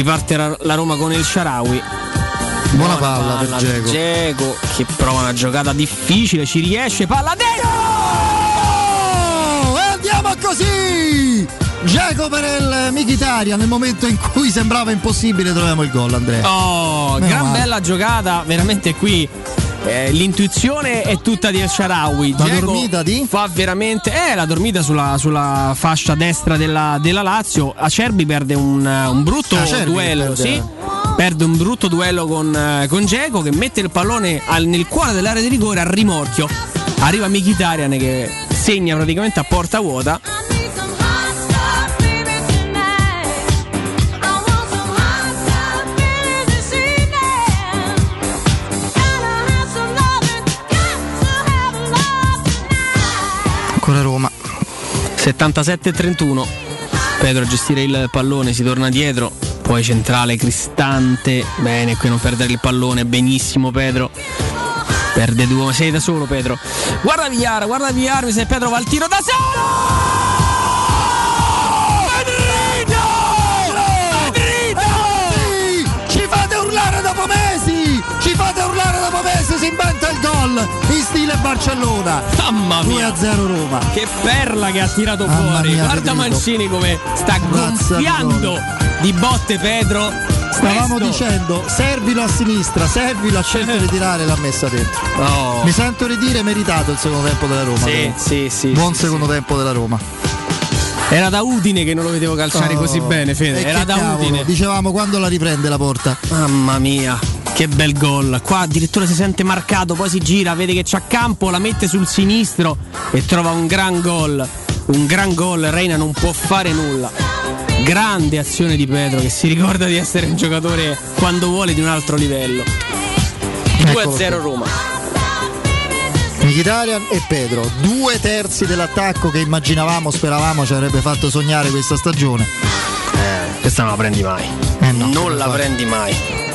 Riparte la Roma con il Sharawi. Buona, Buona palla, palla per Geco. che prova una giocata difficile, ci riesce, palla dentro! E andiamo così! Geco per il Michitaria nel momento in cui sembrava impossibile troviamo il gol Andrea. Oh, Meno gran male. bella giocata, veramente qui eh, l'intuizione è tutta di El Sharawi. La Diego dormita di? Fa veramente. Eh, la dormita sulla, sulla fascia destra della, della, Lazio. Acerbi perde un, un brutto Acerbi duello. Perde. Sì. Perde un brutto duello con, eh, con Geco che mette il pallone al, nel cuore dell'area di rigore a rimorchio. Arriva Mkhitaryan che segna praticamente a porta vuota 77-31. Pedro a gestire il pallone, si torna dietro. Poi centrale, Cristante. Bene, qui non perdere il pallone. Benissimo Pedro. Perde due, sei da solo Pedro. Guarda Villar, guarda Villar, se Pedro va al tiro da solo! Si inventa il gol in stile Barcellona. Mamma mia. 2-0 Roma. Che perla che ha tirato Mamma fuori. Mia, Guarda. Mancini come sta gonfiando di botte Pedro. Stavamo Questo. dicendo, servilo a sinistra, servilo a scelto di tirare l'ha messa dentro. Oh. Mi sento ridire meritato il secondo tempo della Roma. Sì, sì, sì. Buon sì, secondo sì. tempo della Roma. Era da Udine che non lo vedevo calciare oh, così bene, Fede. Era da cavolo, Udine. Dicevamo quando la riprende la porta. Mamma mia. Che bel gol. Qua addirittura si sente marcato, poi si gira, vede che c'ha campo, la mette sul sinistro e trova un gran gol. Un gran gol, Reina non può fare nulla. Grande azione di Pedro che si ricorda di essere un giocatore quando vuole di un altro livello. 2-0 Roma. Mkhitaryan e Pedro, due terzi dell'attacco che immaginavamo, speravamo ci avrebbe fatto sognare questa stagione. Eh, questa non la prendi mai. Eh no, non la prendi mai.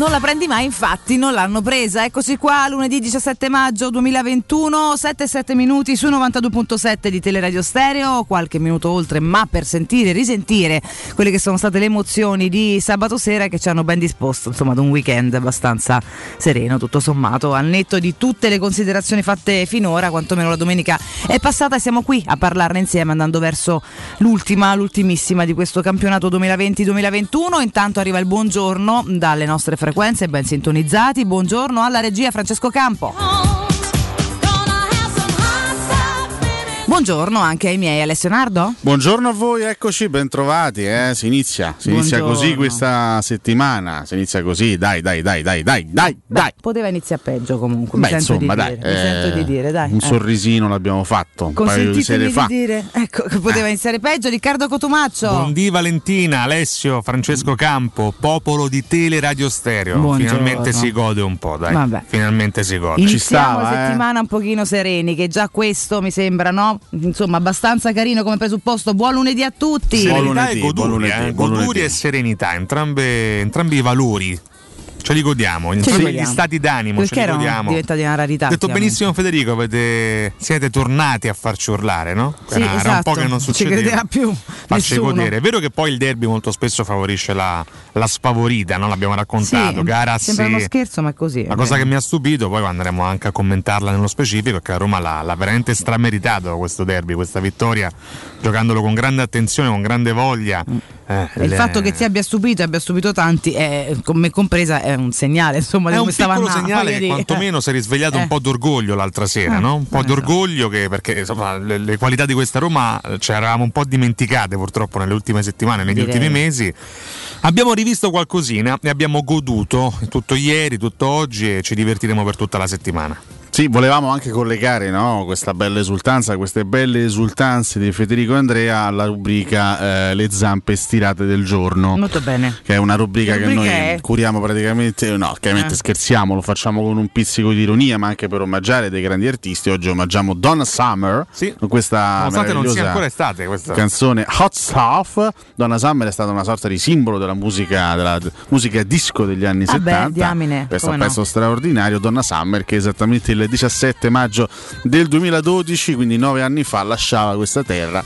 Non la prendi mai, infatti non l'hanno presa. Eccoci qua, lunedì 17 maggio 2021, 7-7 minuti su 92.7 di Teleradio Stereo, qualche minuto oltre, ma per sentire, risentire quelle che sono state le emozioni di sabato sera che ci hanno ben disposto, insomma, ad un weekend abbastanza sereno, tutto sommato, al netto di tutte le considerazioni fatte finora, quantomeno la domenica è passata e siamo qui a parlarne insieme andando verso l'ultima, l'ultimissima di questo campionato 2020-2021. Intanto arriva il buongiorno dalle nostre frequenze frequenze, ben sintonizzati. Buongiorno alla regia Francesco Campo. Buongiorno anche ai miei Alessio Nardo. Buongiorno a voi, eccoci, bentrovati. Eh? Si inizia, si inizia così questa settimana. Si inizia così, dai, dai, dai, dai, dai, dai, dai. Poteva iniziare peggio comunque. Beh, insomma, dai. Dire, eh, mi sento di dire, dai. Un eh. sorrisino l'abbiamo fatto un paio di sere fa. Di dire, ecco, poteva eh. iniziare peggio. Riccardo Cotumaccio. Buondì Valentina, Alessio, Francesco Campo, popolo di Tele Radio Stereo. Buongiorno. Finalmente si gode un po', dai. Vabbè. Finalmente si gode. Iniziamo Ci stava, settimana eh. un pochino sereni, che già questo mi sembra, no? Insomma abbastanza carino come presupposto. Buon lunedì a tutti. Serenità lunedì, e goduria, eh? goduria e serenità, entrambe, entrambi i valori ce li godiamo, in tutti gli stati d'animo Perché ce godiamo. diventati una rarità. Ha detto benissimo Federico, avete, siete tornati a farci urlare, no? Sì, era, esatto. un po' che non succedeva. Ci credeva più. Farci godere. È vero che poi il derby molto spesso favorisce la, la sfavorita, no? L'abbiamo raccontato. Sì, gara sembra uno scherzo, ma è così. La cosa che mi ha stupito, poi andremo anche a commentarla nello specifico, è che la Roma l'ha, l'ha veramente strameritato questo derby, questa vittoria, giocandolo con grande attenzione, con grande voglia. Mm. Eh, il le... fatto che ti abbia stupito e abbia stupito tanti, è, me compresa, è un segnale insomma, è un piccolo segnale che quantomeno si è risvegliato eh. un po' d'orgoglio l'altra sera, eh. no? un po' eh, d'orgoglio che, perché insomma, le, le, qualità di questa Roma eh, ci eravamo un po' dimenticate purtroppo nelle ultime settimane, negli Direi. ultimi mesi. Abbiamo rivisto qualcosina e abbiamo goduto tutto ieri, tutto oggi e ci divertiremo per tutta la settimana. Sì, volevamo anche collegare no, questa bella esultanza, queste belle esultanze di Federico Andrea alla rubrica eh, Le zampe stirate del giorno. Molto bene. Che è una rubrica, che noi è? curiamo praticamente, no, chiaramente eh. scherziamo, lo facciamo con un pizzico di ironia, ma anche per omaggiare dei grandi artisti. Oggi omaggiamo Donna Summer sì. con questa Nonostante non sia ancora estate questa canzone Hot Stuff. Donna Summer è stata una sorta di simbolo della musica, della musica disco degli anni ah 70. Beh, diamine, questo pezzo no? straordinario. Donna Summer che è esattamente il 17 maggio del 2012, quindi nove anni fa lasciava questa terra,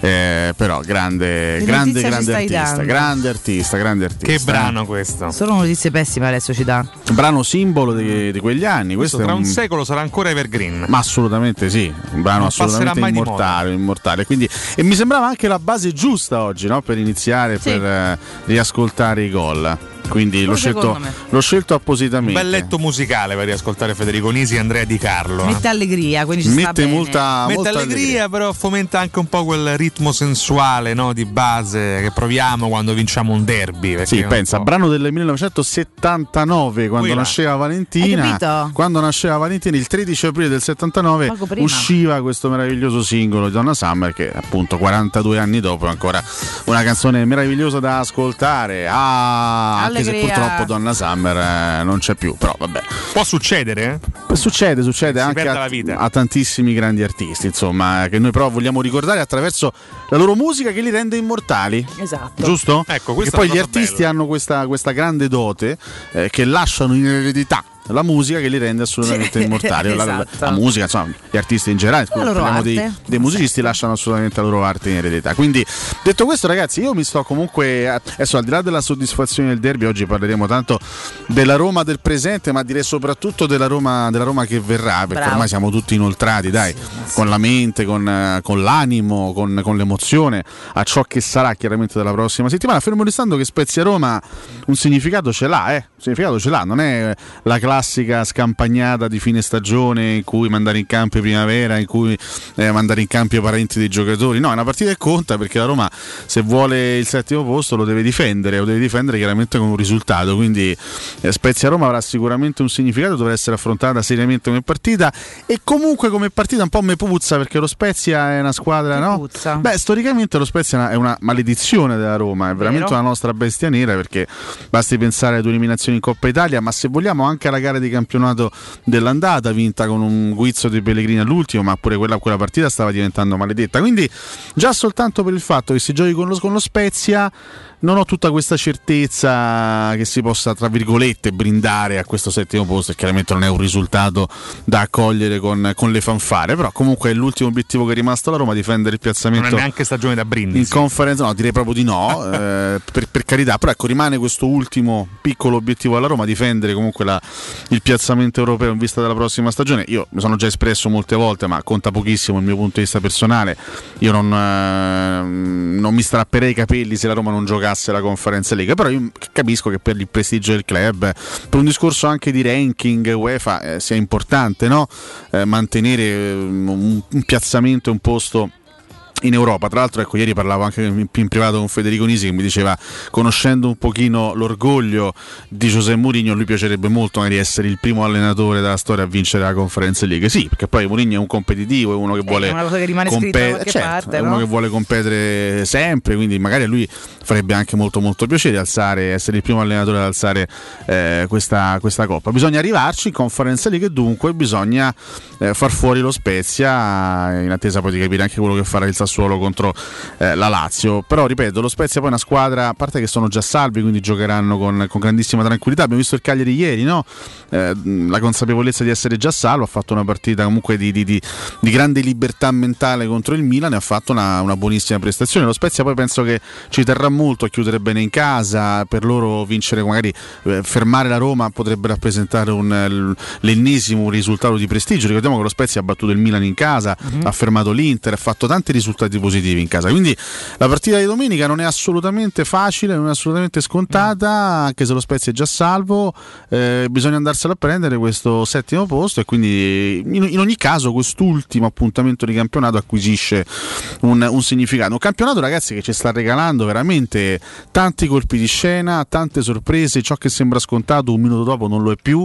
eh, però grande, grande, grande artista, grande artista, grande artista. Che brano questo? Solo notizie pessime adesso ci dà. Brano simbolo di, di quegli anni. Questo, questo tra un... un secolo sarà ancora evergreen. Ma assolutamente sì, un brano non assolutamente immortale, immortale. Quindi, e mi sembrava anche la base giusta oggi no? per iniziare, sì. per eh, riascoltare i gol quindi l'ho scelto, l'ho scelto, appositamente. Un bel letto musicale per riascoltare Federico Nisi e Andrea Di Carlo. Mette allegria, quindi ci Mette molta, Mette molta allegria, allegria, però fomenta anche un po' quel ritmo sensuale no, di base che proviamo quando vinciamo un derby. Sì, pensa, brano del 1979 quando Quella. nasceva Valentina. Quando nasceva Valentina, il 13 aprile del 79 usciva questo meraviglioso singolo di Donna Summer che appunto 42 anni dopo è ancora una canzone meravigliosa da ascoltare. Ah, anche se purtroppo Donna Summer eh, non c'è più, però vabbè. Può succedere? Eh? Succede, succede si anche a, a, tantissimi grandi artisti, insomma, che noi però vogliamo ricordare attraverso la loro musica che li rende immortali. Esatto. Giusto? Ecco, e poi gli artisti bella. hanno questa, questa grande dote eh, che lasciano in eredità la musica che li rende assolutamente sì, immortali. Esatto. La, la, musica, insomma, gli artisti in generale, parliamo dei, dei, musicisti, lasciano assolutamente la loro arte in eredità. Quindi, detto questo, ragazzi, io mi sto comunque. Adesso, al di là della soddisfazione del derby, oggi parleremo tanto della Roma del presente, ma direi soprattutto della Roma, della Roma che verrà, perché Bravo. ormai siamo tutti inoltrati, dai, sì, sì. con la mente, con, con l'animo, con, con, l'emozione a ciò che sarà chiaramente della prossima settimana. Fermo restando che Spezia Roma un significato ce l'ha, eh? Un significato ce l'ha, non è la classe classica scampagnata di fine stagione in cui mandare in campo in primavera, in cui eh, mandare in campo i parenti dei giocatori. No, è una partita che conta perché la Roma se vuole il settimo posto lo deve difendere, lo deve difendere chiaramente con un risultato. Quindi eh, Spezia Roma avrà sicuramente un significato, dovrà essere affrontata seriamente come partita e comunque come partita un po' me puzza perché lo Spezia è una squadra, no? Puzza. Beh, storicamente lo Spezia è una maledizione della Roma, è veramente Vero? una nostra bestia nera perché basti pensare alle due eliminazioni in Coppa Italia, ma se vogliamo anche alla gara di campionato dell'andata, vinta con un guizzo di Pellegrini all'ultimo, ma pure quella, quella partita stava diventando maledetta. Quindi già soltanto per il fatto che si giochi con lo, con lo Spezia non ho tutta questa certezza che si possa, tra virgolette, brindare a questo settimo posto e chiaramente non è un risultato da accogliere con, con le fanfare, però comunque è l'ultimo obiettivo che è rimasto alla Roma, difendere il piazzamento. Non è neanche stagione da brindisi. In conferenza, no, direi proprio di no, eh, per, per, carità, però ecco, rimane questo ultimo piccolo obiettivo alla Roma, difendere comunque la, il piazzamento europeo in vista della prossima stagione. Io mi sono già espresso molte volte, ma conta pochissimo il mio punto di vista personale. Io non, eh, non mi strapperei i capelli se la Roma non giocasse giocasse la Conference League, però io capisco che per il prestigio del club, per un discorso anche di ranking UEFA eh, sia importante no? eh, mantenere eh, un, un piazzamento, un posto in Europa. Tra l'altro, ecco, ieri parlavo anche in privato con Federico Nisi che mi diceva, conoscendo un pochino l'orgoglio di Giuseppe Mourinho, lui piacerebbe molto magari essere il primo allenatore della storia a vincere la Conference League. Sì, perché poi Mourinho è un competitivo, è uno che vuole che competere, certo, parte, è no? uno che vuole competere sempre, quindi magari a lui farebbe anche molto molto piacere alzare, essere il primo allenatore ad alzare eh, questa, questa, coppa. Bisogna arrivarci in Conference League e dunque bisogna eh, far fuori lo Spezia in attesa poi di capire anche quello che farà il Sassuolo Sassuolo contro eh, la Lazio. Però ripeto, lo Spezia poi è una squadra, a parte che sono già salvi, quindi giocheranno con, con grandissima tranquillità. Abbiamo visto il Cagliari ieri, no? eh, la consapevolezza di essere già salvo, ha fatto una partita comunque di, di, di, di grande libertà mentale contro il Milan e ha fatto una, una, buonissima prestazione. Lo Spezia poi penso che ci terrà molto a chiudere bene in casa, per loro vincere, magari eh, fermare la Roma potrebbe rappresentare un, l'ennesimo risultato di prestigio. Ricordiamo che lo Spezia ha battuto il Milan in casa, mm-hmm. ha fermato l'Inter, ha fatto tanti risultati risultati positivi in casa. Quindi la partita di domenica non è assolutamente facile, non è assolutamente scontata, anche se lo Spezia è già salvo, eh, bisogna andarselo a prendere questo settimo posto e quindi in, in ogni caso quest'ultimo appuntamento di campionato acquisisce un, un, significato. Un campionato ragazzi che ci sta regalando veramente tanti colpi di scena, tante sorprese, ciò che sembra scontato un minuto dopo non lo è più.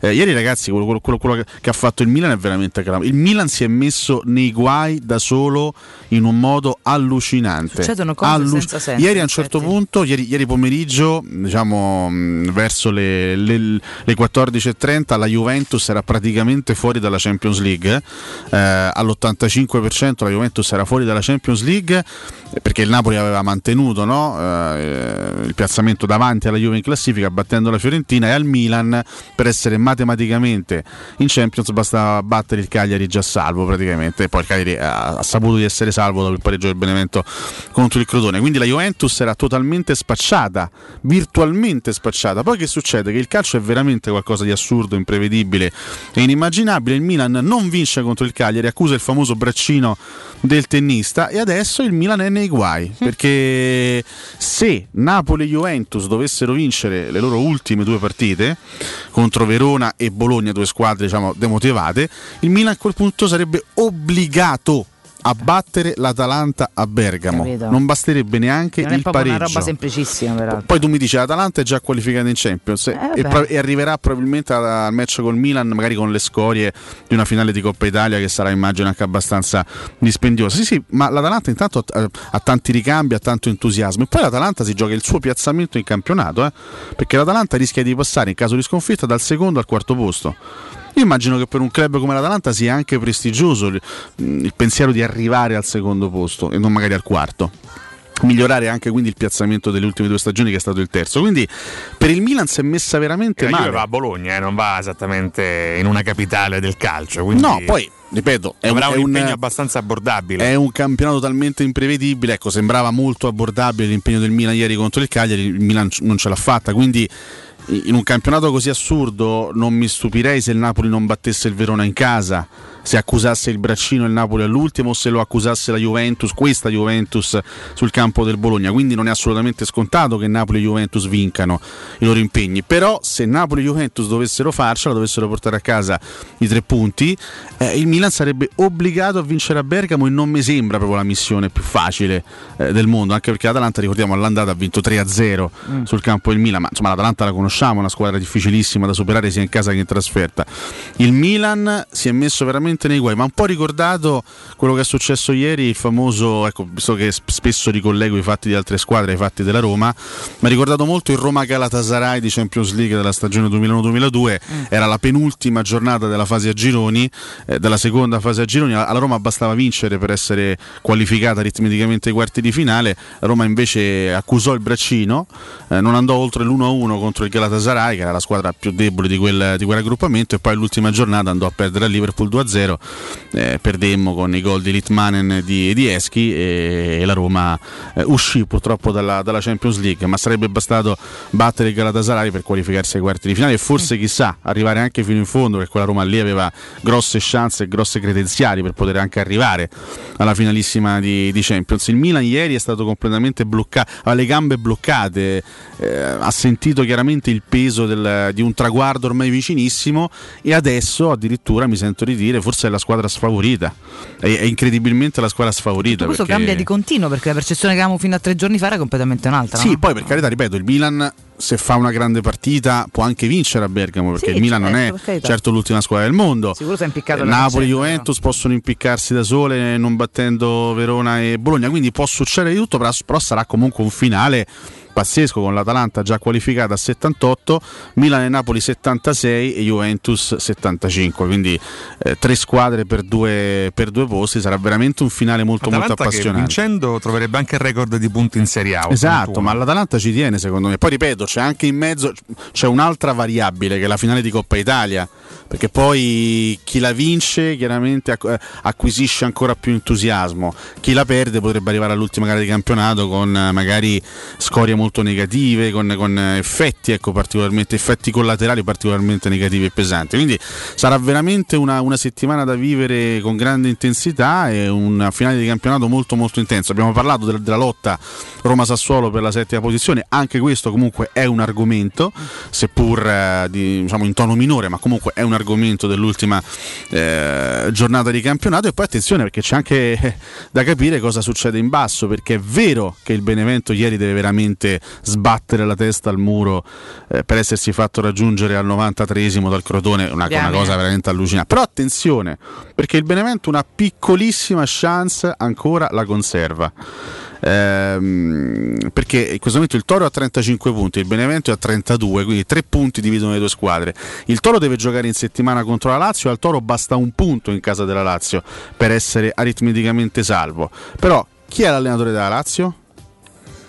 Eh, ieri ragazzi quello, quello, quello che, ha fatto il Milan è veramente clamoroso. Il Milan si è messo nei guai da solo in un modo allucinante. Succedono cose Allu- senza senso. Ieri a un certo punto, ieri, ieri pomeriggio, diciamo verso le, le, le 14.30, la Juventus era praticamente fuori dalla Champions League. Eh, all'85% la Juventus era fuori dalla Champions League perché il Napoli aveva mantenuto no? eh, il piazzamento davanti alla Juve in classifica battendo la Fiorentina e al Milan per essere matematicamente in Champions bastava battere il Cagliari già salvo praticamente e poi il Cagliari ha, ha saputo di essere salvo dopo il pareggio del Benevento contro il Crotone. Quindi la Juventus era totalmente spacciata virtualmente spacciata. Poi che succede? Che il calcio è veramente qualcosa di assurdo, imprevedibile e inimmaginabile. Il Milan non vince contro il Cagliari accusa il famoso braccino del tennista. E adesso il Milan è nei guai perché se Napoli e Juventus dovessero vincere le loro ultime due partite contro Verona e Bologna, due squadre diciamo demotivate, il Milan a quel punto sarebbe obbligato a battere l'Atalanta a Bergamo. Capito. Non basterebbe neanche non il pareggio. È una roba semplicissima, peraltro. Poi tu mi dici l'Atalanta è già qualificata in Champions eh, e, pro- e, arriverà probabilmente al match col Milan, magari con le scorie di una finale di Coppa Italia che sarà immagino anche abbastanza dispendiosa. Sì, sì, ma l'Atalanta intanto ha, ha tanti ricambi, ha tanto entusiasmo e poi l'Atalanta si gioca il suo piazzamento in campionato, eh? perché l'Atalanta rischia di passare in caso di sconfitta dal secondo al quarto posto. Io immagino che per un club come l'Atalanta sia anche prestigioso il, il pensiero di arrivare al secondo posto e non magari al quarto. Migliorare anche quindi il piazzamento delle ultime due stagioni che è stato il terzo. Quindi per il Milan si è messa veramente la male. Juve va a Bologna eh, non va esattamente in una capitale del calcio quindi... no poi ripeto è un, un, è un impegno abbastanza abbordabile. è un campionato talmente imprevedibile ecco sembrava molto abbordabile l'impegno del Milan ieri contro il Cagliari il Milan non ce l'ha fatta quindi in un campionato così assurdo non mi stupirei se il Napoli non battesse il Verona in casa se accusasse il braccino il Napoli all'ultimo o se lo accusasse la Juventus, questa Juventus sul campo del Bologna. Quindi non è assolutamente scontato che Napoli e Juventus vincano i loro impegni. Però se Napoli e Juventus dovessero farcela, dovessero portare a casa i tre punti, eh, il Milan sarebbe obbligato a vincere a Bergamo e non mi sembra proprio la missione più facile eh, del mondo, anche perché l'Atalanta, ricordiamo, all'andata ha vinto 3-0 mm. sul campo del Milan, ma insomma l'Atalanta la conosciamo, una squadra difficilissima da superare sia in casa che in trasferta. Il Milan si è messo veramente veramente nei guai, ma un po' ricordato quello che è successo ieri, il famoso, ecco, visto che spesso ricollego i fatti di altre squadre ai fatti della Roma, mi ha ricordato molto il Roma Galatasaray di Champions League della stagione 2001-2002, mm. era la penultima giornata della fase a gironi, eh, della seconda fase a gironi, alla Roma bastava vincere per essere qualificata aritmeticamente ai quarti di finale, Roma invece accusò il braccino, eh, non andò oltre l'1-1 contro il Galatasaray, che era la squadra più debole di quel, di quell'aggruppamento, e poi l'ultima giornata andò a perdere a Liverpool 2-0 0 eh, perdemmo con i gol di Litmanen di, di Eschi e, e, la Roma eh, uscì purtroppo dalla, dalla, Champions League ma sarebbe bastato battere il Galatasaray per qualificarsi ai quarti di finale e forse chissà arrivare anche fino in fondo perché quella Roma lì aveva grosse chance e grosse credenziali per poter anche arrivare alla finalissima di, di Champions. Il Milan ieri è stato completamente bloccato aveva le gambe bloccate eh, ha sentito chiaramente il peso del, di un traguardo ormai vicinissimo e adesso addirittura mi sento di dire forse è la squadra sfavorita. È, è incredibilmente la squadra sfavorita. Tutto questo perché... cambia di continuo perché la percezione che avevamo fino a tre giorni fa era completamente un'altra. Sì, no? poi per carità, ripeto, il Milan se fa una grande partita può anche vincere a Bergamo perché sì, il Milan certo, non è certo l'ultima squadra del mondo. Sicuro si è impiccato Napoli e Juventus no? possono impiccarsi da sole non battendo Verona e Bologna, quindi può succedere di tutto, però, però sarà comunque un finale pazzesco con l'Atalanta già qualificata a 78, Milan e Napoli 76 e Juventus 75, quindi eh, tre squadre per due, per due, posti, sarà veramente un finale molto Atalanta molto appassionante. vincendo troverebbe anche il record di punti in Serie A. Esatto, ma l'Atalanta ci tiene secondo me. Poi ripeto, c'è anche in mezzo c'è un'altra variabile che è la finale di Coppa Italia, perché poi chi la vince chiaramente eh, acquisisce ancora più entusiasmo, chi la perde potrebbe arrivare all'ultima gara di campionato con eh, magari scorie molto negative, con, con effetti, ecco, effetti collaterali particolarmente negativi e pesanti. Quindi sarà veramente una, una settimana da vivere con grande intensità e una finale di campionato molto molto intensa. Abbiamo parlato della, della lotta Roma-Sassuolo per la settima posizione, anche questo comunque è un argomento, seppur eh, di, diciamo, in tono minore, ma comunque è un argomento argomento dell'ultima eh, giornata di campionato. E poi attenzione perché c'è anche eh, da capire cosa succede in basso perché è vero che il Benevento ieri deve veramente sbattere la testa al muro eh, per essersi fatto raggiungere al 93esimo dal Crotone, una, una cosa veramente allucinante. Però attenzione perché il Benevento una piccolissima chance ancora la conserva ehm, perché in questo momento il Toro ha 35 punti, il Benevento è a 32, quindi tre punti dividono le due squadre. Il Toro deve giocare in settimana contro la Lazio e al Toro basta un punto in casa della Lazio per essere aritmeticamente salvo. Però chi è l'allenatore della Lazio?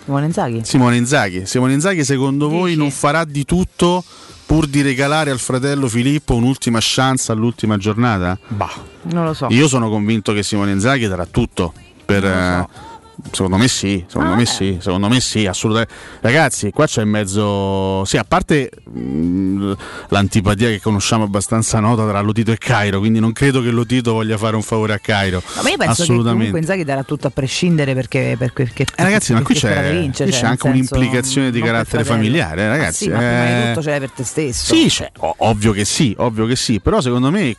Simone Inzaghi. Simone Inzaghi. Simone Inzaghi secondo Dici. voi non farà di tutto pur di regalare al fratello Filippo un'ultima chance all'ultima giornata? Bah, non lo so. Io sono convinto che Simone Inzaghi darà tutto per... So Secondo me sì, secondo ah, me sì, secondo me sì, assolutamente. Ragazzi, qua c'è in mezzo. Sì, a parte mh, mm, l'antipatia che conosciamo abbastanza nota tra Lotito e Cairo, quindi non credo che Lotito voglia fare un favore a Cairo. No, ma io penso che comunque Inzaghi darà tutto a prescindere perché. perché, perché eh, ragazzi, ma qui c'è, vince, qui c'è cioè, anche un'implicazione di carattere familiare, eh, ragazzi. Ah, sì, ma prima di tutto ce l'hai per te stesso. Sì, c'è, ovvio che sì, ovvio che sì, però secondo me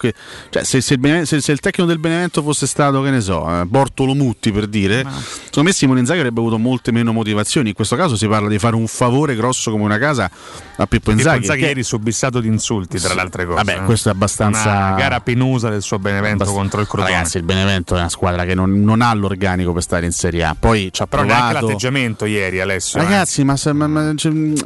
cioè, se, se, il se, se, il tecnico del Benevento fosse stato, che ne so, eh, Bortolo Mutti per dire, no. Secondo me Simone Inzaghi avrebbe avuto molte meno motivazioni. In questo caso si parla di fare un favore grosso come una casa a Pippo Inzaghi. Pippo Inzaghi che... ieri subissato di insulti, tra le altre cose. Vabbè, eh. questo è abbastanza. Una gara penosa del suo Benevento Abbast... contro il Crotone. Ragazzi, il Benevento è una squadra che non, non ha l'organico per stare in Serie A. Poi ci ha Però provato. neanche l'atteggiamento ieri, Alessio. Eh. Ragazzi, eh. ma, ma, ma cioè, il,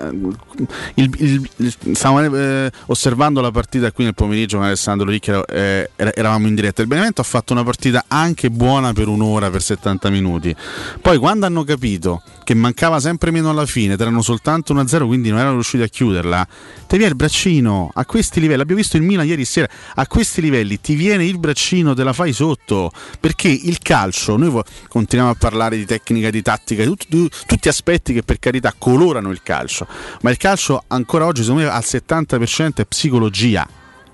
il, il, stavamo eh, osservando la partita qui nel pomeriggio con Alessandro Ricchi, eh, eravamo in diretta. Il Benevento ha fatto una partita anche buona per un'ora, per 70 minuti. Poi quando hanno capito che mancava sempre meno alla fine, erano soltanto 1-0, quindi non erano riusciti a chiuderla, ti viene il braccino a questi livelli. Abbiamo visto il Milan ieri sera, a questi livelli ti viene il braccino, te la fai sotto. Perché il calcio, noi continuiamo a parlare di tecnica, di tattica, di tutti, tutti aspetti che per carità colorano il calcio, ma il calcio ancora oggi, secondo me, al 70% è psicologia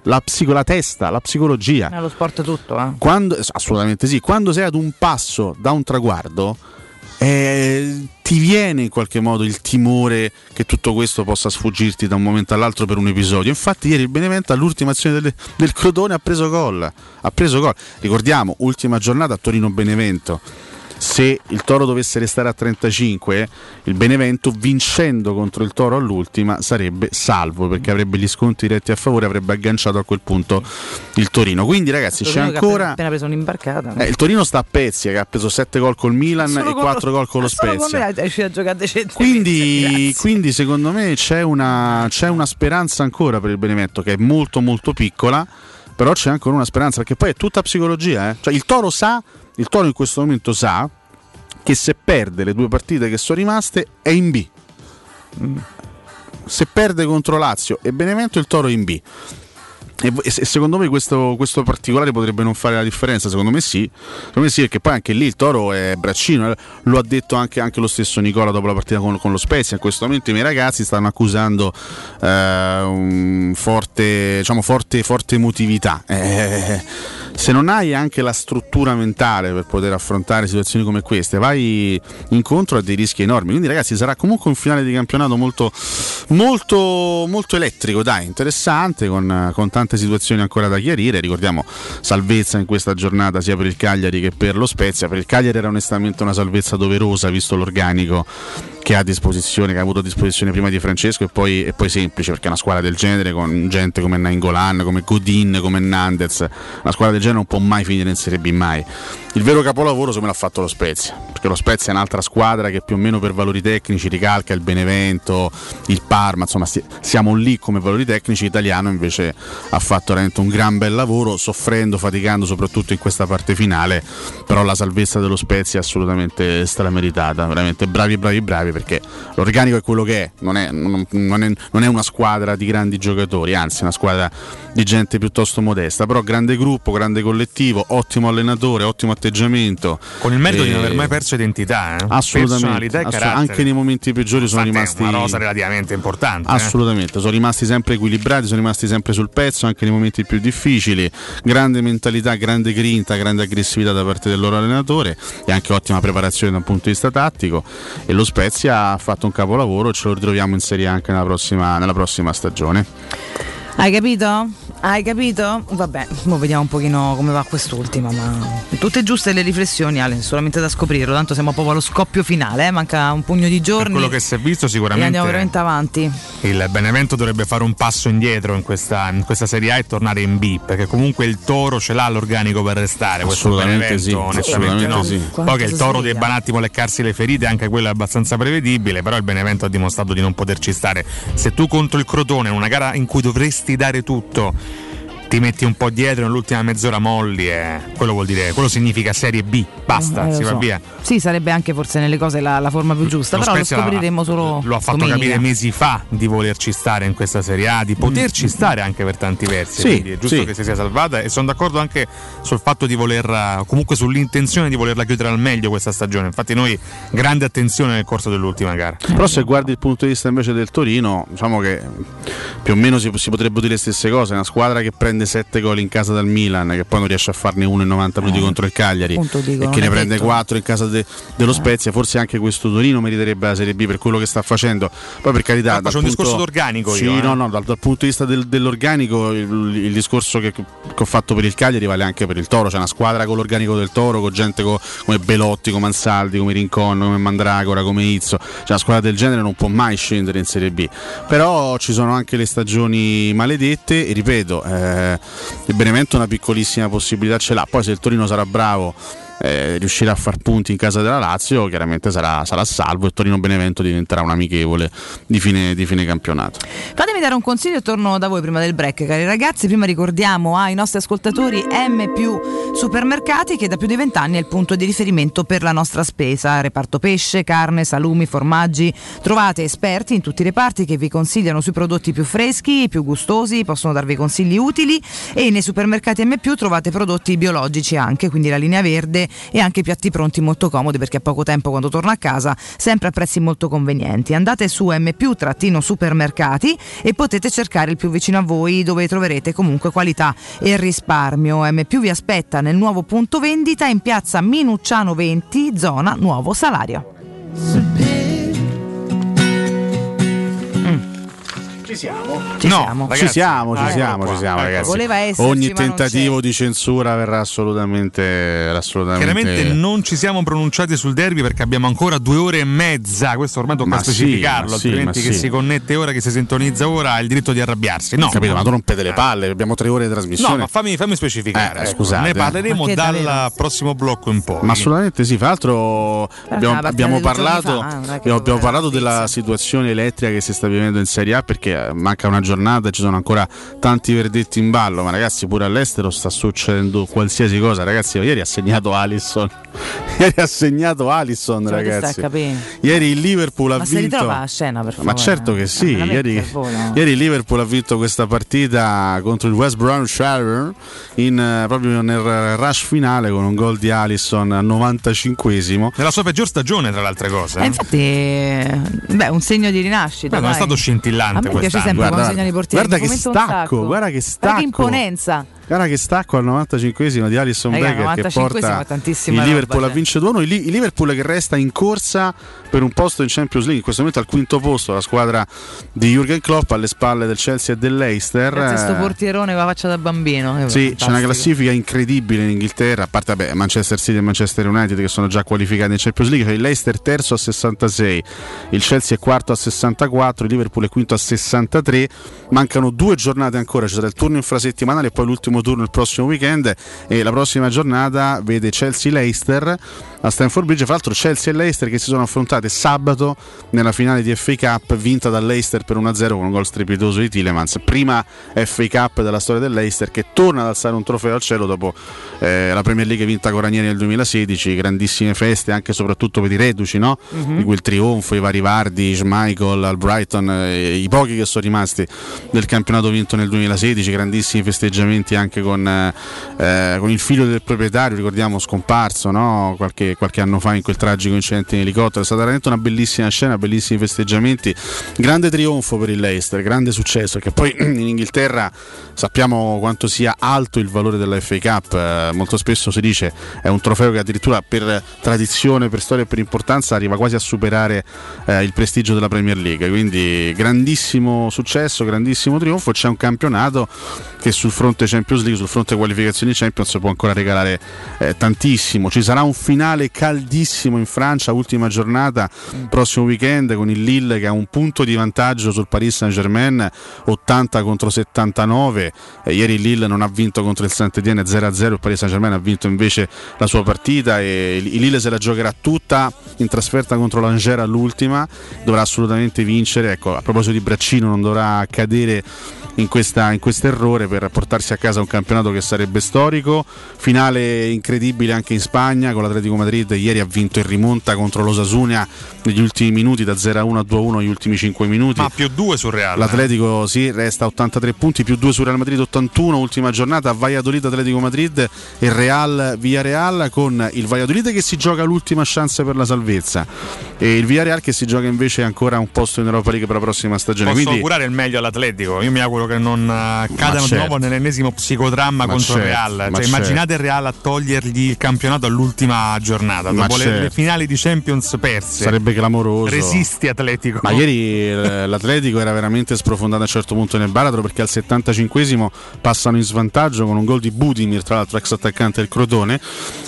la, psico, la testa, la psicologia. È lo sport tutto, eh? Quando, assolutamente sì. Quando sei ad un passo da un traguardo, eh, ti viene in qualche modo il timore che tutto questo possa sfuggirti da un momento all'altro per un episodio. Infatti, ieri il Benevento all'ultima azione del, del Crotone ha preso gol. Ha preso gol. Ricordiamo, ultima giornata a Torino-Benevento se il Toro dovesse restare a 35, il Benevento vincendo contro il Toro all'ultima sarebbe salvo perché avrebbe gli sconti diretti a favore, avrebbe agganciato a quel punto il Torino. Quindi ragazzi c'è ancora... appena preso un'imbarcata. Eh, il Torino sta a pezzi, che ha preso 7 gol col Milan solo e 4 gol con lo Spezia. a giocare quindi, quindi secondo me c'è una, c'è una speranza ancora per il Benevento che è molto molto piccola però c'è ancora una speranza perché poi è tutta psicologia eh? cioè il Toro sa il Toro in questo momento sa che se perde le due partite che sono rimaste è in B. Se perde contro Lazio e Benevento il Toro è in B. E, secondo me questo, questo, particolare potrebbe non fare la differenza, secondo me sì, secondo me sì perché poi anche lì il Toro è braccino, eh. lo ha detto anche, anche lo stesso Nicola dopo la partita con, con, lo Spezia, in questo momento i miei ragazzi stanno accusando eh, un forte, diciamo, forte, forte emotività. Eh, se non hai anche la struttura mentale per poter affrontare situazioni come queste, vai incontro a dei rischi enormi. Quindi, ragazzi, sarà comunque un finale di campionato molto, molto, molto elettrico, dai, interessante, con, con tante situazioni ancora da chiarire. Ricordiamo salvezza in questa giornata sia per il Cagliari che per lo Spezia. Per il Cagliari era onestamente una salvezza doverosa, visto l'organico che ha a disposizione, che ha avuto a disposizione prima di Francesco e poi, e poi semplice perché una squadra del genere con gente come Nainggolan, come Godin, come Nandez, una squadra del genere non può mai finire in Serie B mai. Il vero capolavoro secondo me l'ha fatto lo Spezia, perché lo Spezia è un'altra squadra che più o meno per valori tecnici ricalca il Benevento, il Parma, insomma siamo lì come valori tecnici, l'italiano invece ha fatto veramente un gran bel lavoro, soffrendo, faticando soprattutto in questa parte finale, però la salvezza dello Spezia è assolutamente strameritata, veramente bravi bravi bravi perché l'organico è quello che è, non è, non, non è, non è una squadra di grandi giocatori, anzi è una squadra di gente piuttosto modesta, però grande gruppo, grande collettivo, ottimo allenatore, ottimo atteggiamento. Con il merito e... di non aver mai perso identità, eh? assolutamente. Assolut- anche nei momenti peggiori sono rimasti. una rosa relativamente importante. Eh. Assolutamente, eh? sono rimasti sempre equilibrati, sono rimasti sempre sul pezzo, anche nei momenti più difficili. Grande mentalità, grande grinta, grande aggressività da parte del loro allenatore e anche ottima preparazione dal punto di vista tattico. E lo Spezia ha fatto un capolavoro, ce lo ritroviamo in Serie anche nella prossima, nella prossima stagione. Hai capito? Hai capito? Vabbè, ora vediamo un pochino come va quest'ultima, ma tutte giuste le riflessioni, Ale, solamente da scoprirlo, tanto siamo proprio allo scoppio finale, eh? manca un pugno di giorni. Per quello che si è visto sicuramente. E andiamo veramente avanti. Il Benevento dovrebbe fare un passo indietro in questa, in questa Serie A e tornare in B, perché comunque il Toro ce l'ha l'organico per restare, questo Benevento sì, onestamente no. Sì. Poi che il Toro debba un attimo leccarsi le ferite, anche quello è abbastanza prevedibile, però il Benevento ha dimostrato di non poterci stare. Se tu contro il Crotone, una gara in cui dovresti dovresti dare tutto ti metti un po' dietro nell'ultima mezz'ora molli e quello vuol dire quello significa serie B basta eh, si so. va via sì sarebbe anche forse nelle cose la, la forma più giusta lo però lo scopriremo solo lo ha fatto domenica. capire mesi fa di volerci stare in questa serie A di poterci mm. stare anche per tanti versi sì, quindi è giusto sì. che si sia salvata e sono d'accordo anche sul fatto di volerla comunque sull'intenzione di volerla chiudere al meglio questa stagione infatti noi grande attenzione nel corso dell'ultima gara però se guardi il punto di vista invece del Torino diciamo che più o meno si, si potrebbero dire le stesse cose una squadra che prende prende 7 gol in casa dal Milan, che poi non riesce a farne uno in 90 minuti eh, contro il Cagliari dico, e che ne prende detto. 4 in casa de, dello eh. Spezia, forse anche questo Torino meriterebbe la Serie B per quello che sta facendo. Poi per carità, c'è un discorso d'organico. Sì, io, no, eh. no, dal, dal, punto di vista del, dell'organico, il, il discorso che, che, ho fatto per il Cagliari vale anche per il Toro. C'è una squadra con l'organico del Toro, con gente co, come Belotti, come Ansaldi, come Rincon, come Mandragora, come Izzo. Cioè, una squadra del genere non può mai scendere in Serie B. Però ci sono anche le stagioni maledette e ripeto, eh, il Benevento una piccolissima possibilità ce l'ha, poi se il Torino sarà bravo eh, riuscirà a far punti in casa della Lazio, chiaramente sarà, sarà salvo e Torino Benevento diventerà un amichevole di fine, di fine, campionato. Fatemi dare un consiglio e torno da voi prima del break, cari ragazzi. Prima ricordiamo ai nostri ascoltatori M Supermercati che da più di vent'anni è il punto di riferimento per la nostra spesa. Reparto pesce, carne, salumi, formaggi. Trovate esperti in tutti i reparti che vi consigliano sui prodotti più freschi, più gustosi, possono darvi consigli utili e nei supermercati M trovate prodotti biologici anche, quindi la linea verde e anche piatti pronti molto comodi perché a poco tempo quando torno a casa, sempre a prezzi molto convenienti. Andate su M-supermercati e potete cercare il più vicino a voi dove troverete comunque qualità e risparmio. M vi aspetta nel nuovo punto vendita in piazza Minucciano 20, zona Nuovo Salario. Ci siamo. Ci no, siamo. Ragazzi, ci siamo, ci siamo, ci siamo, ecco. ragazzi. Ogni tentativo di censura verrà assolutamente, assolutamente. Chiaramente non ci siamo pronunciati sul derby perché abbiamo ancora due ore e mezza. Questo ormai tocca specificarlo. Sì, altrimenti sì, chi sì. si connette ora, chi si sintonizza ora ha il diritto di arrabbiarsi. No, capito, ma tu rompete le palle. Abbiamo tre ore di trasmissione. No, ma fammi, fammi specificare. Eh, ecco. Scusate. Ne parleremo dal davvero? prossimo blocco in poi. Ma assolutamente sì. Fra l'altro, abbiamo, abbiamo parlato, fa, eh, abbiamo parlato della situazione elettrica che si sta vivendo in Serie A perché manca una giornata, ci sono ancora tanti verdetti in ballo, ma ragazzi pure all'estero sta succedendo qualsiasi cosa, ragazzi, ieri ha segnato Alisson. ieri ha segnato Alisson, cioè, ragazzi. Ieri il Liverpool ha ma vinto a scena per favore. Ma certo che sì, ieri, ieri, il Liverpool ha vinto questa partita contro il West Brown Shire in, uh, proprio nel rush finale con un gol di Alisson al 95esimo. Nella sua peggior stagione, tra le altre cose. Eh, infatti, beh, un segno di rinascita. non è stato scintillante quest'anno sempre guarda, segnali portieri. Guarda che stacco, guarda che stacco. Guarda che imponenza. Gara che stacco al 95esimo di Alisson Becker che porta il Liverpool roba, a vincere 2-1. Il Liverpool che resta in corsa per un posto in Champions League, in questo momento al quinto posto, la squadra di Jurgen Klopp alle spalle del Chelsea e dell'Eister. Questo portierone con la faccia da bambino. Sì, fantastico. c'è una classifica incredibile in Inghilterra, a parte vabbè, Manchester City e Manchester United che sono già qualificati in Champions League, c'è il Leicester terzo a 66, il Chelsea è quarto a 64, il Liverpool è quinto a 63, mancano due giornate ancora, ci sarà il turno infrasettimanale e poi l'ultimo turno il prossimo weekend e la prossima giornata vede Chelsea-Leicester a Stanford Bridge. Fra l'altro Chelsea e Leicester che si sono affrontate sabato nella finale di FA Cup vinta Leicester per 1-0 con un gol strepitoso di Tilemans. Prima FA Cup della storia del Leicester che torna ad alzare un trofeo al cielo dopo eh, la Premier League vinta con Ranieri nel 2016, grandissime feste anche e soprattutto per i reduci, no? uh-huh. di quel trionfo, i vari Vardi, Schmeichel, al Brighton, eh, i pochi che sono rimasti del campionato vinto nel 2016, grandissimi festeggiamenti anche con, eh, con il figlio del proprietario, ricordiamo scomparso no? qualche qualche, anno fa in quel tragico incidente in elicottero. È stata veramente una bellissima scena, bellissimi festeggiamenti, grande trionfo per il Leicester, grande successo, che poi in Inghilterra sappiamo quanto sia alto il valore della FA Cup, eh, molto spesso si dice è un trofeo che addirittura per tradizione, per storia e per importanza arriva quasi a superare eh, il prestigio della Premier League, quindi grandissimo successo, grandissimo trionfo, c'è un campionato che sul fronte Champions League, sul fronte qualificazioni Champions può ancora regalare eh, tantissimo. Ci sarà un finale caldissimo in Francia, ultima giornata, prossimo weekend con il Lille che ha un punto di vantaggio sul Paris Saint-Germain, 80 contro 79. Eh, ieri il Lille non ha vinto contro il Saint-Étienne 0-0, il Paris Saint-Germain ha vinto invece la sua partita e il Lille se la giocherà tutta in trasferta contro l'Angers all'ultima, dovrà assolutamente vincere. Ecco, a proposito di braccino non dovrà cadere in questo errore per portarsi a casa un campionato che sarebbe storico. Finale incredibile anche in Spagna con l'Atletico Madrid. Ieri ha vinto in rimonta contro l'Osasunia negli ultimi minuti da 0 a 1 a 2 a 1 negli ultimi 5 minuti. Ma più 2 sul Real. L'Atletico eh? sì, resta 83 punti, più 2 sul Real Madrid 81. Ultima giornata Valladolid Atletico Madrid e Real Villarreal con il Valladolid che si gioca l'ultima chance per la salvezza e il Villarreal che si gioca invece ancora un posto in Europa League per la prossima stagione. Posso Quindi, augurare il meglio all'Atletico. Io mi auguro che non uh, cadano certo. di nuovo nell'ennesimo psicodramma ma contro certo, il Real. Cioè, immaginate certo. il Real a togliergli il campionato all'ultima giornata, ma dopo le, le, certo. finali di Champions perse. Sarebbe clamoroso. Resisti Atletico. Ma ieri eh, l'Atletico era veramente sprofondato a un certo punto nel baratro perché al 75esimo passano in svantaggio con un gol di Budimir, tra l'altro ex attaccante del Crotone,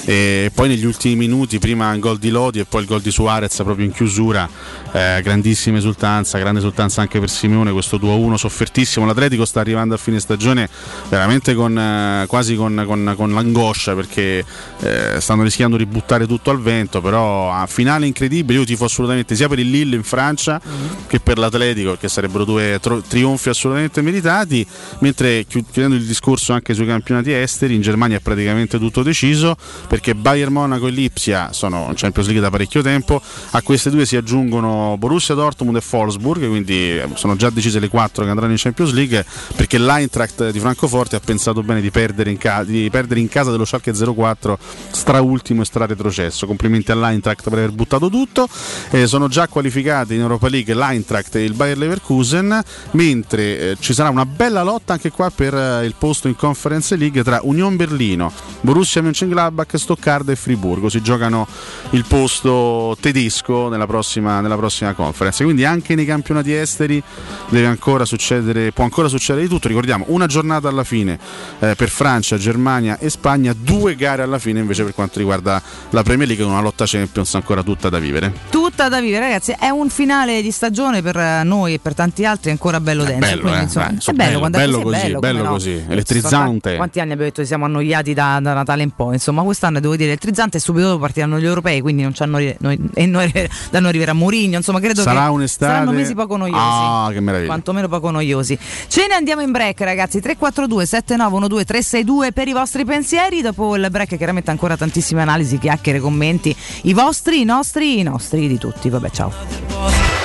e poi negli ultimi minuti, prima il gol di Lodi e poi il gol di Suarez proprio in chiusura, eh, grandissima esultanza, grande esultanza anche per Simeone, questo 2-1 soffertissimo. L'Atletico sta arrivando a fine stagione veramente con, eh, quasi con, con, con, l'angoscia perché eh, stanno rischiando di buttare tutto al vento, però a finale incredibile, io tifo assolutamente sia per il Lille in Francia mm-hmm. che per l'Atletico, che sarebbero due tro- trionfi assolutamente meritati, mentre chiudendo il discorso anche sui campionati esteri, in Germania è praticamente tutto deciso perché Bayern Monaco e Lipsia sono in Champions League da parecchio tempo, a queste due si aggiungono Borussia Dortmund e Wolfsburg, quindi sono già decise le quattro che andranno in Champions League perché l'Eintracht di Francoforte ha pensato bene di perdere in, ca- di perdere in casa dello Schalke 04 straultimo e stra-retrocesso. Complimenti all'Eintracht per aver buttato tutto. Eh, sono già qualificati in Europa League l'Eintracht e il Bayer Leverkusen, mentre eh, ci sarà una bella lotta anche qua per eh, il posto in Conference League tra Union Berlino, Borussia Mönchengladbach, Stoccarda e Friburgo. Si giocano il posto tedesco nella prossima, nella prossima conference. Quindi anche nei campionati esteri deve ancora succedere, può ancora succedere di tutto. Ricordiamo una giornata alla fine eh, per Francia, Germania e Spagna, due gare alla fine invece per quanto riguarda la Premier League, una lotta Champions ancora tutta da vivere. Tutta da vivere, ragazzi. È un finale di stagione per noi e per tanti altri ancora bello è denso. Bello, quindi, eh? insomma, è bello, bello, bello così, bello, bello no? così, elettrizzante. Quanti anni abbiamo detto che siamo annoiati da, da, Natale in poi? Insomma, quest'anno devo dire elettrizzante e subito dopo partiranno gli europei, quindi non c'hanno noi, e noi, da noi arriverà Mourinho. Insomma, credo Sarà che un'estate. saranno mesi poco noiosi. Ah, che meraviglia. Quantomeno poco noiosi. Ce ne andiamo in break, ragazzi. 342 7912 362 per i vostri pensieri. Dopo il break, chiaramente ancora tantissime analisi, chiacchiere, commenti. I vostri, i nostri, i nostri di tutti. Vabbè, ciao.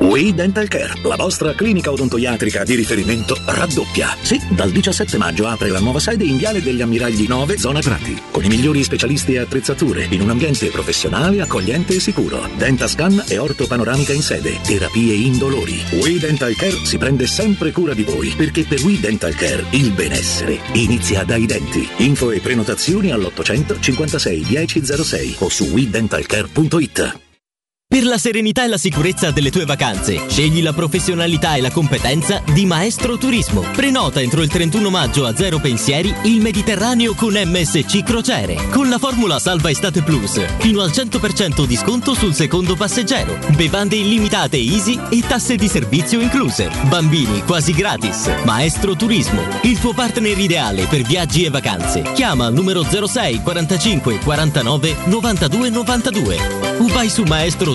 We Dental Care, la vostra clinica odontoiatrica di riferimento, raddoppia. Sì, dal 17 maggio apre la nuova sede in Viale degli Ammiragli 9, zona Prati, con i migliori specialisti e attrezzature, in un ambiente professionale, accogliente e sicuro. Dentascan e ortopanoramica in sede, terapie indolori. We Dental Care si prende sempre cura di voi, perché per We Dental Care il benessere inizia dai denti. Info e prenotazioni all'800 56 1006 o su WeDentalCare.it. Per la serenità e la sicurezza delle tue vacanze, scegli la professionalità e la competenza di Maestro Turismo. Prenota entro il 31 maggio a zero pensieri il Mediterraneo con MSC Crociere. Con la formula Salva Estate Plus, fino al 100% di sconto sul secondo passeggero. Bevande illimitate easy e tasse di servizio incluse. Bambini quasi gratis. Maestro Turismo, il tuo partner ideale per viaggi e vacanze. Chiama al numero 06 45 49 92 92 o vai su maestro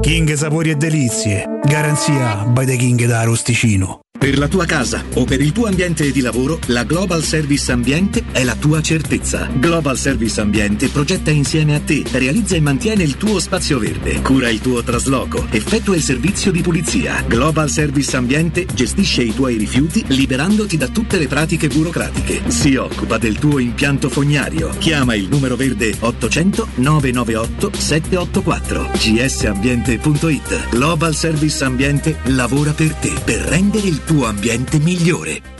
King Sapori e Delizie. Garanzia by the King da Arosticino. Per la tua casa o per il tuo ambiente di lavoro, la Global Service Ambiente è la tua certezza. Global Service Ambiente progetta insieme a te, realizza e mantiene il tuo spazio verde, cura il tuo trasloco, effettua il servizio di pulizia. Global Service Ambiente gestisce i tuoi rifiuti liberandoti da tutte le pratiche burocratiche. Si occupa del tuo impianto fognario. Chiama il numero verde 800 998 784 gsambiente.it. Global Service Ambiente lavora per te per rendere il tuo ambiente migliore.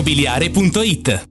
immobiliare.it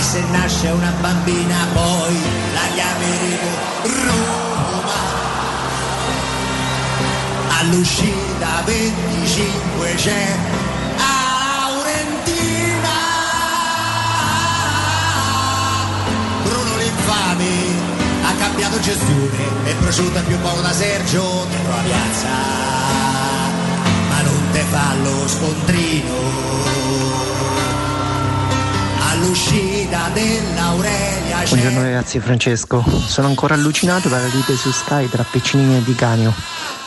E se nasce una bambina poi la chiameremo Roma. All'uscita 25 c'è Laurentina Bruno l'infame cambiato gestione, è prosciutta più poco da Sergio dentro la piazza, ma non te fa lo scontrino. All'uscita dell'Aurelia Buongiorno ragazzi, Francesco. Sono ancora allucinato dalla lite su Sky tra Piccinini e Di Canio.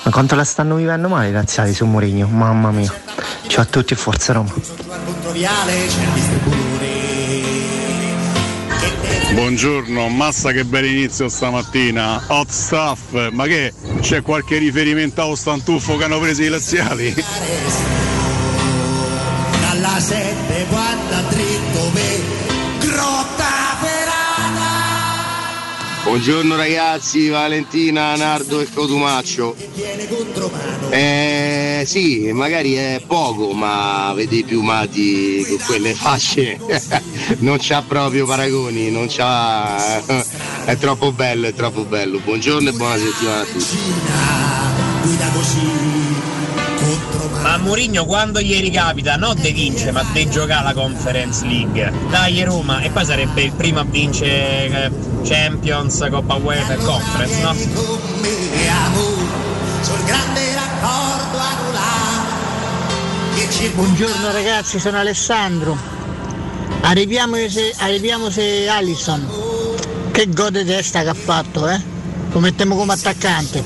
Ma quanto la stanno vivendo male i razziali su Mourinho? Mamma mia. Ciao a tutti e forza Roma. Buongiorno, massa che bel inizio stamattina, hot stuff, ma che c'è qualche riferimento allo stantuffo che hanno preso i laziali? Dalla 7 guarda dritto Buongiorno ragazzi, Valentina, Nardo e Cotumaccio. Eh sì, magari è poco, ma vedi i piumati con quelle fasce non c'ha proprio paragoni, non c'ha. è troppo bello, è troppo bello. Buongiorno e buona settimana a tutti. Ma Mourinho quando gli ricapita non de vince ma de giocare la Conference League. Dai Roma e poi sarebbe il primo a vincere eh, Champions, Coppa UEFA e Conference, no? Buongiorno ragazzi, sono Alessandro. Arriviamo se, arriviamo se Allison. Che gode testa che ha fatto, eh? Lo mettiamo come attaccante.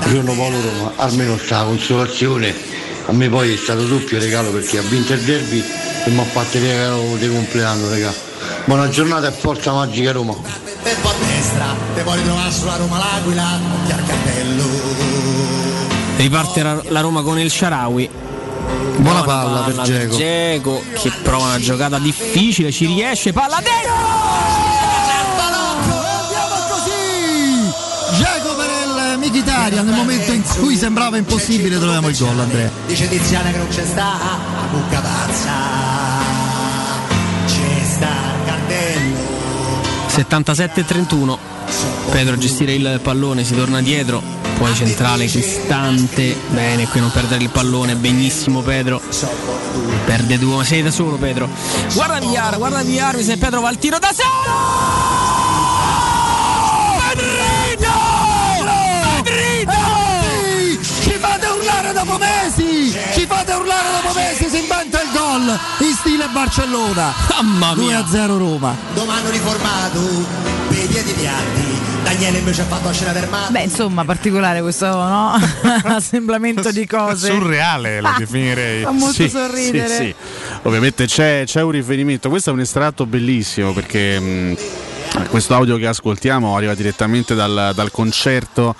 Buongiorno Paolo Roma, almeno sta consolazione, a me poi è stato doppio regalo perché ha vinto il derby e mi ha fatto il regalo di compleanno regà. Buona giornata e forza magica Roma. tempo a destra, te vuoi ritrovare sulla Roma l'Aquila, occhi al cappello. Riparte la, la Roma con il Sharawi. Buona palla per Dzeko. Dzeko, che prova una giocata difficile, ci riesce, palla Andiamo Mkhitaryan nel momento in cui sembrava impossibile troviamo il gol Andrea. Dice Tiziana che non c'è sta, a bucca pazza. C'è sta cartello. 77-31. Pedro a gestire il pallone, si torna dietro, poi centrale Cristante, bene, qui non perdere il pallone, benissimo Pedro. Perde due, ma sei da solo Pedro. Guarda Villar, guarda Villar, mi se Pedro va al tiro da solo! Fate urlare dopo mesi! Si inventa il gol in stile Barcellona. Mamma mia! 2-0 Roma. Domani riformato, per i piedi piatti. Daniele invece ha fatto la scena del mare. Beh, insomma, particolare questo no? assemblamento di cose. Surreale lo Ah, definirei. Fa molto sorridere. Sì, sì. Ovviamente c'è, c'è un riferimento, questo è un estratto bellissimo perché mh, questo audio che ascoltiamo arriva direttamente dal, dal concerto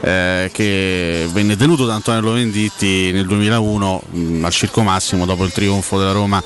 eh, che venne tenuto da Antonello Venditti nel 2001 mh, al Circo Massimo dopo il trionfo della Roma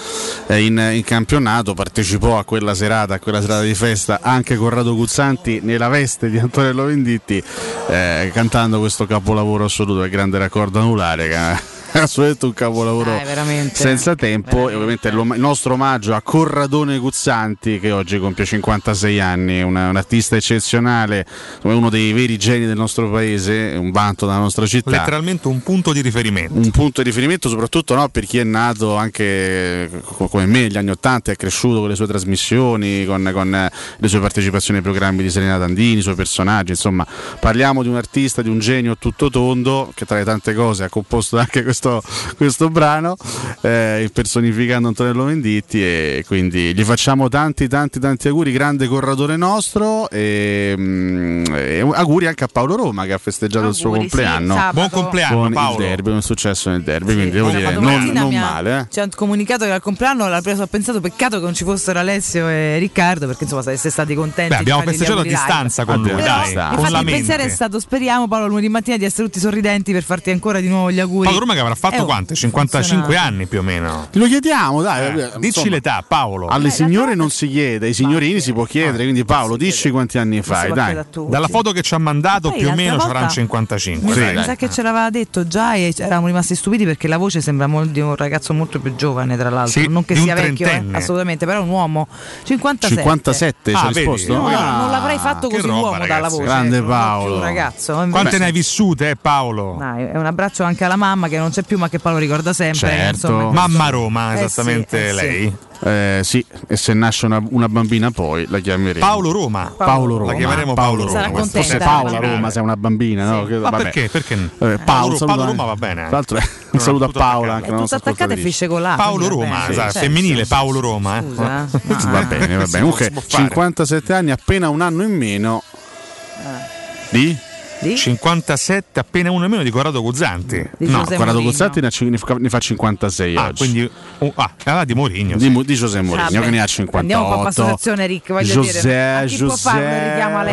eh, in, in campionato, partecipò a quella serata, a quella serata di festa anche Corrado Guzzanti nella veste di Antonello Venditti eh, cantando questo capolavoro assoluto del grande raccordo anulare che assolutamente un capolavoro Eh, veramente. senza tempo e ovviamente il nostro omaggio a Corradone Guzzanti che oggi compie 56 anni, una- un artista eccezionale, uno dei veri geni del nostro paese, un vanto della nostra città. Letteralmente un punto di riferimento. Un punto di riferimento soprattutto no, per chi è nato anche co- come me negli anni Ottanta, è cresciuto con le sue trasmissioni, con, con, le sue partecipazioni ai programmi di Serena Tandini, i suoi personaggi, insomma parliamo di un artista, di un genio tutto tondo che tra le tante cose ha composto anche questo, questo brano eh, personificando Antonello Venditti e quindi gli facciamo tanti tanti tanti auguri, grande corratore nostro e, mm, e auguri anche a Paolo Roma che ha festeggiato il suo Auguri, sì, compleanno. sabato. Buon compleanno, con Paolo. Il derby, un successo nel derby, quindi devo dire non, non male. eh. Ci ha comunicato che al compleanno l'ha preso, ho pensato peccato che non ci fossero Alessio e Riccardo perché insomma sareste stati contenti. Beh, abbiamo festeggiato a auguri live. distanza con lui, Però, dai. Con Infatti il pensiero è stato speriamo Paolo lunedì mattina di essere tutti sorridenti per farti ancora di nuovo gli auguri. Paolo Roma che avrà fatto Eh, oh, quante? 55 funzionato. anni più o meno. Lo chiediamo, dai. Eh, dici l'età, Paolo. Alle signore non si chiede, ai signorini si può chiedere, quindi Paolo, dici quanti anni fai, dai. Dalla foto che ci ha mandato più o meno ci avranno 55. Mi, sa, dai. mi sa che ce l'aveva detto già e eravamo rimasti stupiti perché la voce sembra molto di un ragazzo molto più giovane, tra l'altro. Sì, non che sia vecchio, eh, assolutamente, però è un uomo. 57. 57 ci Ah, ha risposto? No, Ah, non l'avrei fatto così roba, uomo ragazzi. dalla voce. Grande Paolo. Un ragazzo. Quante ne hai vissute, eh, Paolo? Dai, un abbraccio anche alla mamma che non c'è c'è più, ma che Paolo ricorda sempre. Certo. insomma. Mamma Roma, Eh sì, esattamente eh sì. lei. Eh, sì, e se nasce una, una bambina poi la chiameremo Paolo Roma. Paolo Roma. La chiameremo Paolo Roma. Sarà questo contenta. Forse Paola Roma se è una bambina, no? Che- Ma vabbè. perché? Perché? Eh, Paolo, Paolo, saluto Paolo Roma va bene. Tra l'altro, eh, un saluto a Paola, attaccato. anche la Tutto attaccato e l'A. Paolo Roma, esatto, femminile Paolo Roma. eh. Scusa. Va bene, va bene. Comunque, 57 anni, appena un anno in meno di? 57, appena uno in meno di Corrado Guzzanti. Di No, José Corrado. Cozzatti ne, ne fa- ne fa 56 Ah, oggi. quindi oh, ah, ah, di Mourinho. di, Mu- di José Mourinho Vabbè, che ne ha Andiamo un po' a 58. Rick. Voglio José, dire, chi José.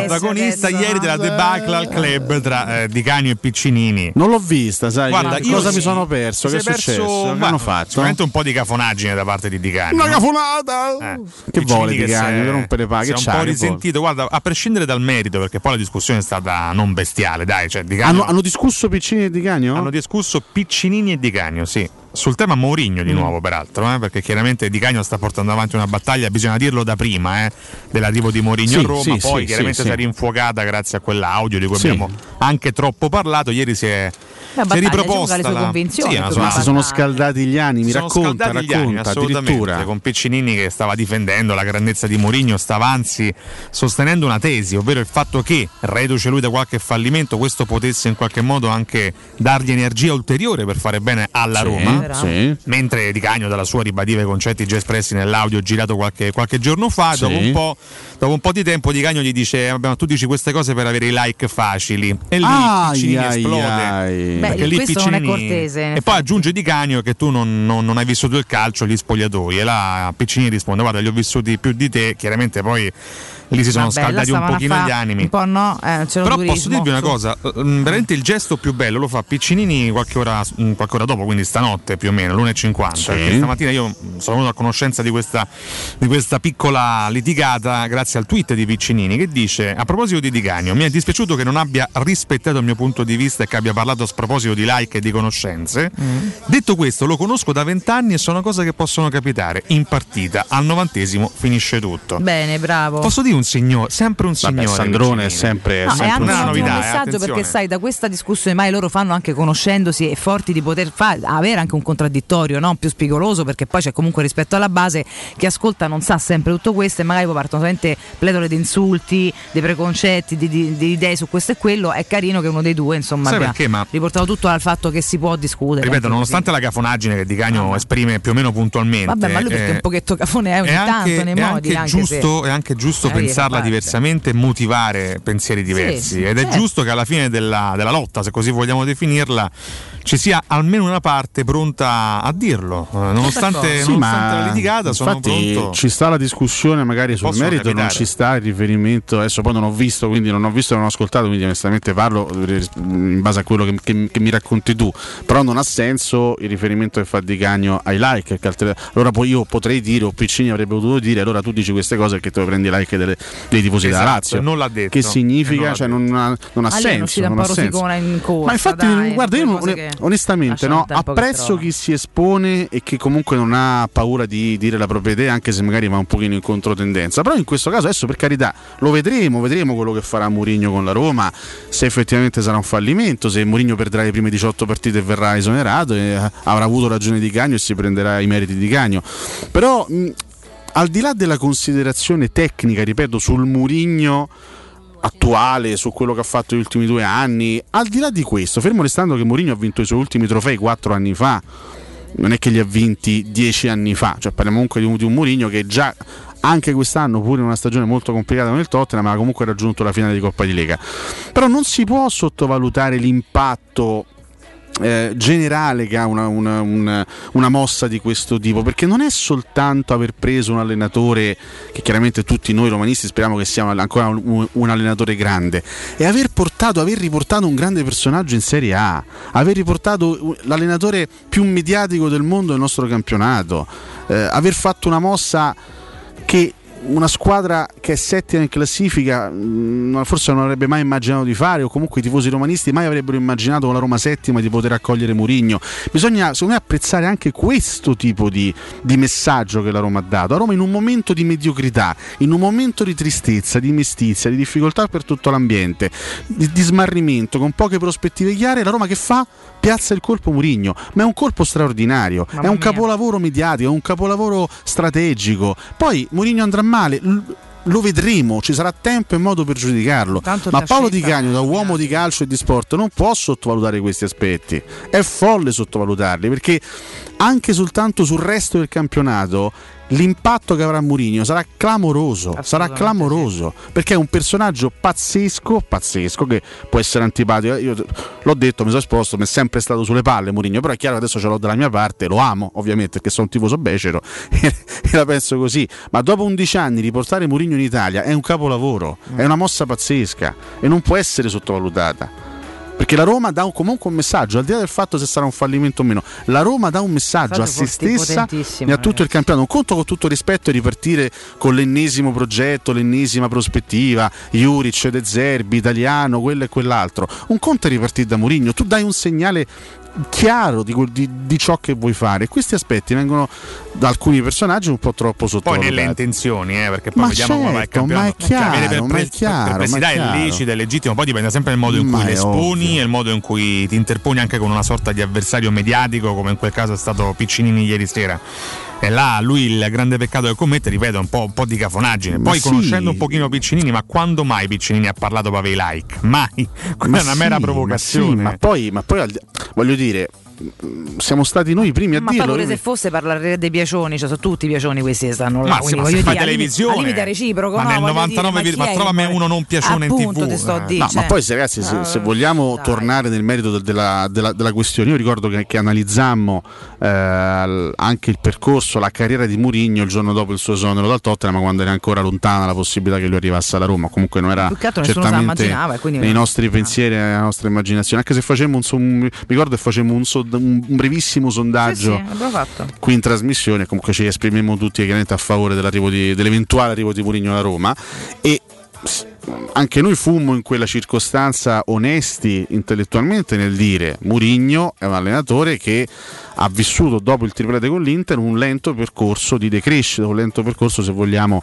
Protagonista adesso? ieri della debacle al club tra eh, Di Canio e Piccinini. Non l'ho vista, sai? Guarda, che- io cosa sì. mi sono perso? Si Che è è perso- successo? Che hanno fatto? Sicuramente un po' di cafonaggine da parte di Di Canio. Una no? cafonata! Eh, Che Piccinini vuole Di si Canio? Che rompere pa- si che è un po' risentito. Guarda, a prescindere dal merito, perché poi la discussione è stata non bestiale, dai. Cioè, Di Hanno, hanno discusso Piccini e Di Canio? hanno discusso Piccinini e Di Canio, sì. Sul tema Mourinho Mm. di nuovo, peraltro, eh, perché chiaramente Di Canio sta portando avanti una battaglia, bisogna dirlo da prima, eh, dell'arrivo di Mourinho Sì, a Roma, sì, poi sì, chiaramente si è rinfuocata grazie a quell'audio di cui abbiamo anche troppo parlato. Ieri si è, si è battaglia, riproposta la- convinzioni, Sì, Ma si sono scaldati gli animi, sono racconta, scaldati gli anni, racconta, assolutamente, addirittura. con Piccinini che stava difendendo la grandezza di Mourinho, stava anzi sostenendo una tesi, ovvero il fatto che, reduce lui da qualche fallimento, questo potesse in qualche modo anche dargli energia ulteriore per fare bene alla Sì, Roma. sì. Mentre Di Cagno dalla sua ribadiva i concetti già espressi nell'audio girato qualche, qualche giorno fa, Sì. dopo, un po', dopo un po' di tempo Di Cagno gli dice "Vabbè, ma tu dici queste cose per avere i like facili e lì Ai, Piccinini ai, esplode ai. Beh, perché lì questo non è Piccinini- cortese, e poi aggiunge Di Canio che tu non, non- non hai vissuto il calcio gli spogliatoi. E là Piccini risponde guarda li ho vissuti più di te chiaramente poi lì si sono Vabbè, scaldati un pochino fa- gli animi Un po' no, eh, però durismo, posso dirvi una cosa, mm, veramente il gesto più bello lo fa Piccinini qualche ora, mm, qualche ora dopo, quindi stanotte più o meno, l'1.50. Sì. Stamattina io sono venuto a conoscenza di questa, di questa piccola litigata grazie al tweet di Piccinini che dice a proposito di Di Canio, mi è dispiaciuto che non abbia rispettato il mio punto di vista e che abbia parlato a sproposito di like e di conoscenze. Mm. Detto questo, lo conosco da vent'anni e sono cose che possono capitare. In partita, al novantesimo finisce tutto. Bene, bravo. Posso dire un signore, sempre un Vabbè, signore. Sandrone è sempre, è No, è sempre anche una un novità, eh, messaggio attenzione. perché sai da questa discussione mai loro fanno anche conoscendosi e forti di poter fa- avere anche un contraddittorio no? più spigoloso perché poi c'è comunque rispetto alla base chi ascolta non sa sempre tutto questo e magari poi partono solamente pletore di insulti, di preconcetti, di, di- di idee su questo e quello è carino che uno dei due insomma Sai abbia perché? Ma- riportato tutto al fatto che si può discutere Ripeto, anche nonostante la cafonaggine che Di Cagno esprime più o meno puntualmente, così. vabbè ma lui perché eh, un pochetto cafone è ogni è anche, tanto nei è modi anche anche giusto, se- è anche giusto Magari fa pensarla diversamente e motivare pensieri diversi. sì, Ed è certo. giusto che alla fine della, della lotta, se così vogliamo definirla, ci sia almeno una parte pronta a dirlo. Eh, Nonostante, Sì, nonostante la litigata, sono infatti pronto. ci sta la discussione magari sul merito, non capitare. ci sta il riferimento, adesso poi non ho visto, quindi non ho visto e non ho ascoltato, quindi onestamente parlo in base a quello che, che- che mi racconti tu, però non ha senso il riferimento che fa Di Cagno ai like, che altre- allora poi io potrei dire, o Piccini avrebbe potuto dire, allora tu dici queste cose perché lo prendi like delle- dei tifosi della Esatto, Lazio. non l'ha detto. Che non significa? l'ha Cioè, non ha, non ha senso. non po' ha senso. in corsa Ma infatti, dai, guarda, io onestamente no, apprezzo chi si espone e che comunque non ha paura di dire la propria idea, anche se magari va un pochino in controtendenza. Però in questo caso, adesso per carità, lo vedremo, vedremo quello che farà Mourinho con la Roma, se effettivamente sarà un fallimento, se Mourinho perderà le prime 18 partite e verrà esonerato, e avrà avuto ragione di Cagno e si prenderà i meriti di Cagno. Però mh, al di là della considerazione tecnica, ripeto, sul Mourinho attuale su quello che ha fatto negli ultimi due anni. Al di là di questo, fermo restando che Mourinho ha vinto i suoi ultimi trofei quattro anni fa, non è che li ha vinti dieci anni fa, cioè parliamo comunque di un, di un Mourinho che già anche quest'anno, pur in una stagione molto complicata nel Tottenham, ha comunque raggiunto la finale di Coppa di Lega. Però non si può sottovalutare l'impatto eh, generale che ha una, una- una- una mossa di questo tipo perché non è soltanto aver preso un allenatore che chiaramente tutti noi romanisti speriamo che sia ancora un, un allenatore grande è aver portato aver riportato un grande personaggio in Serie A aver riportato l'allenatore più mediatico del mondo del nostro campionato eh, aver fatto una mossa che una squadra che è settima in classifica mh, forse non avrebbe mai immaginato di fare o comunque i tifosi romanisti mai avrebbero immaginato con la Roma settima di poter accogliere Murigno. Bisogna secondo me apprezzare anche questo tipo di, di messaggio che la Roma ha dato. A Roma in un momento di mediocrità, in un momento di tristezza, di mestizia, di difficoltà per tutto l'ambiente, di, di smarrimento, con poche prospettive chiare, la Roma che fa? Piazza il colpo Murigno, ma è un colpo straordinario, Mamma è un mia. capolavoro mediatico, è un capolavoro strategico. Poi Murigno andrà male. l- lo vedremo, ci sarà tempo e modo per giudicarlo. Tanto Ma Paolo Di Canio, da uomo di calcio e di sport, non può sottovalutare questi aspetti. È folle sottovalutarli perché anche soltanto sul resto del campionato l'impatto che avrà Mourinho sarà clamoroso, sarà clamoroso perché è un personaggio pazzesco, pazzesco che può essere antipatico. Io l'ho detto, mi sono esposto, mi è sempre stato sulle palle Mourinho, però è chiaro che adesso ce l'ho dalla mia parte, lo amo ovviamente perché sono un tifoso becero e la penso così, ma dopo 11 anni riportare Mourinho in Italia è un capolavoro, è una mossa pazzesca e non può essere sottovalutata. Perché la Roma dà un- comunque un messaggio, al di là del fatto se sarà un fallimento o meno, la Roma dà un messaggio a se stessa e a tutto il campionato. Un conto con tutto rispetto e ripartire con l'ennesimo progetto, l'ennesima prospettiva, Juric, De Zerbi, Italiano, quello e quell'altro. Un conto è ripartire da Mourinho, tu dai un segnale chiaro di, di- di ciò che vuoi fare. Questi aspetti vengono da alcuni personaggi un po' troppo Poi sottovalutati. nelle intenzioni, eh, perché poi Ma vediamo come va il certo, ma campionato. è chiaro, Cioè, per, ma è chiaro, per ma è presità è chiaro. lecito, è legittimo, poi dipende sempre dal modo in cui Ma le è esponi ovvio. e il modo in cui ti interponi anche con una sorta di avversario mediatico, come in quel caso è stato Piccinini ieri sera. E là lui il grande peccato che commette, ripeto, è un po', un po' di cafonaggine. Ma Poi sì. conoscendo un pochino Piccinini, ma quando mai Piccinini ha parlato per i like? Mai. Quella è una sì, mera ma provocazione. sì, Ma, poi, ma poi voglio dire, siamo stati noi i primi a Ma dirlo. pure se fosse parlare dei piacioni, cioè sono tutti i piacioni questi che stanno là. Ma ma se fai dire, televisione, al limite reciproco, ma no, nel voglio 99 dire, ma è trovami uno non piacione in Appunto, TV, sto a eh. dire, No, cioè. ma poi se, ragazzi, se, se vogliamo tornare nel merito del- della, della- della questione, io ricordo che, che analizzammo eh, anche il percorso, la carriera di Mourinho il giorno dopo il suo esonero dal Tottenham, quando era ancora lontana la possibilità che lui arrivasse alla Roma. Comunque non era certamente nei nostri pensieri, nella nostra immaginazione. Anche se facemmo un, mi ricordo che facemmo un, so- un brevissimo Sì, sì, sondaggio fatto. qui in trasmissione, comunque ci esprimemmo tutti chiaramente a favore dell'arrivo di- dell'eventuale arrivo di Mourinho alla Roma e anche noi fummo in quella circostanza onesti intellettualmente nel dire Mourinho è un allenatore che ha vissuto dopo il triplete con l'Inter un lento percorso di decrescita, un lento percorso se vogliamo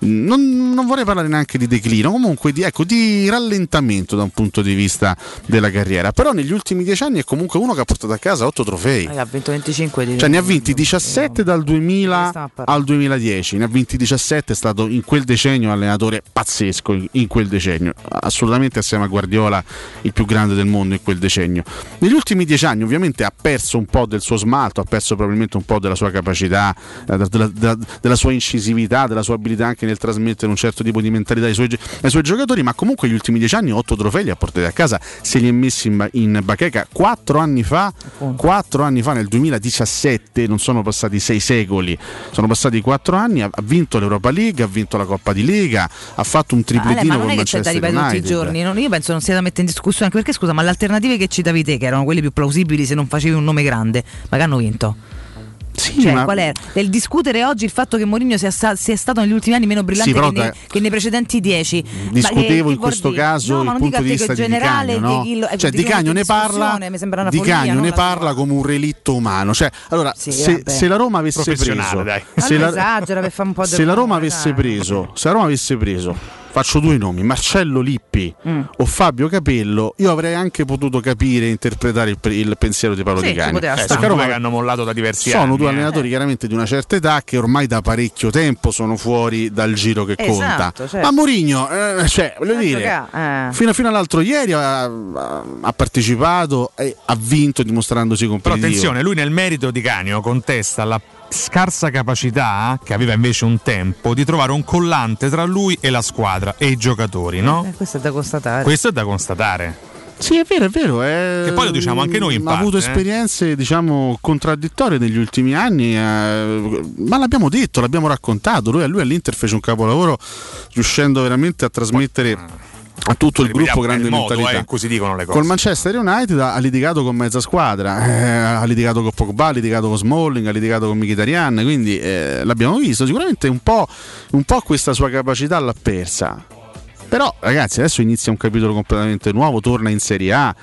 non, non vorrei parlare neanche di declino, comunque di, ecco, di rallentamento da un punto di vista della carriera. Però negli ultimi dieci anni è comunque uno che ha portato a casa otto trofei. Ha vinto 25 di Cioè ne ha vinti 17 dal 2000 al 2010, ne ha vinti 17, è stato in quel decennio allenatore pazzesco in, quel decennio, assolutamente assieme a Guardiola il più grande del mondo in quel decennio. Negli ultimi dieci anni ovviamente ha perso un po' del suo smalto, ha perso probabilmente un po' della sua capacità, eh, della, della- della sua incisività, della sua abilità anche nel trasmettere un certo tipo di mentalità ai suoi, ai suoi giocatori, ma comunque negli ultimi dieci anni otto trofei li ha portati a casa, se li ha messi in, in bacheca quattro anni fa, quattro anni fa nel 2017, non sono passati sei secoli, sono passati quattro anni, ha, vinto l'Europa League, ha vinto la Coppa di Lega, ha fatto un Tripletino ma non è che c'è da ripetere tutti i giorni, non- io penso non sia da mettere in discussione, anche perché scusa, ma le alternative che citavi te, che erano quelle più plausibili se non facevi un nome grande, ma che hanno vinto? cioè, ma- qual è? Del discutere oggi il fatto che Mourinho sia, sta- sia stato negli ultimi anni meno brillante Sì, però che, nei, dai- che nei precedenti dieci. Discutevo che in questo dire? caso No, il punto di vista di generale, Di Canio, no? di eh, cioè di Di mette ne parla, discussione, mi sembra una Di non ne la parla come un relitto umano. Cioè, allora, Sì, se, se la Roma avesse preso, dai. Se la, esagera un po' se la Roma avesse preso, se la Roma avesse preso, faccio due nomi, Marcello Lippi Mm. o Fabio Capello, io avrei anche potuto capire e interpretare il, il pensiero di Paolo Sì, Di poteva Eh, sono che hanno mollato da diversi sono anni. due eh. allenatori chiaramente di una certa età che ormai da parecchio tempo sono fuori dal giro che Esatto, conta. certo. Ma Mourinho, eh, cioè, voglio Ma dire, gioca- eh. fino, fino all'altro ieri ha, ha- partecipato e ha vinto dimostrandosi Però competitivo. attenzione, lui nel merito di Canio contesta la scarsa capacità, che aveva invece un tempo, di trovare un collante tra lui e la squadra e i giocatori, no? Eh, questo è da constatare. Questo è da constatare. Sì, è vero, è vero. È... Che poi lo diciamo anche noi in Ha avuto parte, eh. esperienze, diciamo, contraddittorie negli ultimi anni, eh, ma l'abbiamo detto, l'abbiamo raccontato. Lui, lui all'Inter fece un capolavoro riuscendo veramente a trasmettere a tutto il gruppo grande modo, mentalità. eh, si dicono le cose. Col Manchester United ha litigato con mezza squadra, eh, ha litigato con Pogba, ha litigato con Smalling, ha litigato con Mkhitaryan, quindi eh, l'abbiamo visto, sicuramente un po', un po' questa sua capacità l'ha persa. Però ragazzi adesso inizia un capitolo completamente nuovo, torna in Serie A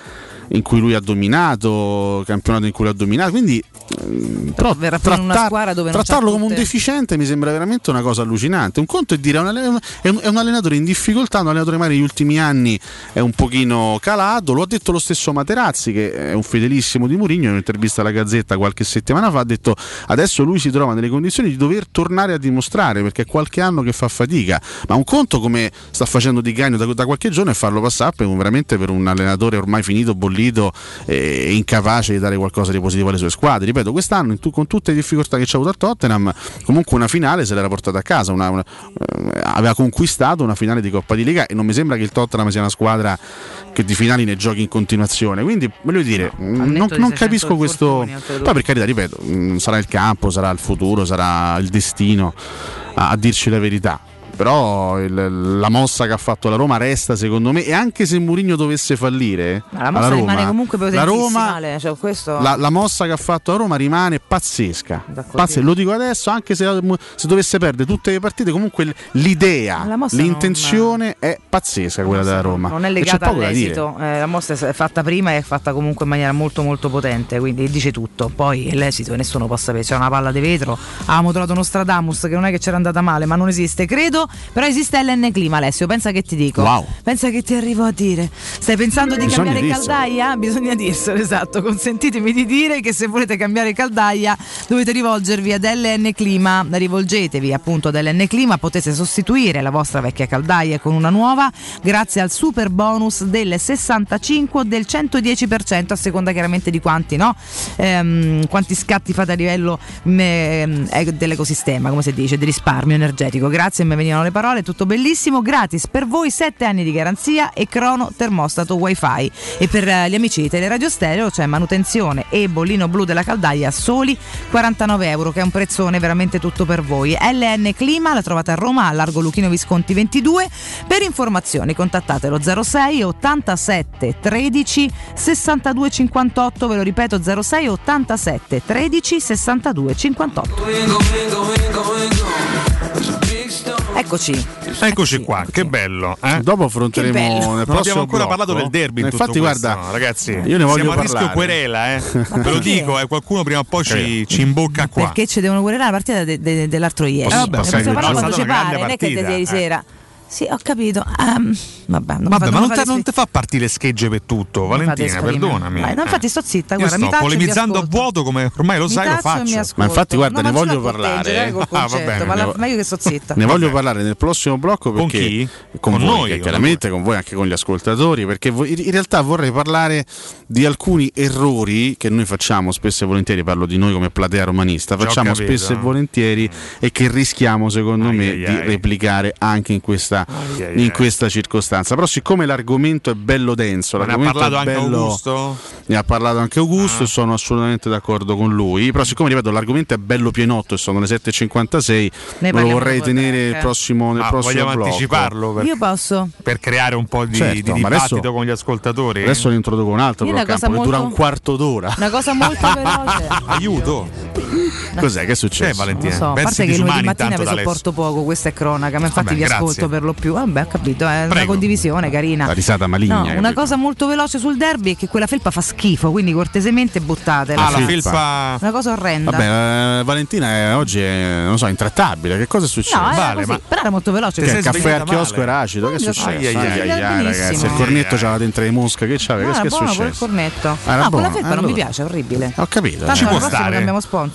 in cui lui ha dominato, campionato in cui lui ha dominato, quindi ehm, però trattar- trattarlo come un deficiente mi sembra veramente una cosa allucinante. Un conto è dire è un allenatore in difficoltà, un allenatore magari negli ultimi anni è un pochino calato, lo ha detto lo stesso Materazzi che è un fedelissimo di Mourinho in un'intervista alla Gazzetta qualche settimana fa, ha detto adesso lui si trova nelle condizioni di dover tornare a dimostrare perché è qualche anno che fa fatica, ma un conto come sta facendo Di Gagno da, da qualche giorno è farlo passare per un- veramente per un allenatore ormai finito, bollito e incapace di dare qualcosa di positivo alle sue squadre. Ripeto, quest'anno tu- con tutte le difficoltà che c'ha avuto al Tottenham, comunque una finale se l'era portata a casa, una- una- eh, aveva conquistato una finale di Coppa di Lega e non mi sembra che il Tottenham sia una squadra che di finali ne giochi in continuazione. Quindi voglio dire, mh, non, non 600 capisco questo. Poi per carità, ripeto, mh, sarà il campo, sarà il futuro, sarà il destino a, a dirci la verità. Però il- la mossa che ha fatto la Roma resta secondo me e anche se Mourinho dovesse fallire la mossa alla rimane Roma, comunque la potentissima, Roma Ale, cioè, questo... la, la mossa che ha fatto a Roma rimane pazzesca. Pazze- lo dico adesso, anche se, se dovesse perdere tutte le partite, comunque l'idea, La l'intenzione è pazzesca quella della Roma. non è legata all'esito, eh, la mossa è fatta prima e è fatta comunque in maniera molto molto potente, quindi dice tutto. Poi l'esito nessuno può sapere, c'è una palla di vetro, avevamo trovato uno Stradamus che non è che c'era andata male, ma non esiste, credo, però esiste LN Clima Alessio, pensa che ti dico. Wow. Pensa che ti arrivo a dire. Stai pensando di Bisogna cambiare dirselo. caldaia? Bisogna dirselo, esatto. Consentitemi di dire che se volete cambiare caldaia dovete rivolgervi ad LN Clima, rivolgetevi appunto ad LN Clima, potete sostituire la vostra vecchia caldaia con una nuova grazie al super bonus del 65 o del 110% a seconda chiaramente di quanti, no? Ehm, quanti scatti fate a livello ehm, eh, dell'ecosistema, come si dice, di risparmio energetico. Grazie, mi venivano le parole, tutto bellissimo, gratis per voi 7 anni di garanzia e crono termostato wifi. E per eh, gli amici di Teleradio Stereo c'è manutenzione e bollino blu della caldaia a soli 49 euro che è un prezzone veramente tutto per voi. LN Clima la trovate a Roma a Largo Luchino Visconti 22 per informazioni contattatelo 06 87 13 62 58 ve lo ripeto 06 87 13 62 58 Eccoci. Eccoci qua, che bello. eh? Dopo affronteremo bello. nel Non abbiamo ancora blocco. parlato del derby. in Infatti, tutto questo, guarda, ragazzi, io ne voglio siamo a rischio parlare. querela, eh. Ve lo dico, eh, qualcuno prima o poi ci, ci imbocca qua. Perché ci devono querelare la partita de- de- dell'altro ieri. Ne posso possiamo parlare è quando ci pare, non è che di ieri eh. sera. Sì, ho capito. Ehm, vabbè, non Vabbè, fate- ma non, te, non ti fa partire schegge per tutto, non fate Valentina, perdonami. Vai, no, infatti sto zitta, guarda, mi sto polemizzando a vuoto come ormai lo Mi sai, lo mi faccio. Ma infatti, guarda, No, ne ma voglio parlare. Col Ah, bene, vo- meglio che sto zitta. Ne voglio parlare nel prossimo blocco Con perché chi? con, Con voi, noi, con chiaramente con voi anche con gli ascoltatori, perché in realtà vorrei parlare di alcuni errori che noi facciamo spesso e volentieri, parlo di noi come platea romanista, facciamo capito. spesso e volentieri e che rischiamo secondo me di replicare anche in questa, Ai, ai, in ai. questa circostanza. Però siccome l'argomento è bello denso, ne ha l'argomento parlato è anche bello, Augusto? ne ha parlato anche Augusto Ah. e sono assolutamente d'accordo con lui. Però siccome ripeto l'argomento è bello pienotto e sono le 7.56, Ne me lo vorrei tenere il prossimo, nel Ah, prossimo vogliamo blocco. anticiparlo per, Io posso. per creare un po' di, Certo, di dibattito adesso- con gli ascoltatori? Adesso ne introduco un altro però campo, che dura molto- un quarto d'ora. Una cosa molto veloce. Aiuto! Cos'è che è successo? C'è Valentina? So, a parte che lunedì mattina vi sopporto poco, questa è cronaca, ma infatti Vabbè, vi grazie. ascolto per lo più. Vabbè, ho capito, è una Prego. condivisione carina. La risata maligna. No, capito? una cosa molto veloce sul derby è che quella felpa fa schifo, quindi cortesemente buttatela. Ah, la Sì. felpa. Una cosa orrenda. Vabbè, eh, Valentina è- oggi è, non so, intrattabile. Che cosa è successo? no, vale, ma- però era molto veloce. Che il caffè svegliata al chiosco era acido? Che è successo? ragazzi, il cornetto c'aveva dentro le mosche. Che c'aveva? Ah, che è successo? cornetto. Ah, no, quella felpa non mi piace, è orribile. Ho capito. Tanto Ci può stare.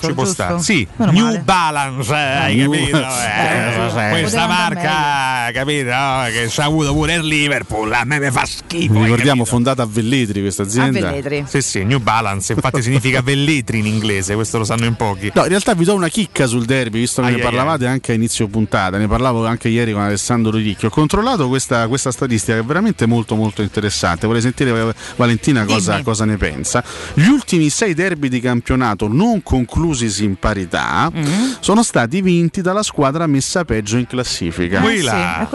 Ci può giusto? Stare. Sì, Meno New male. Balance, eh, hai New- capito? Eh, Eh, questa marca, capito? No, Che ci ha avuto pure il Liverpool, a me mi fa schifo. hai Ricordiamo, fondata a Velletri questa A azienda. Velletri. Sì, sì, New Balance, infatti significa velletri in inglese, questo lo sanno in pochi. No, in realtà vi do una chicca sul derby, visto che Ai, ne ai, parlavate anche a inizio puntata, ne parlavo anche ieri con Alessandro Ricchio. Ho controllato questa, questa statistica che è veramente molto molto interessante. Vorrei sentire eh, Valentina cosa, cosa ne pensa. Gli ultimi sei derby di campionato non conclusi conclusi in parità, Mm-hmm. sono stati vinti dalla squadra messa peggio in classifica. Eh sì,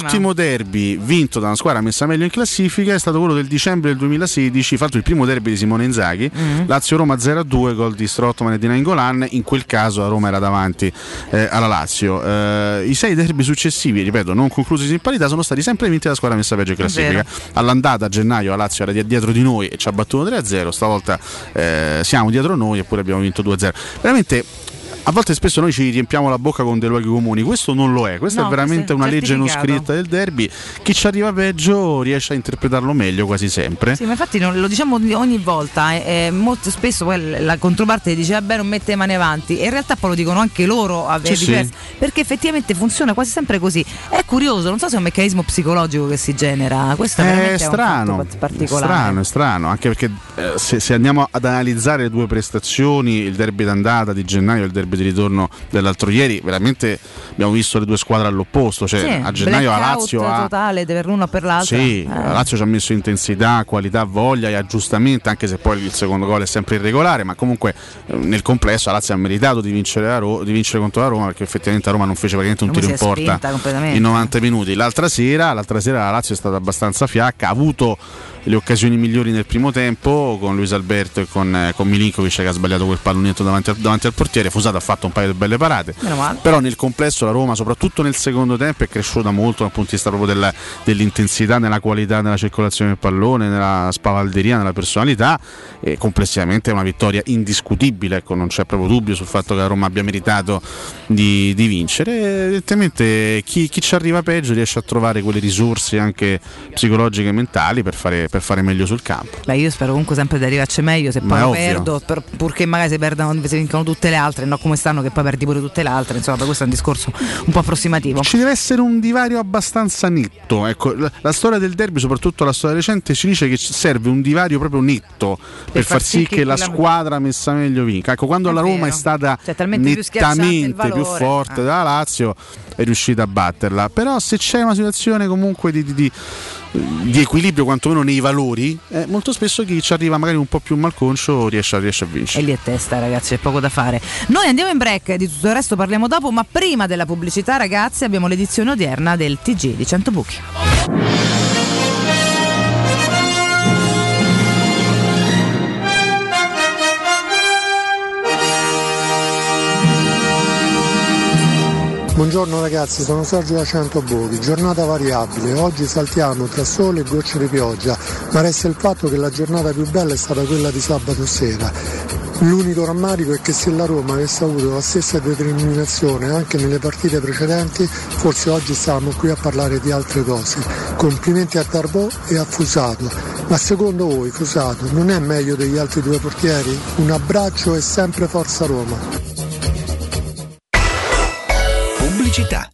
L'ultimo derby vinto da una squadra messa meglio in classifica è stato quello del dicembre del 2016, fatto il primo derby di Simone Inzaghi, Mm. Lazio-Roma 0-2, gol di Strottman e di Nainggolan, in quel caso la Roma era davanti eh, alla Lazio. Eh, I sei derby successivi, ripeto, non conclusi in parità, sono stati sempre vinti dalla squadra messa peggio in classifica. All'andata a gennaio la Lazio era di- dietro di noi e ci ha battuto 3-0, stavolta eh, siamo dietro noi eppure abbiamo vinto 2-0. Veramente a volte spesso noi ci riempiamo la bocca con dei luoghi comuni, questo non lo è, questa No, è veramente è una legge non scritta del derby. Chi ci arriva peggio riesce a interpretarlo meglio quasi sempre. Sì, ma infatti lo diciamo di- ogni volta, eh, eh, molto spesso la controparte dice vabbè non mette mani avanti e in realtà poi lo dicono anche loro a Sì, sì. perché effettivamente funziona quasi sempre così. È curioso, non so se è un meccanismo psicologico che si genera, questo è, strano, è particolare. strano, è strano, anche perché eh, se, se andiamo ad analizzare le due prestazioni, il derby d'andata di gennaio e il derby di ritorno dell'altro ieri, veramente abbiamo visto le due squadre all'opposto, cioè Sì, a gennaio la Lazio ha totale per l'una per l'altra. Sì, Eh. la Lazio ci ha messo intensità, qualità, voglia e aggiustamento, anche se poi il secondo gol è sempre irregolare, ma comunque eh, nel complesso la Lazio ha meritato di vincere, a Ro- di vincere contro la Roma perché effettivamente la Roma non fece praticamente un Roma tiro in porta in 90 minuti. L'altra sera, l'altra sera la Lazio è stata abbastanza fiacca, ha avuto le occasioni migliori nel primo tempo con Luis Alberto e con, eh, con Milinkovic che ha sbagliato quel pallonetto davanti al, davanti al portiere, Fusato ha fatto un paio di belle parate. Però nel complesso la Roma soprattutto nel secondo tempo è cresciuta molto dal punto di vista proprio della- dell'intensità nella qualità nella circolazione del pallone nella spavalderia nella personalità. E complessivamente è una vittoria indiscutibile ecco, non c'è proprio dubbio sul fatto che la Roma abbia meritato di, di vincere. E evidentemente chi, chi ci arriva peggio riesce a trovare quelle risorse anche psicologiche e mentali per fare, per fare meglio sul campo Beh, io spero comunque sempre di arrivarci meglio, se poi perdo, per- purché magari si perdano, si vincono tutte le altre, no come stanno che poi perdi pure tutte le altre, insomma, per questo è un discorso un po' approssimativo. Ci deve essere un divario abbastanza netto. Ecco, la, la storia del derby, soprattutto la storia recente, ci dice che serve un divario proprio netto per, far sì che, la quella- squadra messa meglio vinca. Ecco, quando È la Roma vero. è stata Cioè, più nettamente più valore. forte della Lazio, è riuscita a batterla. Però se c'è una situazione comunque di, di- di- di equilibrio, quantomeno nei valori, eh, molto spesso chi ci arriva magari un po' più malconcio riesce riesce a vincere. E lì è testa, ragazzi, c'è poco da fare. Noi andiamo in break, di tutto il resto parliamo dopo, ma prima della pubblicità, ragazzi, abbiamo l'edizione odierna del TG di 100 buchi. Buongiorno ragazzi, sono Sergio da Centobuchi, giornata variabile, oggi saltiamo tra sole e gocce di pioggia, ma resta il fatto che la giornata più bella è stata quella di sabato sera. L'unico rammarico è che se la Roma avesse avuto la stessa determinazione anche nelle partite precedenti, forse oggi stavamo qui a parlare di altre cose. Complimenti a Tarbò e a Fusato. Ma secondo voi Fusato non è meglio degli altri due portieri? Un abbraccio e sempre Forza Roma. Pubblicità.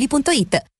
ValentinoAutomobili.it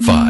5,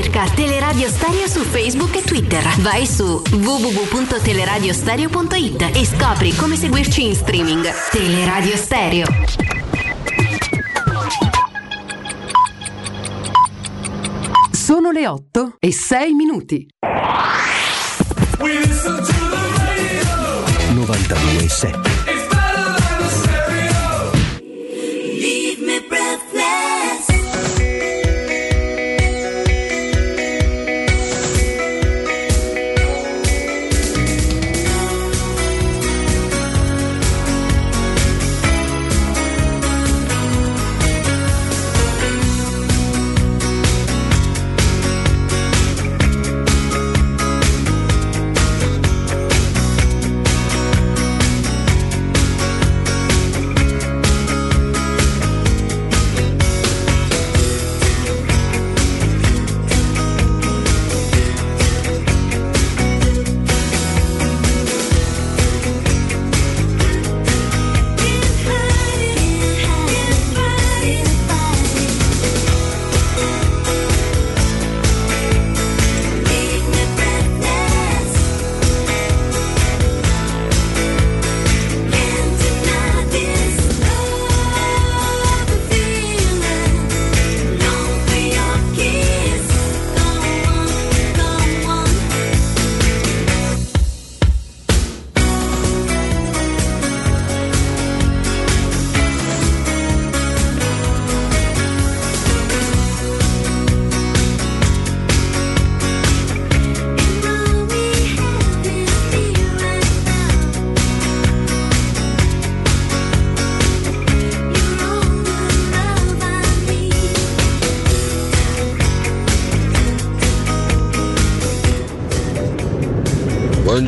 Cerca Teleradio Stereo su Facebook e Twitter. Vai su www.teleradiostereo.it e scopri come seguirci in streaming. Teleradio Stereo. Sono le 8 e 6 minuti. 92 7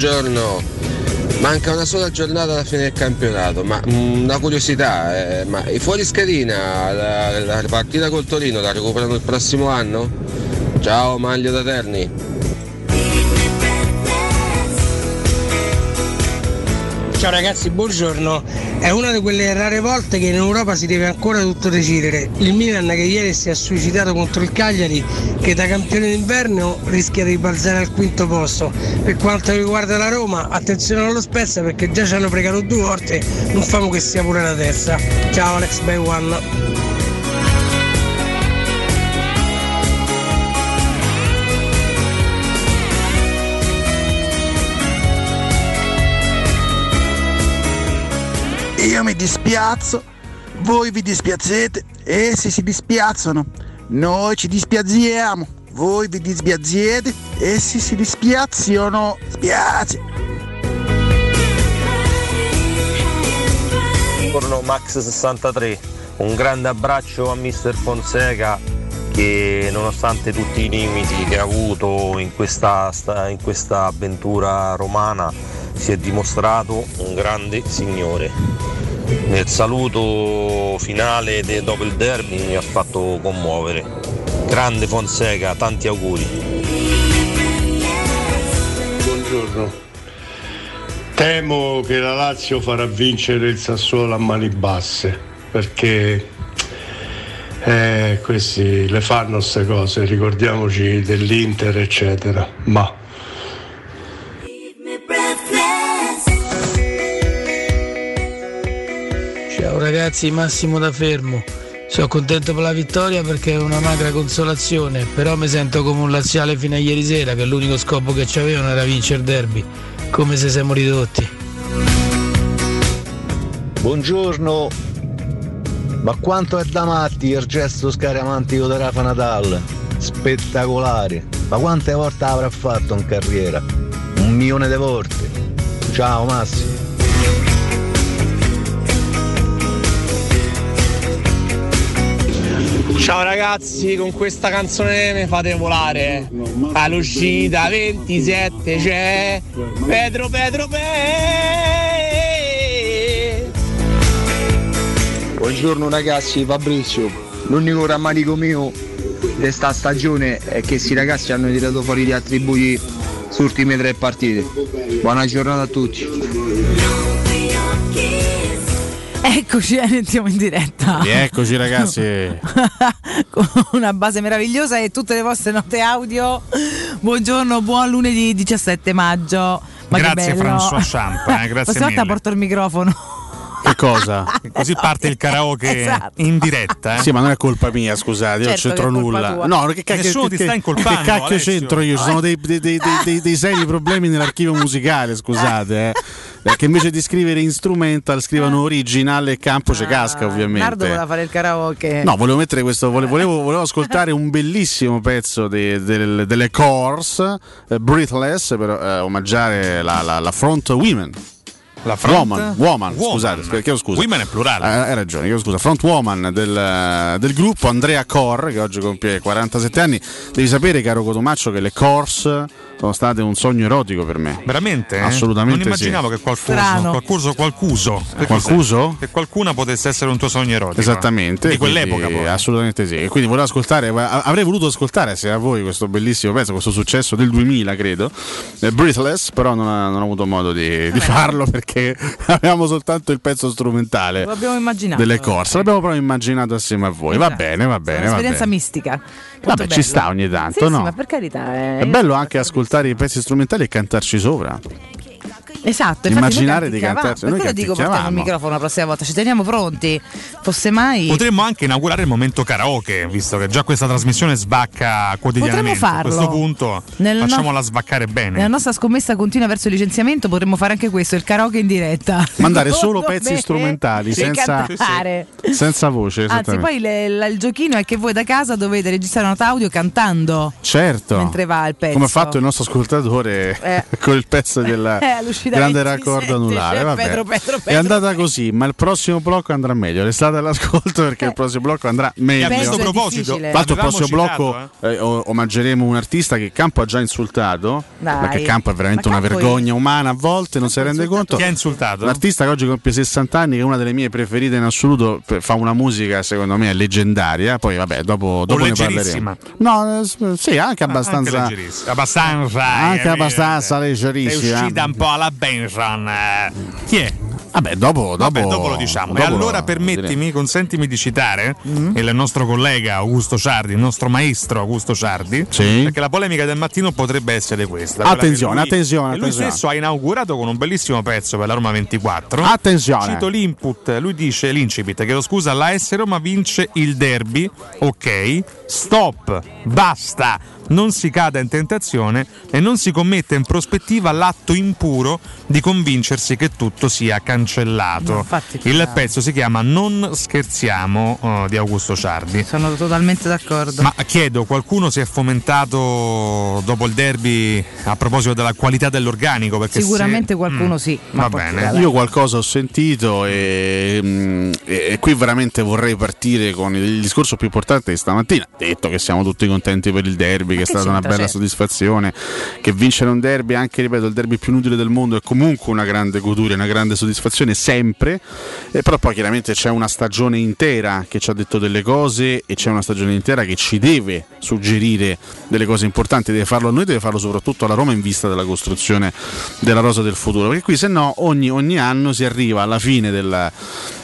Buongiorno. Manca una sola giornata alla fine del campionato, ma mm, una curiosità, eh, ma i fuori schedina, la, la partita col Torino la recuperano il prossimo anno? Ciao Maglio da Terni. Ciao ragazzi, buongiorno. È una di quelle rare volte che in Europa si deve ancora tutto decidere. Il Milan che ieri si è suicidato contro il Cagliari, che da campione d'inverno rischia di balzare al quinto posto. Per quanto riguarda la Roma, attenzione allo Spezia perché già ci hanno pregato due volte, non famo che sia pure la terza. Ciao Alex by One. Io mi dispiazzo, voi vi dispiazzete, essi si dispiazzano, noi ci dispiazziamo, voi vi dispiazziete, essi si dispiazzano. Spiace. Buongiorno Max63, un grande abbraccio a Mister Fonseca che nonostante tutti i limiti che ha avuto in questa, in questa avventura romana si è dimostrato un grande signore. Nel saluto finale de, dopo il derby mi ha fatto commuovere. Grande Fonseca, tanti auguri. Buongiorno. Temo che la Lazio farà vincere il Sassuolo a mani basse perché eh, questi le fanno queste cose, ricordiamoci dell'Inter eccetera, ma Ciao ragazzi, Massimo da Fermo. Sono contento per la vittoria perché è una magra consolazione, però mi sento come un laziale fino a ieri sera che l'unico scopo che c'avevano era vincere il derby, come se siamo ridotti. Buongiorno, ma quanto è da matti il gesto scaramantico di Rafa Nadal? Spettacolare! Ma quante volte avrà fatto in carriera? Un milione di volte. Ciao Massimo. Ciao ragazzi, con questa canzone mi fate volare. All'uscita 27 c'è Pedro Pedro Pe. Buongiorno ragazzi, Fabrizio. L'unico rammarico mio di sta stagione è che questi ragazzi hanno tirato fuori gli attributi su ultime tre partite. Buona giornata a tutti. Eccoci, eh, entriamo in diretta. Eccoci ragazzi. Con una base meravigliosa e tutte le vostre note audio. Buongiorno, buon lunedì 17 maggio. Ma grazie François Champ, eh, grazie Questa volta porto il microfono. Che cosa? Così parte il karaoke Esatto. in diretta. Eh? Sì, ma non è colpa mia, scusate, io non Certo c'entro nulla. tua. No, che cacchio, Nessuno ti che- sta incolpando, Che cacchio Alessio. c'entro io? Ci sono dei, dei- dei- dei- dei- dei seri problemi nell'archivio musicale, scusate. Eh. Perché invece di scrivere instrumental scrivono originale e campo c'è casca, Nardo voleva ovviamente. fare il karaoke. No, volevo mettere questo. vole- Volevo, volevo ascoltare un bellissimo pezzo de- del- delle Course, eh, Breathless, per eh, omaggiare la, la- la front women. La front woman, woman, woman. scusate, chiedo scusa. Women è plurale. Eh, hai ragione, chiedo scusa. Front woman del, del gruppo Andrea Cor, che oggi compie 47 anni. Devi sapere, caro Cotomaccio, che le Course sono state un sogno erotico per me. Veramente? eh? Assolutamente Non immaginavo sì. che qualcuno, qualcuno, qualcuso, che Qualcuso? cos'è? Che qualcuna potesse essere un tuo sogno erotico. Esattamente, Di quell'epoca quindi, poi. assolutamente sì. E quindi volevo ascoltare, avrei voluto ascoltare se a voi questo bellissimo pezzo, questo successo del 2000, credo. eh, Breathless, però non, ho- non ho avuto modo di, di farlo perché avevamo soltanto il pezzo strumentale Lo abbiamo immaginato. delle corse. L'abbiamo proprio immaginato assieme a voi. Va bene, va bene, va Un'esperienza mistica. Molto Vabbè, ci bella. sta ogni tanto, Sì, sì, no? ma per carità. eh, È bello anche ascoltare i pezzi strumentali e cantarci sopra. Esatto, Immaginare di cantarci- Per quello dico portiamo il microfono la prossima volta, ci teniamo pronti. Fosse mai. Potremmo anche inaugurare il momento karaoke, visto che già questa trasmissione sbacca quotidianamente. Potremmo A questo farlo. punto Nel no- facciamola sbaccare bene. Nella nostra scommessa continua verso il licenziamento potremmo fare anche questo, il karaoke in diretta. Mandare solo pezzi me, strumentali, senza-. Senza voce, Anzi, poi le- la- il giochino è che voi da casa dovete registrare una audio cantando Certo. mentre va il pezzo. Come ha fatto il nostro ascoltatore Eh. con il pezzo della, Eh, all'uscita da grande 27, raccordo anulare. cioè, vabbè. Pedro, Pedro, È Pedro. andata così, ma il prossimo blocco andrà meglio. Restate all'ascolto perché il prossimo blocco andrà meglio. a questo è proposito, l'altro, il prossimo citato, blocco eh, o- omaggeremo un artista che Campo ha già insultato. Dai. Perché Campo è veramente Ma una Campo è- vergogna umana a volte, non si rende conto. Chi ha insultato? Un artista che oggi compie 60 anni, che è una delle mie preferite in assoluto, fa una musica secondo me leggendaria. Poi, vabbè, dopo, dopo ne parleremo. No, eh, sì, anche abbastanza. Anche leggerissima. Abbastanza. Anche eh, abbastanza È leggerissima. uscita un po' alla Benson. eh. Chi è? Vabbè, dopo, dopo, Vabbè, dopo lo diciamo. dopo e allora lo permettimi, consentimi di citare il nostro collega Augusto Ciardi, il nostro maestro Augusto Ciardi, Sì. perché la polemica del mattino potrebbe essere questa. Attenzione, lui- attenzione, Lui attenzione. stesso ha inaugurato con un bellissimo pezzo per la Roma 24. Attenzione. Cito l'input, lui dice l'incipit, chiedo scusa, la S Roma vince il derby, ok, stop, basta, non si cada in tentazione e non si commette in prospettiva l'atto impuro di convincersi che tutto sia cancellato. Il chiaro. pezzo si chiama Non scherziamo eh, di Augusto Ciardi. Sono totalmente d'accordo. Ma chiedo, qualcuno si è fomentato dopo il derby a proposito della qualità dell'organico? Perché Sicuramente se- qualcuno Mm, sì. ma Va bene. Io qualcosa ho sentito e, mm, e- e qui veramente vorrei partire con il discorso più importante di stamattina. Detto che siamo tutti contenti per il derby, che è stata una bella certo. soddisfazione, che vincere un derby, anche ripeto, il derby più inutile del mondo è comunque una grande goduria, una grande soddisfazione sempre, Eh, però poi chiaramente c'è una stagione intera che ci ha detto delle cose e c'è una stagione intera che ci deve suggerire delle cose importanti, deve farlo a noi, deve farlo soprattutto alla Roma in vista della costruzione della rosa del futuro, perché qui se no ogni, ogni anno si arriva alla fine della,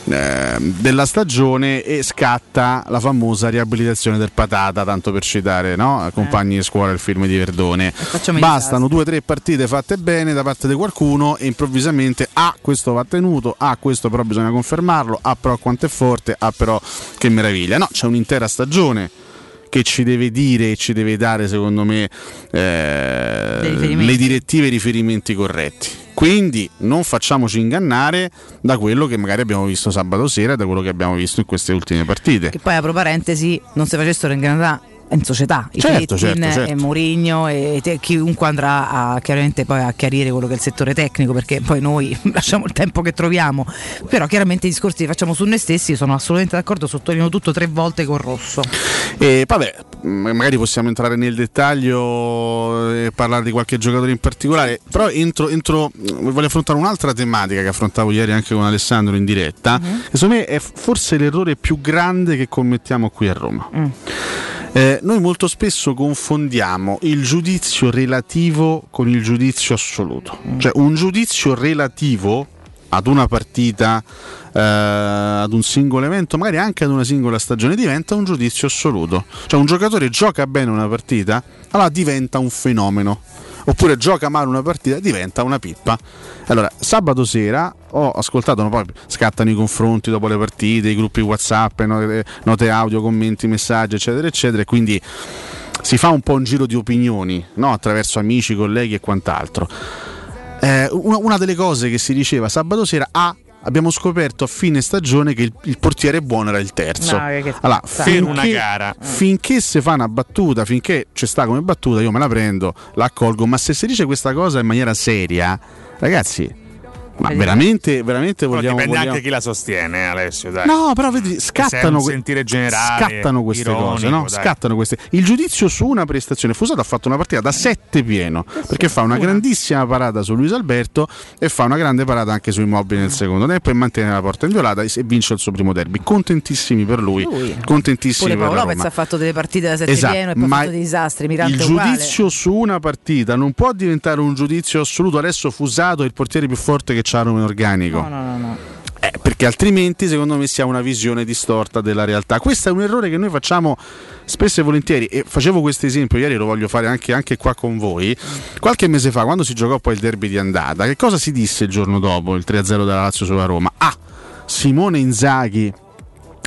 eh, della stagione e scatta la famosa riabilitazione del patata, tanto per citare no? compagni di scuola il film di Verdone. Bastano due o tre partite fatte bene da parte di qualcuno e improvvisamente ah questo va tenuto, ah questo però bisogna confermarlo, ah però quanto è forte, ah però che meraviglia. No, c'è un'intera stagione che ci deve dire e ci deve dare secondo me eh, le direttive e i riferimenti corretti. Quindi non facciamoci ingannare da quello che magari abbiamo visto sabato sera e da quello che abbiamo visto in queste ultime partite. Che poi, apro parentesi, non si facessero in Canada in società, i Certo, certo, certo. e Mourinho e te- chiunque andrà a, chiaramente poi a chiarire quello che è il settore tecnico perché poi noi lasciamo il tempo che troviamo però chiaramente i discorsi li facciamo su noi stessi sono assolutamente d'accordo sottolineo tutto tre volte con rosso E vabbè, magari possiamo entrare nel dettaglio e parlare di qualche giocatore in particolare, però entro, entro- voglio affrontare un'altra tematica che affrontavo ieri anche con Alessandro in diretta, che secondo me è forse l'errore più grande che commettiamo qui a Roma. Eh, noi molto spesso confondiamo il giudizio relativo con il giudizio assoluto. Cioè un giudizio relativo ad una partita, eh, ad un singolo evento, magari anche ad una singola stagione, diventa un giudizio assoluto. Cioè un giocatore gioca bene una partita, allora diventa un fenomeno. Oppure gioca male una partita, diventa una pippa. Allora, sabato sera ho ascoltato, no, poi scattano i confronti dopo le partite, i gruppi WhatsApp, note, note audio, commenti, messaggi, eccetera, eccetera. E quindi si fa un po' un giro di opinioni no? attraverso amici, colleghi e quant'altro. Eh, una, una delle cose che si diceva sabato sera, ah, abbiamo scoperto a fine stagione che il, il portiere buono era il terzo. No, allora. Per una finché- gara. finché si fa una battuta, finché ci sta come battuta, io me la prendo, la accolgo, ma se si dice questa cosa in maniera seria, ragazzi, ma veramente, veramente Però vogliamo... dipende vogliamo- anche chi la sostiene, Alessio. Dai. No, però vedi, scattano, que- sentire generale, scattano queste ironico, cose, no? Scattano queste. Il giudizio su una prestazione. Fusato ha fatto una partita da 7 pieno perché fa una grandissima parata su Luis Alberto e fa una grande parata anche su Immobili nel secondo tempo e mantiene la porta inviolata e vince il suo primo derby. Contentissimi per lui, Lui. contentissimi pure per Paolo Lopez ha fatto delle partite da 7 Esatto, pieno e poi ha fatto dei disastri Mirante il uguale. giudizio su una partita non può diventare un giudizio assoluto. Adesso Fusato è il portiere più forte che c'ha in organico. no no no, no. Eh, perché altrimenti secondo me si ha una visione distorta della realtà. Questo è un errore che noi facciamo spesso e volentieri e facevo questo esempio ieri, lo voglio fare anche, anche qua con voi. Qualche mese fa, quando si giocò poi il derby di andata, che cosa si disse il giorno dopo, il 3-0 della Lazio sulla Roma? Ah, Simone Inzaghi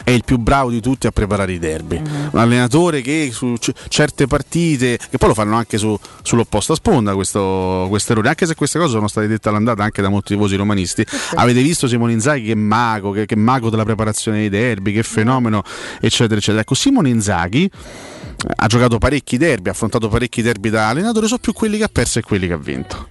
è il più bravo di tutti a preparare i derby. Mm-hmm. Un allenatore che su c- certe partite, che poi lo fanno anche su, sull'opposta sponda questo, errore, anche se queste cose sono state dette all'andata anche da molti tifosi romanisti. Sì. Avete visto Simone Inzaghi che mago, che, che mago della preparazione dei derby, che fenomeno, eccetera, eccetera. Ecco, Simone Inzaghi ha giocato parecchi derby, ha affrontato parecchi derby da allenatore, so più quelli che ha perso e quelli che ha vinto.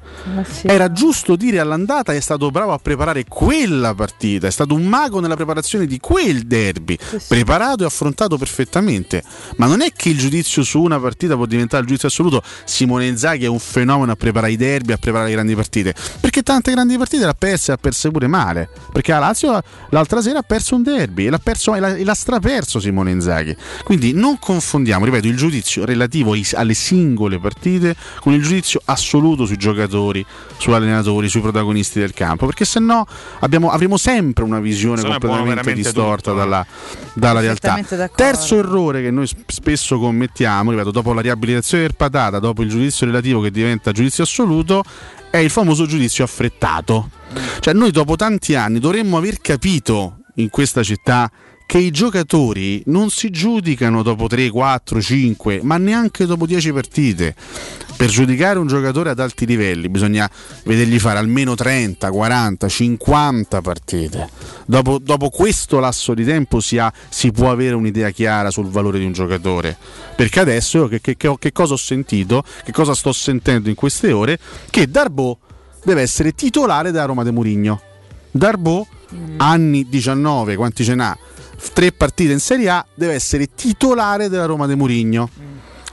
Sì. Era giusto dire all'andata è stato bravo a preparare quella partita, è stato un mago nella preparazione di quel derby, sì, sì. preparato e affrontato perfettamente. Ma non è che il giudizio su una partita può diventare il giudizio assoluto. Simone Inzaghi è un fenomeno a preparare i derby, a preparare le grandi partite, perché tante grandi partite le ha perse e ha perse pure male, perché la Lazio l'altra sera ha perso un derby e l'ha, perso, e l'ha, e l'ha straperso Simone Inzaghi. Quindi non confondiamo, ripeto, il giudizio relativo alle singole partite con il giudizio assoluto sui giocatori, sugli allenatori, sui protagonisti del campo, perché se no abbiamo, avremo sempre una visione se completamente distorta tutto. dalla, dalla realtà. Terzo errore che noi spesso commettiamo, ripeto, dopo la riabilitazione del patata, dopo il giudizio relativo che diventa giudizio assoluto, è il famoso giudizio affrettato. Cioè noi dopo tanti anni dovremmo aver capito in questa città che i giocatori non si giudicano dopo 3, 4, 5, ma neanche dopo 10 partite. Per giudicare un giocatore ad alti livelli bisogna vedergli fare almeno 30, 40, 50 partite. Dopo, dopo questo lasso di tempo si, ha, si, può avere un'idea chiara sul valore di un giocatore. Perché adesso che, che, che cosa ho sentito, che cosa sto sentendo in queste ore? Che Darbo deve essere titolare da Roma de Murigno. Darbo, mm. anni 19, quanti ce n'ha? Tre partite in Serie A, deve essere titolare della Roma de Murigno.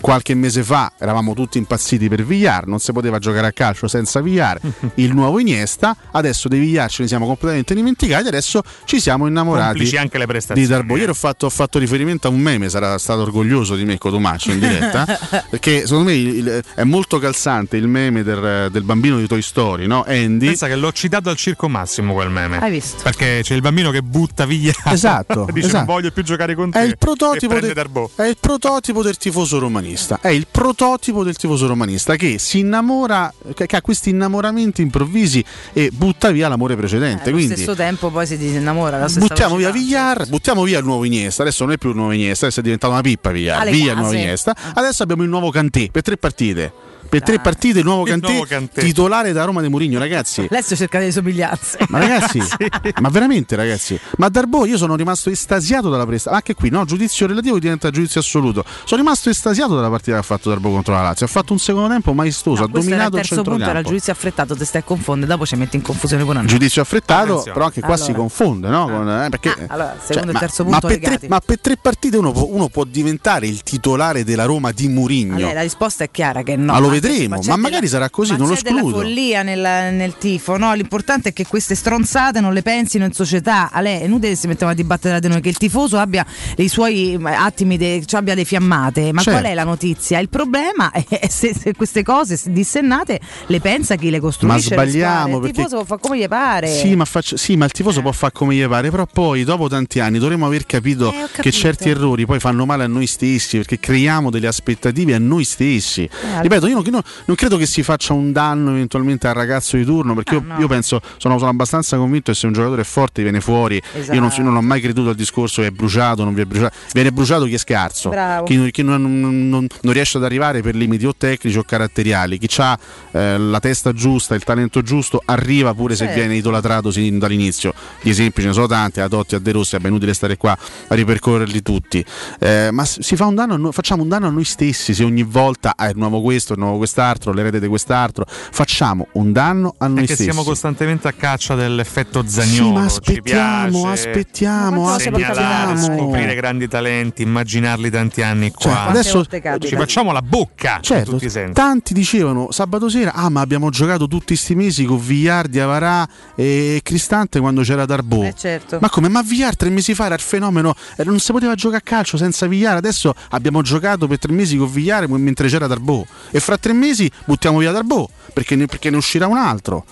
Qualche mese fa eravamo tutti impazziti per Villar, non si poteva giocare a calcio senza Villar, il nuovo Iniesta, adesso di Villar ce ne siamo completamente dimenticati, adesso ci siamo innamorati anche le prestazioni. di Darbo. Ieri ho fatto, ho fatto, riferimento a un meme, sarà stato orgoglioso di me Cotomaccio in diretta, perché secondo me il, è molto calzante il meme del, del, bambino di Toy Story, no? Andy. Pensa che l'ho citato al circo massimo quel meme. Hai visto? Perché c'è il bambino che butta via. Esatto. Dice esatto. non voglio più giocare con te. È il prototipo, de, è il prototipo del tifoso romanista. È il prototipo del tifoso romanista che si innamora, che, che ha questi innamoramenti improvvisi e butta via l'amore precedente. Eh, Quindi, allo stesso tempo poi si disinnamora. Buttiamo via Villar, buttiamo via il nuovo Iniesta. Adesso non è più il nuovo Iniesta, adesso è diventato una pippa Villar. Via il nuovo Iniesta. Adesso abbiamo il nuovo Cantè per tre partite per tre partite il nuovo Cantè, titolare da Roma de Murigno ragazzi. Adesso cerca delle somiglianze. Ma ragazzi sì. ma veramente ragazzi. Ma Darbo io sono rimasto estasiato dalla prestazione anche qui no giudizio relativo diventa giudizio assoluto. Sono rimasto estasiato dalla partita che ha fatto Darbo contro la Lazio. Ha fatto un secondo tempo maestoso no, ha dominato il, il terzo punto era il giudizio affrettato te stai a confondere dopo ci metti in confusione pure un giudizio affrettato Attenzione. però anche qua allora. si confonde no? Con, eh, perché, ah, allora, secondo cioè, il terzo punto ma per, tre, ma per, tre, partite uno può, uno può, diventare il titolare della Roma di Murigno allora, la risposta è chiara che no. Ma lo vedremo ma magari magari sarà così, ma non lo escludo. c'è follia nel, nel tifo, no? L'importante è che queste stronzate non le pensino in società. Ale, è inutile che si mettiamo a dibattere da noi che il tifoso abbia i suoi attimi, de, cioè abbia delle fiammate. Ma certo. qual è la notizia? Il problema è se, se, queste cose dissennate le pensa chi le costruisce. Ma sbagliamo. Il tifoso può fare come gli pare. Sì, ma, faccio, sì, ma il tifoso eh. può fare come gli pare, però poi dopo tanti anni dovremmo aver capito, eh, che certi errori poi fanno male a noi stessi perché creiamo delle aspettative a noi stessi. Eh, Ripeto, io non, non credo che si faccia un danno eventualmente al ragazzo di turno perché ah, io, no. io, penso sono, sono, abbastanza convinto che se un giocatore è forte viene fuori esatto. io, non, io, non, ho mai creduto al discorso che è bruciato non viene bruciato viene bruciato chi è scarso chi, chi non, non, non, riesce ad arrivare per limiti o tecnici o caratteriali chi ha eh, la testa giusta il talento giusto arriva pure certo. se viene idolatrato sin dall'inizio gli esempi ce ne sono tanti a Totti a De Rossi è inutile stare qua a ripercorrerli tutti eh, ma si fa un danno facciamo un danno a noi stessi se ogni volta ah, è nuovo questo è nuovo quest'altro l'erede di quest'altro facciamo un danno a noi Perché stessi. siamo costantemente a caccia dell'effetto zagnolo. Sì, ma aspettiamo, aspettiamo, aspettiamo. Scoprire grandi talenti, immaginarli tanti anni qua. Cioè, adesso ci facciamo la bocca. Certo, tanti dicevano sabato sera, ah ma abbiamo giocato tutti questi mesi con Vigliardi, Avarà e Cristante quando c'era Darbo. Eh, certo. Ma come? Ma Villar tre mesi fa era il fenomeno, eh, non si poteva giocare a calcio senza Villar, adesso abbiamo giocato per tre mesi con Villar mentre c'era Darbo e fra tre mesi buttiamo via Darbo perché ne, perché ne uscirà un altro.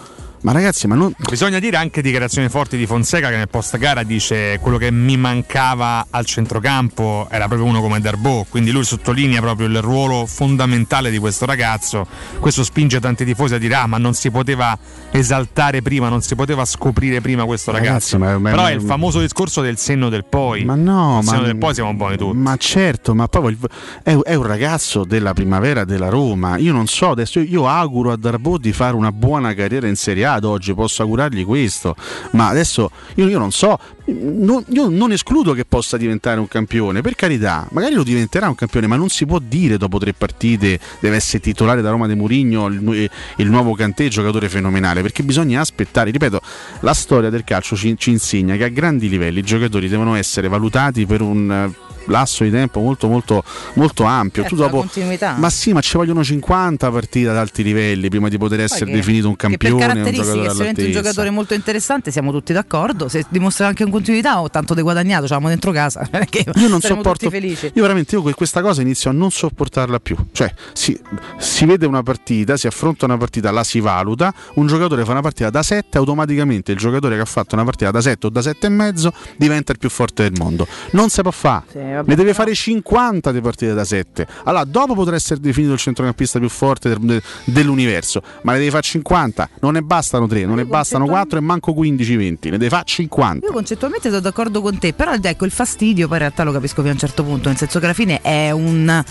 Ma ragazzi, ma non. Bisogna dire anche dichiarazioni forti di Fonseca che nel post gara dice quello che mi mancava al centrocampo era proprio uno come Darbo. Quindi lui sottolinea proprio il ruolo fondamentale di questo ragazzo. Questo spinge tanti tifosi a dire: Ah, ma non si poteva esaltare prima, non si poteva scoprire prima questo ragazzo. Ragazzi, ma- ma- Però è il famoso discorso del senno del poi. Ma no, il ma, senno del poi siamo buoni tutti. ma certo, ma poi è, è un ragazzo della primavera della Roma. Io non so, adesso io, io auguro a Darbo di fare una buona carriera in Serie A ad oggi, posso augurargli questo, ma adesso io, io non so, non, io non escludo che possa diventare un campione, per carità, magari lo diventerà un campione, ma non si può dire dopo tre partite deve essere titolare da Roma de Murigno il, nu- il nuovo Cantè giocatore fenomenale, perché bisogna aspettare, ripeto, la storia del calcio ci, ci insegna che a grandi livelli i giocatori devono essere valutati per un eh, lasso di tempo molto molto molto ampio. Certo, tu dopo continuità. ma sì, ma ci vogliono 50 partite ad alti livelli prima di poter essere che- definito un Che per campione, un caratteristiche giocatore un giocatore molto interessante siamo tutti d'accordo. Se dimostra anche in continuità ho tanto di guadagnato, ce l'abbiamo dentro casa. perché Io non sopporto. Io veramente io que- questa cosa inizio a non sopportarla più. Cioè, si, si vede una partita, si affronta una partita, la si valuta. Un giocatore fa una partita da 7, automaticamente il giocatore che ha fatto una partita da 7 o da 7 e mezzo diventa il più forte del mondo. Non si può fare. Sì, vabbè, ne deve fare 50 di partite da 7. Allora, dopo potrà essere definito il centrocampista più forte del- de- dell'universo, ma ne devi fare 50. Non ne bastano 3, non ne bastano 4 e manco 15-20. Ne devi fare 50. Io concettualmente sono d'accordo con te, però ecco il fastidio poi in realtà lo capisco fino a un certo punto, nel senso che alla fine è, un,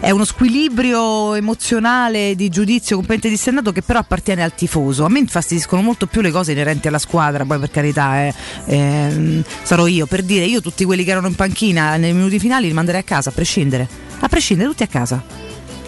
è uno squilibrio emozionale di giudizio completamente dissennato che però appartiene al tifoso. A me infastidiscono molto più le cose inerenti alla squadra, poi per carità eh, ehm, sarò io per dire io tutti quelli che erano in panchina nei minuti finali li manderei a casa a prescindere, a prescindere tutti a casa.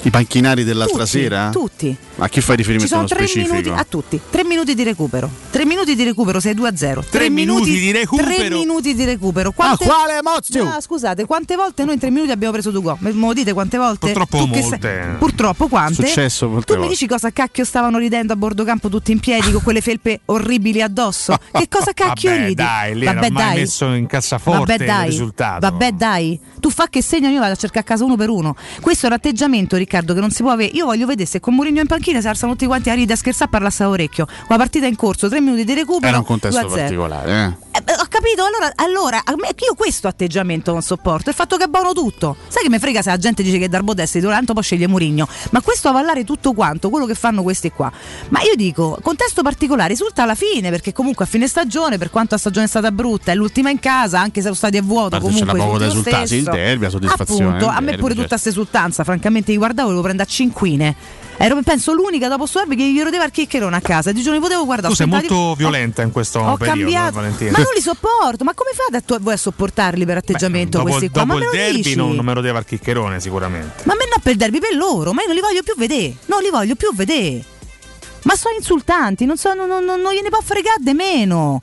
I panchinari dell'altra Tutti, sera? tutti. A chi fai Ci riferimento sono nello tre specifico? minuti a tutti, tre minuti di recupero. Tre minuti di recupero, sei 2 a 0. Tre minuti di recupero? Tre minuti di recupero. Quante... Ah, quale Mozio? No, scusate, quante volte noi in tre minuti abbiamo preso due gol? Me lo dite quante volte? Purtroppo Tu molte. sei- Purtroppo quante? Successo molte Tu mi volte. dici cosa cacchio stavano ridendo a bordo campo tutti in piedi con quelle felpe orribili addosso? Che cosa cacchio Vabbè, ridi? dai, lì Vabbè, dai. messo in cassaforte Vabbè, dai. il risultato. Vabbè, dai. Tu fa che segno, io vado a cercare a casa uno per uno. Questo è un atteggiamento, Riccardo, che non si può avere. Io voglio vedere se con Mourinho in panchina si alzano tutti quanti a ridere, a scherzare, a parlare a orecchio. La partita in corso, tre minuti di recupero. Era un contesto 2 a 0. particolare, eh. Eh, ho capito, allora, allora a me- io questo atteggiamento non sopporto, il fatto che è buono tutto. Sai che mi frega se la gente dice che Darbo titolare, tanto poi sceglie Murigno. Ma questo avallare tutto quanto, quello che fanno questi qua. Ma io dico, contesto particolare risulta alla fine, perché comunque a fine stagione, per quanto la stagione è stata brutta, è l'ultima in casa, anche se lo stadio è vuoto, Guarda, comunque c'era poco da sì, il derby, la soddisfazione Appunto, a me derby, pure certo. tutta questa esultanza, francamente, io guardavo e lo prendo a cinquine. Ero penso l'unica dopo sto derby che gli rodeva il chiccherone a casa. Di giorno potevo guardare. Tu sei tentato di- molto violenta in questo ho periodo, cambiato, Valentina. ma non li sopporto. Ma come fate a, tu- voi a sopportarli per atteggiamento dopo, questi qua? dopo Ma il derby non, non me lo deve al chiccherone sicuramente. Ma a me no per il derby, per loro, ma io non li voglio più vedere. Non li voglio più vedere. Ma sono insultanti, non, so, non, non, non gliene può fregare di meno.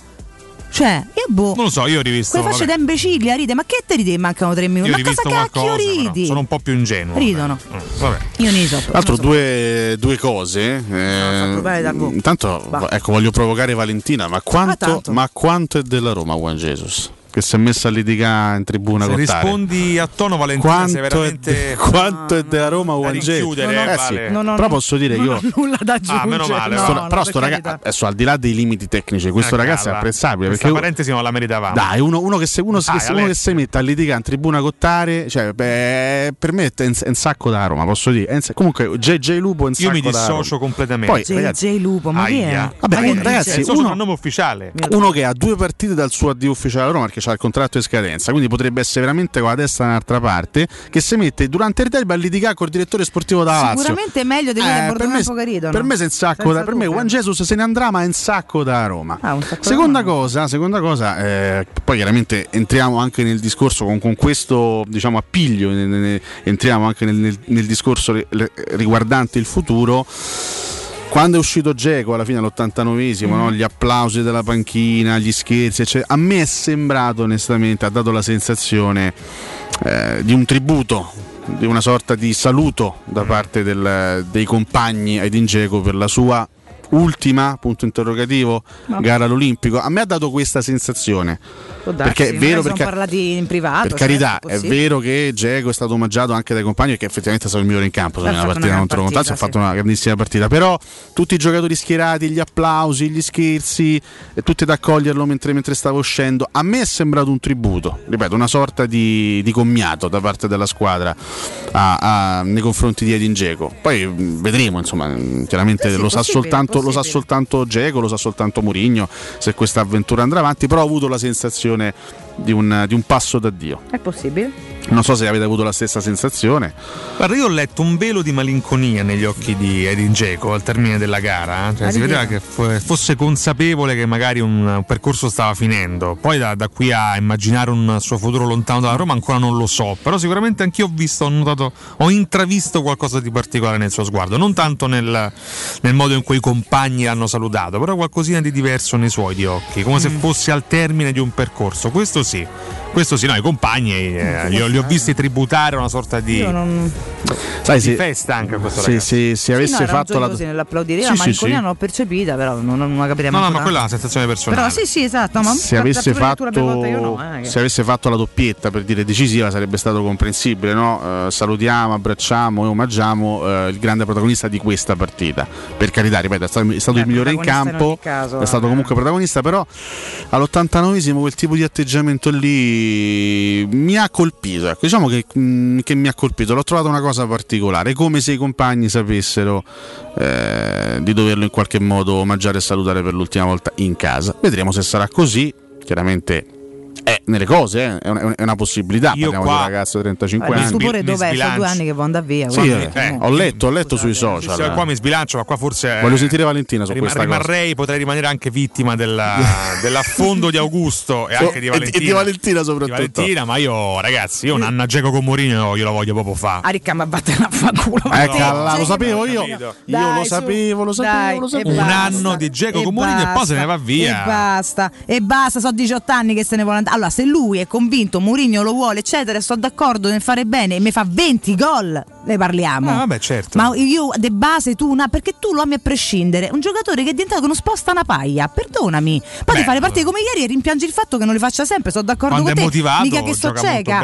Cioè, io boh. Non lo so, io ho rivisto. Quelle facce vabbè, da imbecilli a ride, ma che te ridi? Mancano tre minuti. io Ma cosa cacchio però ridi? sono un po' più ingenuo. Ridono. Mm, vabbè. Io ne so. Tra l'altro due, due cose. eh, bene, Darbo. intanto ecco, voglio provocare Valentina, ma quanto, tanto. ma quanto è della Roma Juan Jesus? Che si è messa a litigare in tribuna Se con Tare. rispondi a tono Valentina Quanto, sei è, veramente de- quanto è della Roma Juan Jesus? rinchiudere, Eh Vale. sì, Non ho- però posso dire non io ho nulla da aggiungere. Ah, meno male, no, sto- no, però per sto ragazzo adesso al di là dei limiti tecnici questo Eh, ragazzo è cala. apprezzabile Questa perché parentesi non la meritavamo. dai uno, uno che, se, uno, Dai, che se- uno che si mette a litigare in tribuna cottare cioè, beh, per me è un, è un sacco da Roma posso dire È un comunque JJ Lupo è un Io sacco mi da Roma. dissocio completamente. Poi, JJ Lupo, ma chi è? Vabbè, ragazzi, il uno- nome ufficiale. uno che ha due partite dal suo addio ufficiale a Roma perché ha il contratto in scadenza, quindi potrebbe essere veramente con la testa da un'altra parte, che si mette durante il derby a litigare col direttore sportivo da Lazio. Sicuramente è meglio di Eh, per, me, ridono. per me è un sacco da, per me. Juan Jesus se ne andrà ma è un sacco da Roma. Ah, sacco da seconda Roma. cosa, seconda cosa eh, poi chiaramente entriamo anche nel discorso con, con questo diciamo appiglio, ne- ne- entriamo anche nel, nel- nel discorso ri- riguardante il futuro. Quando è uscito Geco alla fine all'89esimo, Mm. no? gli applausi della panchina, gli scherzi, eccetera, a me è sembrato onestamente, ha dato la sensazione eh, di un tributo, di una sorta di saluto da Mm. parte del- dei compagni a Edin Dzeko per la sua ultima punto interrogativo No. gara all'Olimpico a me ha dato questa sensazione darsi, perché è vero sono perché parlati in privato. per certo, carità, è possibile. vero che Diego è stato omaggiato anche dai compagni che effettivamente è stato il migliore in campo nella partita contro Contazio, ha fatto una grandissima partita. Però tutti i giocatori schierati, gli applausi, gli scherzi, tutti ad accoglierlo mentre, mentre stava uscendo, a me è sembrato un tributo, ripeto, una sorta di, di commiato da parte della squadra a- a- nei confronti di Edin Dzeko. Poi vedremo, insomma, chiaramente Sì, lo, sa possibile, soltanto, lo sa soltanto Dzeko, lo sa soltanto Mourinho se questa avventura andrà avanti, però ho avuto la sensazione di un, di un passo d'addio. È possibile. Non so se avete avuto la stessa sensazione. Guarda, io ho letto un velo di malinconia negli occhi di Edin Dzeko al termine della gara. eh. Cioè, si vedeva che? che fo- fosse consapevole che magari un, percorso stava finendo. Poi da, da qui a immaginare un suo futuro lontano dalla Roma ancora non lo so. Però sicuramente anch'io ho visto, ho notato, ho intravisto qualcosa di particolare nel suo sguardo. Non tanto nel, nel modo in cui i compagni l'hanno salutato, però qualcosina di diverso nei suoi di occhi, come se Mm. fosse al termine di un percorso. Questo sì. Questo sì, no, i compagni eh, li, ho, li ho visti tributare una sorta di, Io non. Sai, di se, festa anche a questo se, ragazzo. se, se avesse sì, no, fatto la. nell'applaudire. Sì, la sì, malinconia sì. non l'ho percepita, però non, non la capiremo. No, no, ma quella è una sensazione personale. Però sì, sì, esatto. Ma se avesse, fatto, no, eh, che- se avesse fatto la doppietta per dire decisiva sarebbe stato comprensibile, no? Eh, salutiamo, abbracciamo e omaggiamo eh, il grande protagonista di questa partita. Per carità, ripeto, è stato, è stato il migliore in in campo, ogni caso, è stato eh. comunque protagonista, però all'89esimo quel tipo di atteggiamento lì mi ha colpito. Ecco, diciamo che, mm, che mi ha colpito, l'ho trovato una cosa particolare, come se i compagni sapessero eh, di doverlo in qualche modo omaggiare e salutare per l'ultima volta in casa. Vedremo se sarà così. Chiaramente è nelle cose, eh, è, una, è una possibilità. Io Parliamo qua- di un ragazzo di 35 Ma il anni. stupore mi dov'è? Sono sbilancio. due anni che può andare via. Sì, eh, ho letto, ho letto sui social. sì, qua mi sbilancio, ma qua forse. Voglio sentire Valentina su Rima- questa cosa. rimarrei, potrei rimanere anche vittima della- dell'affondo di Augusto e anche di e- Valentina. e di Valentina soprattutto. Di Valentina, ma io, ragazzi, io un anno a Geco con Mourinho io lo voglio proprio fare. A ricca, ma vattene a fanculo. Ecco, Matteo. là, lo sapevo io. capito. Io Dai, lo su. sapevo, lo sapevo, Dai, lo sapevo. Un anno di Dzeko con Mourinho e poi se ne va via. E basta, e basta, so 18 anni che se ne vuole andare. Allora, se lui è convinto, Mourinho lo vuole, eccetera, sto d'accordo nel fare bene e mi fa 20 gol, ne parliamo. Ah, vabbè, certo. Ma io de base tu una perché tu lo ami a prescindere. Un giocatore che è diventato che non sposta una paglia, perdonami. Poi Beh, ti fare partite come ieri e rimpiangi il fatto che non le faccia sempre, sono d'accordo Quando con te. motivato, Mica che sto cieca.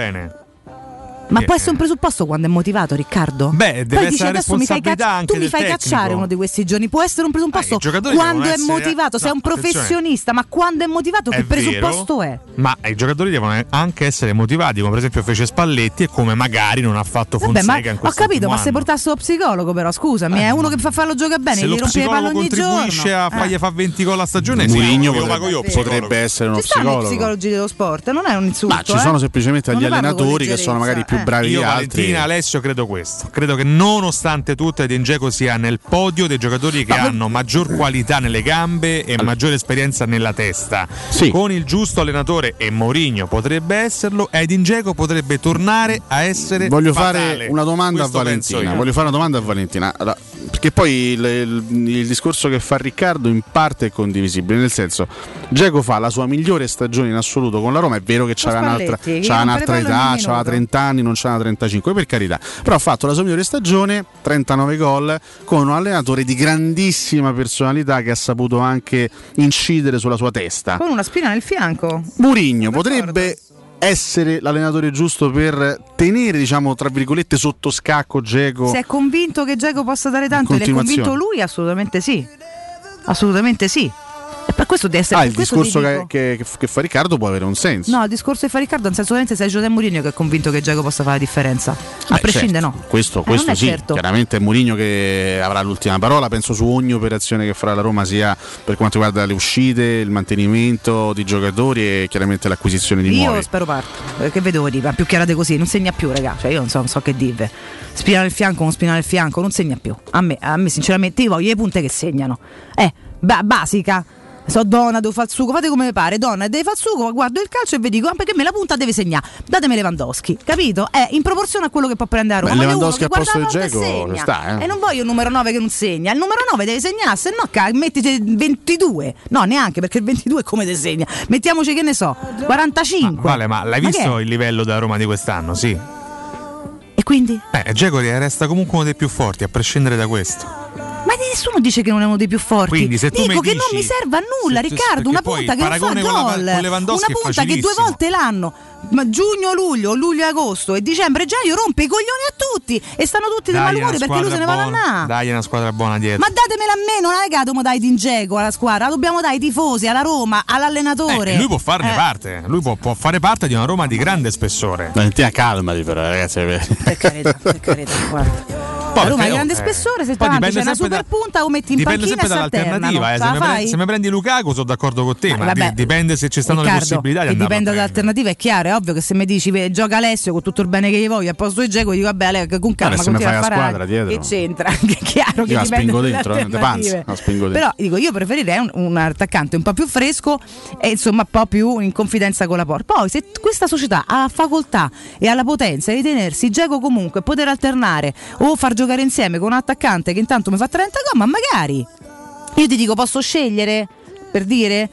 Ma Eh, può essere un presupposto quando è motivato, Riccardo? Beh, deve Poi la adesso mi fai responsabilità caccia- anche tu mi fai tecnico. cacciare uno di questi giorni. Può essere un presupposto Eh, quando è motivato, sei no, un attenzione. professionista, ma quando è motivato, che È presupposto vero, è? Ma i giocatori devono anche essere motivati, come per esempio fece Spalletti e come magari non ha fatto Vabbè, Fonseca ma in ho questo capito, ma ultimo se anno. portasse lo psicologo, però scusami, è uno che fa farlo giocare bene, se gli lo rompe le palle psicologo ogni contribuisce giorno. a fargli Eh. fare 20 gol a stagione, sì, Mourinho io lo pago io, potrebbe, psicologo. essere uno Ci stanno i psicologo. psicologi dello sport, non è un insulto. Ma ci sono eh. semplicemente gli allenatori che sono magari più bravi Io altri. Valentina Alessio credo questo. Credo che nonostante tutto Edin Dzeko sia nel podio dei giocatori che hanno maggior qualità nelle gambe e maggiore esperienza nella testa. Sì. Con il giusto allenatore e Mourinho potrebbe esserlo, Edin Dzeko potrebbe tornare a essere Voglio fatale. fare una domanda Questo a Valentina. io. Voglio fare una domanda a Valentina. Allora, perché poi il, il- il discorso che fa Riccardo in parte è condivisibile. Nel senso, Geco fa la sua migliore stagione in assoluto con la Roma. È vero che c'ha un'altra, rompe un'altra età, c'ha 30 anni, non c'ha 35, per carità. Però ha fatto la sua migliore stagione, 39 gol, con un allenatore di grandissima personalità che ha saputo anche incidere sulla sua testa. Con una spina nel fianco. Murigno potrebbe essere l'allenatore giusto per tenere, diciamo, tra virgolette, sotto scacco Geco. Se è convinto che Geco possa dare tanto ed è convinto lui, assolutamente sì. Assolutamente sì. Per questo deve essere Ah, il discorso che, che- che- che fa Riccardo può avere un senso. No, il discorso di fa Riccardo, nel senso solamente se è Giuseppe Mourinho che è convinto che Geco possa fare la differenza. A Beh, prescindere certo, no. Questo, Eh, questo è sì, certo. chiaramente è Mourinho che avrà l'ultima parola, penso su ogni operazione che farà la Roma, sia per quanto riguarda le uscite, il mantenimento di giocatori e chiaramente l'acquisizione di Io nuovi. spero parte. Eh, Che vedevo dire, ma più chiara di così, non segna più, raga. Cioè, io non so, non so che dirvi. Spina nel fianco, non spina nel fianco, non segna più. A me, a me sinceramente, io voglio le punte che segnano. Eh, ba- basica. So donna, devo fare il sugo, fate come mi pare, donna, deve fare il sugo, ma guardo il calcio e vi dico, ah, perché me la punta deve segnare. Datemi Lewandowski, capito? È in proporzione a quello che può prendere a Roma. Beh, Lewandowski al posto di e Dzeko, sta, eh. E non voglio il numero 9 che non segna, il numero 9 deve segnare, se no ca- mettiti il 22. No, neanche perché il 22 come te segna? Mettiamoci che ne so, 45. Vale, ma l'hai Ma visto è? il livello della Roma di quest'anno? Sì. E quindi? Eh, Dzeko resta comunque uno dei più forti, a prescindere da questo. Nessuno dice che non è uno dei più forti. Quindi, se tu Dico che non dici- mi serve a nulla, Riccardo. Una punta che non fa gol. Lewandowski Una è punta che due volte l'anno. Ma giugno, luglio, luglio, agosto e dicembre, gennaio rompe i coglioni a tutti e stanno tutti di Dai, malumore perché lui se ne va squadra a buona. Dai, una squadra buona dietro. Ma datemela a me, non è che la dobbiamo dare di Ingego alla squadra, la dobbiamo dare ai tifosi, alla Roma, all'allenatore. Eh, lui può farne Eh. parte, lui può, può fare parte di una Roma di grande spessore. Valentina, calmati però, ragazzi. Per carità, per carità, guarda. Poi la Roma è grande eh, spessore, se poi davanti c'è una super punta o metti in Dipende panchina sempre e dall'alternativa. eh. Se, la mi pre- fai? se mi prendi Lukaku sono d'accordo con te, Eh, ma vabbè. di- dipende se ci stanno le Riccardo, possibilità di che dipende dall'alternativa, è chiaro, è ovvio che se mi dici "Beh, gioca Alessio con tutto il bene che gli voglio, a posto di Geco dico vabbè Alessio, con calma, Adesso mi continua fai la squadra dietro. che c'entra, che è chiaro che Io la dipende spingo dentro, eh, panza, la spingo dentro. Però dico, io preferirei un, un attaccante un po' più fresco e insomma un po' più in confidenza con la porta. Poi se questa società ha la facoltà e ha la potenza di tenersi Geco comunque, poter alternare o far giocare insieme con un attaccante che intanto mi fa 30 gol, ma magari io ti dico posso scegliere per dire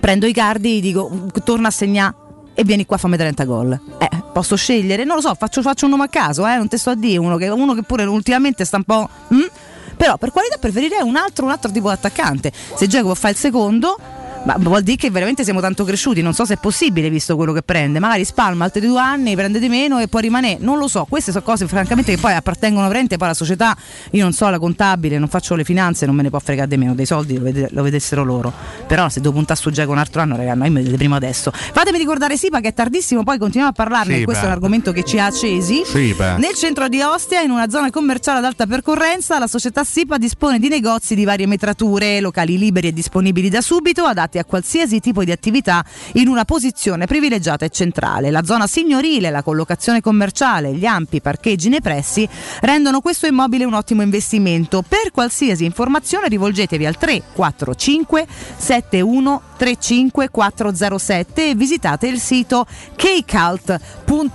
prendo i cardi, dico torna a segnare e vieni qua a fammi 30 gol. Eh, posso scegliere? Non lo so, faccio, faccio un nome a caso, eh, non te a dire, uno che, uno che pure ultimamente sta un po'... mm? Però per qualità preferirei un altro, un altro tipo di attaccante. Se Giacomo fa il secondo, ma vuol dire che veramente siamo tanto cresciuti, non so se è possibile visto quello che prende. Magari spalma altri due anni, prende di meno e poi rimane. Non lo so, queste sono cose francamente che poi appartengono veramente poi alla società. Io non so la contabile, non faccio le finanze, non me ne può fregare di meno, dei soldi lo, vede- lo vedessero loro. Però se devo puntare su Giacomo un altro anno, ragazzi, noi mi vedete prima adesso. Fatemi ricordare Sipa che è tardissimo, poi continuiamo a parlarne, Sì, questo è un argomento che ci ha accesi. Beh. Nel centro di Ostia, in una zona commerciale ad alta percorrenza, la società SIPA dispone di negozi di varie metrature, locali liberi e disponibili da subito, adatti a qualsiasi tipo di attività in una posizione privilegiata e centrale. La zona signorile, la collocazione commerciale, gli ampi parcheggi nei pressi rendono questo immobile un ottimo investimento. Per qualsiasi informazione rivolgetevi al 345 71 35 407 e visitate il sito kcult.com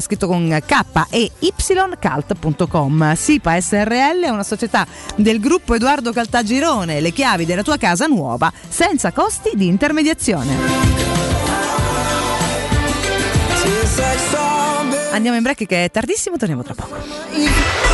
scritto con K e ycult.com. SIPA SRL è una società del gruppo Edoardo Caltagirone, le chiavi della tua casa nuova senza costi di intermediazione. Andiamo in break che è tardissimo, torniamo tra poco.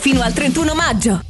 fino al 31 maggio.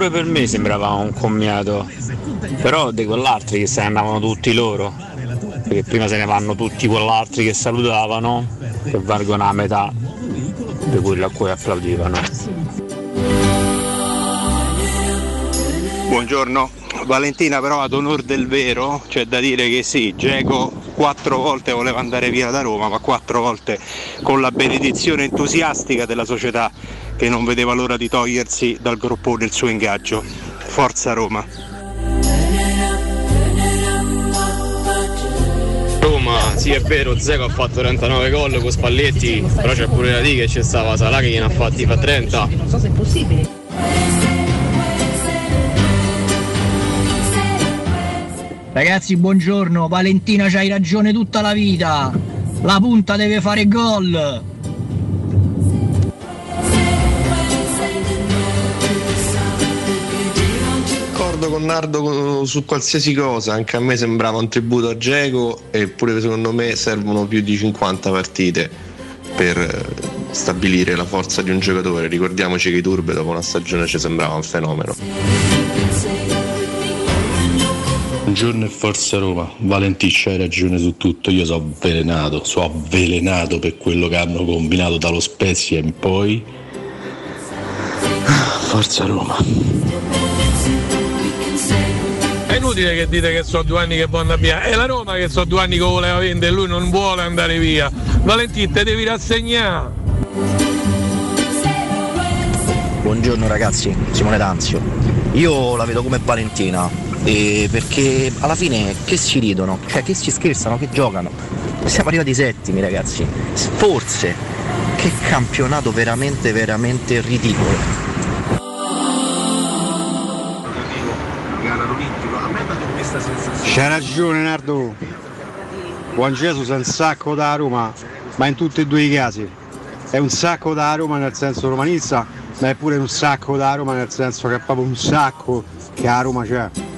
pure per me sembrava un commiato, però di quell'altro che se ne andavano tutti loro, perché prima se ne vanno tutti quell'altro che salutavano, che valgono la metà di quello a cui applaudivano. Buongiorno, Valentina però ad onor del vero c'è da dire che sì, Geco quattro volte voleva andare via da Roma, ma quattro volte con la benedizione entusiastica della società che non vedeva l'ora di togliersi dal groppone il suo ingaggio. Forza Roma! Roma, sì è vero, Zeco ha fatto 39 gol con Spalletti, però c'è pure da dire che c'è stava Salà che gliene ha fatti fa 30. Non so se è possibile. Ragazzi, buongiorno. Valentina, c'hai ragione tutta la vita. La punta deve fare gol. D'accordo con Nardo su qualsiasi cosa, anche a me sembrava un tributo a Geco eppure secondo me servono più di 50 partite per eh, stabilire la forza di un giocatore. Ricordiamoci che i Turbe dopo una stagione ci sembrava un fenomeno. Buongiorno e forza Roma, Valenticcia hai ragione su tutto, io so avvelenato, so avvelenato per quello che hanno combinato dallo Spezia in poi. Forza Roma. Inutile che dite che sono due anni che vanno via, è la Roma che sono due anni che voleva vendere e lui non vuole andare via. Valentin, te devi rassegnare. Buongiorno ragazzi, Simone D'Anzio. Io la vedo come Valentina, eh, perché alla fine che si ridono, cioè che si scherzano, che giocano. Siamo arrivati settimi ragazzi. Forse, che campionato veramente, veramente ridicolo. C'ha ragione Nardo. Juan Jesus è un sacco da Roma, ma in tutti e due i casi. È un sacco da Roma nel senso romanista, ma è pure un sacco da Roma nel senso che è proprio un sacco che a Roma c'è.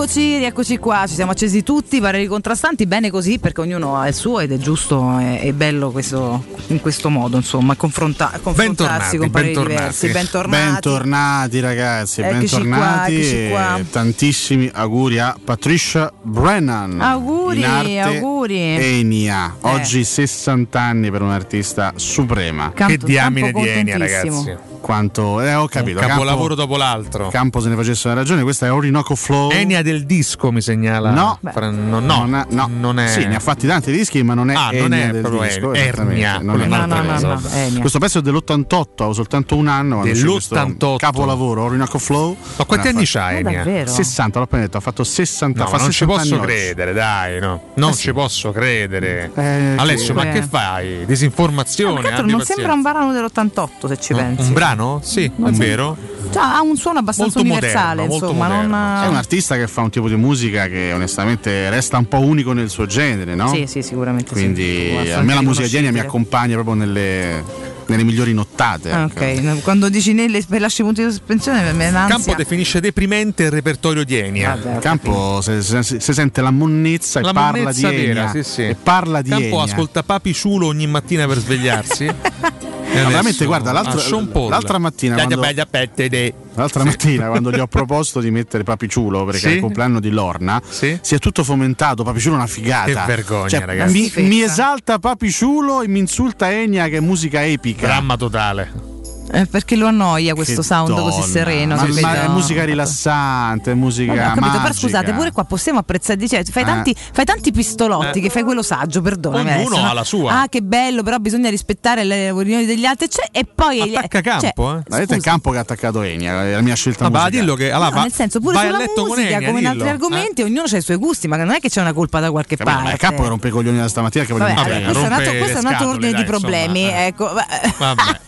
Rieccoci, rieccoci qua, ci siamo accesi tutti, pareri contrastanti, bene così perché ognuno ha il suo ed è giusto e è bello questo, in questo modo, insomma, confronta- confrontarsi Bentornati, con pareri bentornati. diversi. Bentornati. Bentornati ragazzi, Eccoci bentornati. qua, qua. e Tantissimi auguri a Patricia Brennan. Auguri, auguri. Enia, Eh. oggi 60 anni per un'artista suprema. Campo- Che diamine di Enia, ragazzi. Quanto, eh, ho capito. Un capolavoro Campo- dopo l'altro. Campo se ne facesse una ragione, questa è Orinoco Flow. Enia del disco mi segnala. No, Fra- no, no, non, è, no. non è. Sì, ne ha fatti tanti dischi, ma non è Ah, non Enia è del proprio disco. Ernia, non è un'altra cosa. cosa. Enia. Questo pezzo è dell'88, avevo soltanto un anno. quando uscì questo Dell'88. Capolavoro, Orinoco Flow. Ma quanti anni c'ha Enia? davvero? 60, l'ho appena detto, ha fatto 60 No, fa ma non ci 60 posso anni oggi. credere, dai, no. Non ci posso credere. Eh, Alessio, ma che fai? Disinformazione? Abbi non sembra un brano dell'88 se ci pensi. Un brano? Sì, Non è sembra- vero. Cioè, ha un suono abbastanza Molto universale, moderno, molto insomma, non È un artista che fa un tipo di musica che onestamente resta un po' unico nel suo genere, no? Sì, sì, sicuramente sì. Quindi Assolutamente a me la musica di Enia mi accompagna proprio nelle, nelle migliori nottate. Ah, ecco. ok, quando dici nelle per lasci punti di sospensione me ne Campo definisce deprimente il repertorio di Enia. Vabbè, Campo se, se- se sente la monnezza e La parla di monnezza Enia. vera, sì, sì. E parla di Campo Enia. ascolta Papi Ciulo ogni mattina per svegliarsi. Adesso- veramente, guarda, l'altra, Ah, l'altra mattina. Quando-. L'altra Sì. mattina, quando gli ho proposto di mettere Papiciulo perché Sì? è il compleanno di Lorna, si è tutto fomentato. Papiciulo è una figata. Che vergogna, Cioè, ragazzi. Mi, mi esalta Papiciulo e mi insulta Enia, che è musica epica. Dramma totale. Eh, perché lo annoia questo Che sound così donna. sereno. Ma, ma è musica rilassante, è musica. Ho capito, però scusate, pure qua possiamo apprezzare. Cioè, fai, Eh. tanti, fai tanti pistolotti, che fai quello saggio, perdonami. Ognuno adesso, no? ha la sua. Ah, che bello, però bisogna rispettare le opinioni degli altri. Cioè, e poi. Attacca campo, cioè, eh. Vedete il campo che ha attaccato Enia, è la mia scelta Vabbè, musicale. dillo che allora, No, va- nel senso, pure sulla letto con musica, Enia, come in altri dillo. argomenti, ognuno ha i suoi gusti, ma non è che c'è una colpa da qualche Capito? Ma parte. il campo che rompe i coglioni da stamattina che Vabbè, questo, è un altro, è ordine di problemi. ecco.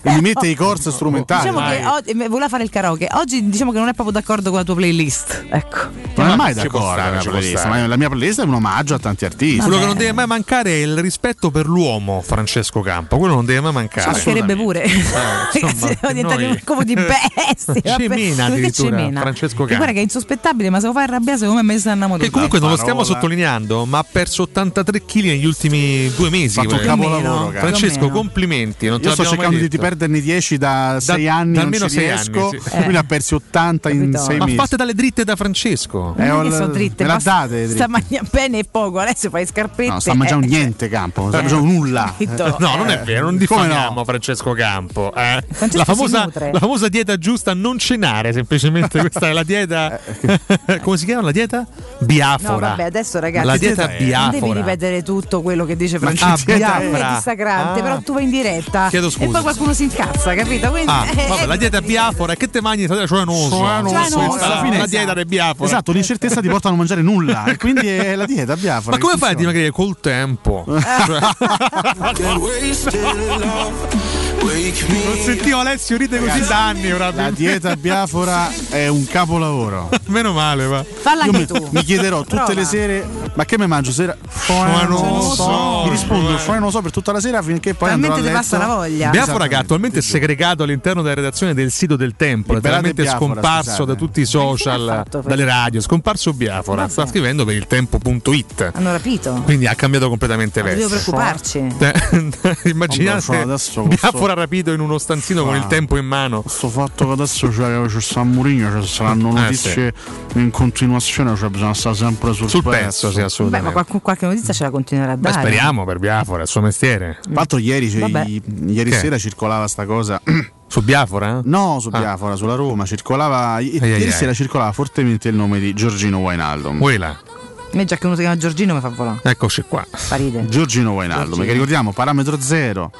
Mi mette i corsi strumentali. Diciamo che oggi, eh, voleva fare il karaoke. Oggi diciamo che non è proprio d'accordo con la tua playlist. Ecco. non è mai Ci d'accordo con la ci playlist, ma la mia playlist è un omaggio a tanti artisti. Quello che non deve mai mancare è il rispetto per l'uomo, Francesco Campo. Quello non deve mai mancare. Mancherebbe pure. insomma, Siamo diventati noi- come di bestie. vabbè. Cemena Perché addirittura, cemena? Francesco Campo. guarda che è insospettabile, ma se lo fai arrabbiare, secondo me mi stanno Che comunque non lo stiamo sottolineando, ma ha perso 83 kg negli ultimi due mesi. Fatto un capolavoro. Francesco, o complimenti. Non Io sto cercando mai di perderne 10 da 6 Da- anni, da non almeno ci sei riesco. anni, sì. Quindi ha persi 80 in 6 Ma mesi. fatte dalle dritte da Francesco. Eh, Non ho sono dritte, me la ma date sta mangiando bene e poco. Adesso fai scarpette. No, sta mangiando eh, niente campo, sta Eh. mangiando nulla. Capito? No, non è Eh. vero, non Come diffamiamo Francesco Campo. eh. Francesco La, famosa, la famosa dieta giusta, non cenare, semplicemente questa è la dieta. Come si chiama la dieta? Biafora. No, vabbè, adesso ragazzi, La dieta non devi biafora. ripetere tutto quello che dice Ma Francesco. Diafora. dieta? è dissacrante, Ah. però tu vai in diretta Chiedo e poi qualcuno si incazza, capito? Quindi, Ah, eh, vabbè, la dieta biafora, che te mangi? Cioè, non so. Cioè, non so, Questa- alla fine- la dieta del biafora. Esatto, l'incertezza ti porta a non mangiare nulla. E quindi è la dieta biafora. Ma come fai a dimagrire col tempo? Cioè- non sentivo Alessio ride così da anni. La dieta biafora è un capolavoro. Meno male, va. Falla Io mi, tu. Mi chiederò tutte Prova. le sere, ma che mi mangio sera? Poi non lo so. Mi rispondo, poi non lo so per tutta la sera finché poi Talmente ti letto. passa la voglia. Biafora che attualmente è segregato all'interno della redazione del sito del tempo, letteralmente scomparso scusate. da tutti i social, fatto, dalle radio, scomparso Biafora. Sta scrivendo per il tempo.it. Hanno rapito. Quindi ha cambiato completamente verso. Non devo preoccuparci. Immaginate Biafora ancora rapito in uno stanzino ah, con il tempo in mano. Sto fatto che adesso c'è, c'è San Murigno, cioè, saranno notizie eh, sì. in continuazione, cioè bisogna stare sempre sul, sul pezzo. pezzo sì, assolutamente. Beh, ma qualche, qualche notizia ce la continuerà a dare. Beh, speriamo per Biafora, è il suo mestiere. Tra ieri, cioè, ieri sera circolava sta cosa. Su Biafora? No, su ah. Biafora, sulla Roma. Circolava. I- ieri ai sera circolava fortemente il nome di Giorgino Wainaldum. Quella. A me già che uno si chiama Giorgino mi fa volare. Eccoci qua. Paride. Giorgino Wainaldum, che ricordiamo, parametro zero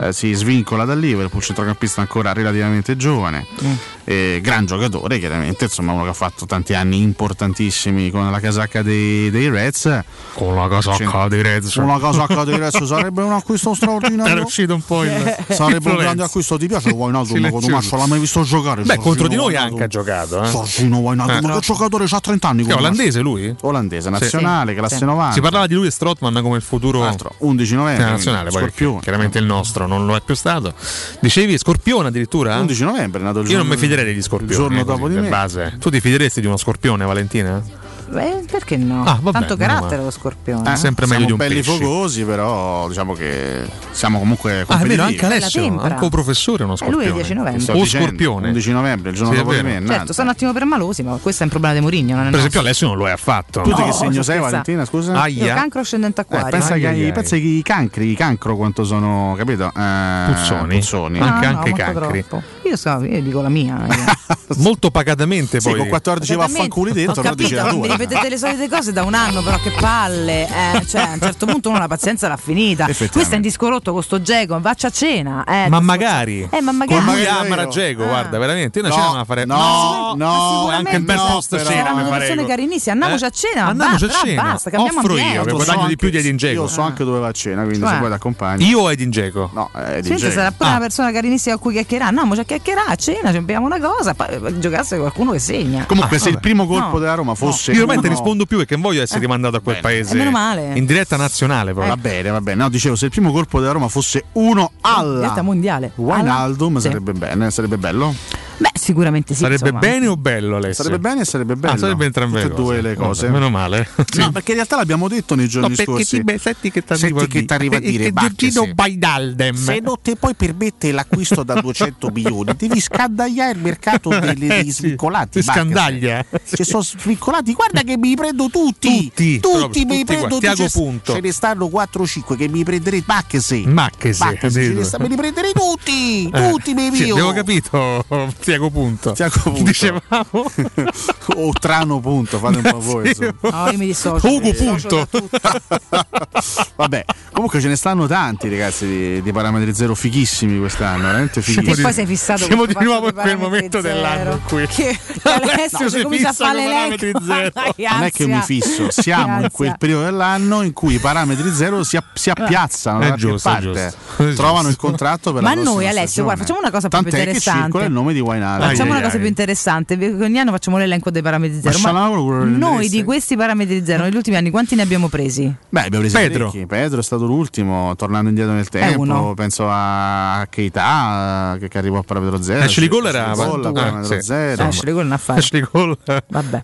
eh, si svincola dal Liverpool, centrocampista ancora relativamente giovane, mm. eh, gran giocatore chiaramente, insomma uno che ha fatto tanti anni importantissimi con la casacca dei, dei Reds. Con la casacca C- dei Reds. Con la casacca dei Reds sarebbe un acquisto straordinario. Era uscito un po' il... Sarebbe un grande acquisto, ti piace Wijnaldum? non l'ha mai visto giocare? Beh, Sorgino contro di noi anche ha giocato. Eh? Sorgino Wijnaldum, eh, no. che giocatore ha 30 anni. È olandese lui? Olandese, nazionale, sì. classe sì. 90. Si parlava di lui e Strottman come il futuro... Altro, 11 novembre. Nazionale, poi, chiaramente il nostro non lo è più stato. Dicevi Scorpione addirittura? 11 novembre è nato il Io non mi fiderei degli Scorpioni. Il giorno dopo di me. Base. Tu ti fideresti di uno Scorpione, Valentina? Beh, perché no? Ah, vabbè, Tanto carattere lo scorpione. Eh, eh, sempre meglio siamo di un belli pesci. fogosi, però diciamo che siamo comunque ah, vero, anche Alessio, anche un professore è uno scorpione. Eh, lui è 10 novembre. O scorpione. 11 novembre, il giorno sì, dopo di me. Certo, sono un attimo permalosi, ma questo è un problema di Mourinho. Per nostro. esempio Alessio non lo è affatto. Tu no, che segno sei, Valentina, scusa? Aia. cancro ascendente eh, acquario. Eh, pensa, aia, che, aia. pensa che i cancri, i cancro quanto sono, capito? Eh, puzzoni. Puzzoni. Anche, anche i cancri. Troppo io, so, io dico la mia. Eh. Molto pacatamente poi. Sì, con 14 vaffanculi dentro, ho capito, non dice ripetete le solite cose da un anno, però che palle. Eh, cioè, a un certo punto uno la pazienza l'ha finita. Questo è in discorotto con sto Gego, vacci a cena. Eh, ma, magari. Eh, ma magari. Con Amara Gego, ah. guarda, veramente. Io una no, cena la farei. No, no, ma anche il best host. Era una persona carinissima. Andiamoci eh? a cena. Andiamoci a cena. Basta, cambiamo Offro io, che guadagno di più di Edin Gego. Io so anche dove va a cena, quindi cioè. se vuoi ti accompagni. Io o Edin Gego? No, eh, Edin Gego. sarà pure una ah. persona carinissima a cui chiacchierà. No, ma c'è beccherà a cena, ci abbiamo una cosa, giocasse qualcuno che segna. Comunque, ah, se il primo colpo no. della Roma fosse. No. Io veramente no. rispondo più perché non voglio essere eh. rimandato a quel bene. paese. Eh, meno male. In diretta nazionale, proprio. Eh. Va bene, va bene. No, dicevo, se il primo colpo della Roma fosse uno alla. In diretta mondiale. Wijnaldum sì. sarebbe bene, sarebbe bello. Beh, sicuramente sì. Sarebbe insomma. bene o bello Alessio? Sarebbe bene e sarebbe bello. Ah, sarebbe entrambe Tutte cose. due le cose. Vabbè, meno male. sì. No, perché in realtà l'abbiamo detto nei giorni no, perché scorsi. Perché senti che ti arriva a eh, eh, dire. Eh, Giorgino sì. Baidaldem. Se non ti poi permette l'acquisto da 200 milioni, devi scandagliare il mercato degli eh, svincolati. Sì. Scandaglia. Sì. Ci sono svincolati. Guarda che mi prendo tutti. Tutti. Tutti, mi prendo tutti. Cioè, Punto. Ce ne stanno 4 o 5 che mi prenderete. Macchese. Macchese. Me li prenderei tutti. Tutti, mi mio. Abbiamo capito. Tiago Punto. Tiago Punto. Dicevamo. o Trano Punto, fate un po' voi. Insomma. No, io mi dissocio. Ugo Punto. Vabbè, comunque ce ne stanno tanti ragazzi di, di parametri zero fighissimi quest'anno, veramente fighissimi. Che poi sei fissato Siamo di nuovo in quel momento zero. dell'anno qui. Che adesso no, si comincia a fare parametri zero. Non è che mi fisso, siamo in quel periodo dell'anno in cui i parametri zero si, si appiazzano è giusto, parte. Giusto. Trovano il contratto per Ma la Ma noi Alessio, guarda, facciamo una cosa Tant'è più interessante. Che circola il nome di Wine in. Facciamo ai, una ai, cosa ai. più interessante: ogni anno facciamo l'elenco dei parametri zero. Ma, ma noi di questi parametri zero negli ultimi anni quanti ne abbiamo presi? Beh, abbiamo preso Pedro. Ricchi. Pedro è stato l'ultimo, tornando indietro nel tempo. Penso a Keita che, che arrivò a parametro zero. Ashley Cole era ah, parametro zero. Ashley Cole è un affare. Ashley Cole. Vabbè.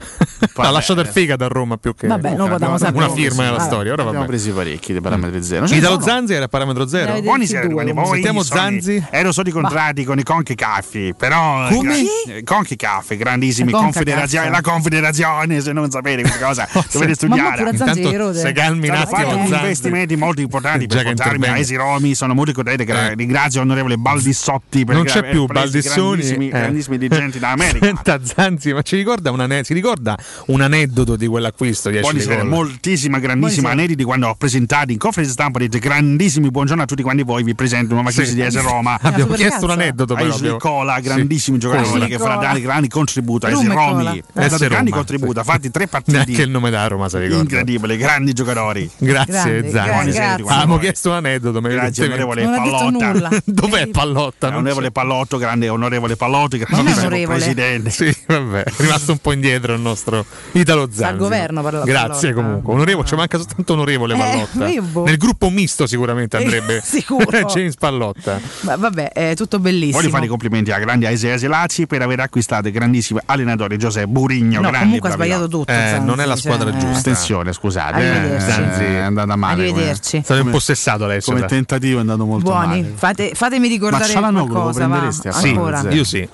Ha lasciato il fegato a Roma più che. Vabbè, non potremmo sapere. Una firma nella storia. Ora abbiamo presi parecchi dei parametri zero. Italo Zanzi era a parametro zero. Buonasera, Sentiamo Zanzi. Ero eh, solo contrati con i conchi caffi, però come? Conchi eh, Caffè, grandissimi. La confederazione, la confederazione, se non sapete questa cosa, oh, dovete studiare. Intanto, se calmi un cioè, attimo. Fatto investimenti molto importanti eh, per portarmi a Esi Romi. Sono molto contento. Che eh. Ringrazio onorevole Baldissotti. Per non c'è più Baldissoni. Grandissimi, eh. grandissimi dirigenti dall'America. Senta, Zanzi, ma ci ricorda, una, si ricorda un aneddoto di quell'acquisto? Di moltissima, grandissima aneddoto di quando ho presentato in conferenza stampa. Dite grandissimi, buongiorno a tutti quanti voi. Vi presento una vacanza sì. di Esi Roma. Abbiamo chiesto un aneddoto. Però, Isola Cola, grandissimo grandissimi giocatori Cola. che fra grandi, grandi contributi, Rum e Romy, Cola. ha Eh, sì, Roma, contributi, ha sì. fatti tre partite. Neanche il nome da Roma, ricorda. Incredibile, grandi giocatori. Grazie, Zani. Avevamo chiesto un aneddoto, ma Grazie, onorevole Pallotta. Dov'è Pallotta? Onorevole Pallotto, grande onorevole Pallotti, grande presidente. Sì, vabbè, è rimasto un po' indietro il nostro Italo Zanzi. al governo, parla- Grazie Pallotta. comunque. Onorevole, c'è manca soltanto onorevole Eh, Pallotta. boh. Nel gruppo misto sicuramente andrebbe Sicuro. James Pallotta. Vabbè, è tutto bellissimo. Voglio fare i complimenti a grandi Aise Lazzi per aver acquistato il grandissimo allenatore Giuseppe Burigno. No, grande comunque ha sbagliato tutto. Eh, Zanzi, non è la cioè, squadra eh. giusta. Attenzione, scusate, eh. Zanzi è andata male. Arrivederci. State un po' sessato lei, Come tentativo è andato molto Buoni, male. Fate- fatemi Ma ricordare lo qualcosa. Va, prenderesti a Sì, io sì.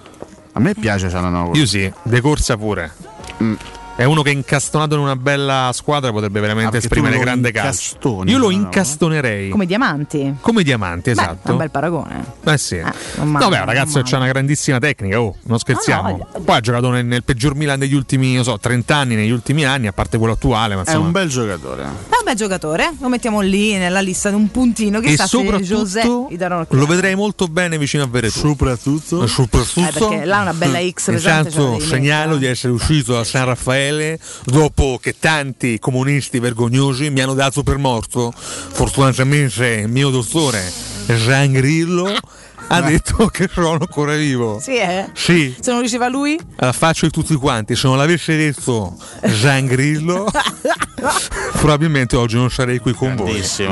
A me piace Cialanoglu. Io sì, De Corsa pure. Mm. È uno che incastonato in una bella squadra potrebbe veramente Ah, esprimere grande calcio. Io lo no? incastonerei. Come diamanti. Come diamanti, Beh, esatto. un bel paragone. Eh sì. non male, Vabbè, un ragazzo che ha una grandissima tecnica, oh, non scherziamo. No, no, Poi ha giocato nel, nel peggior Milan degli ultimi, non so, 30 anni, negli ultimi anni, a parte quello attuale, ma È insomma. un bel giocatore. È un bel giocatore, lo mettiamo lì nella lista di un puntino. e soprattutto José gli daranno lo vedrei molto bene vicino a Veretù. Soprattutto. Soprattutto Eh, perché là una bella X la Intanto segnalo mettere. di essere uscito da San Raffaele dopo che tanti comunisti vergognosi mi hanno dato per morto. Fortunatamente il mio dottore Jean Grillo ha detto che sono ancora vivo. Sì, eh? Sì, Se non diceva lui? alla faccia di tutti quanti, se non l'avesse detto Jean Grillo, probabilmente oggi non sarei qui con voi. Benissimo.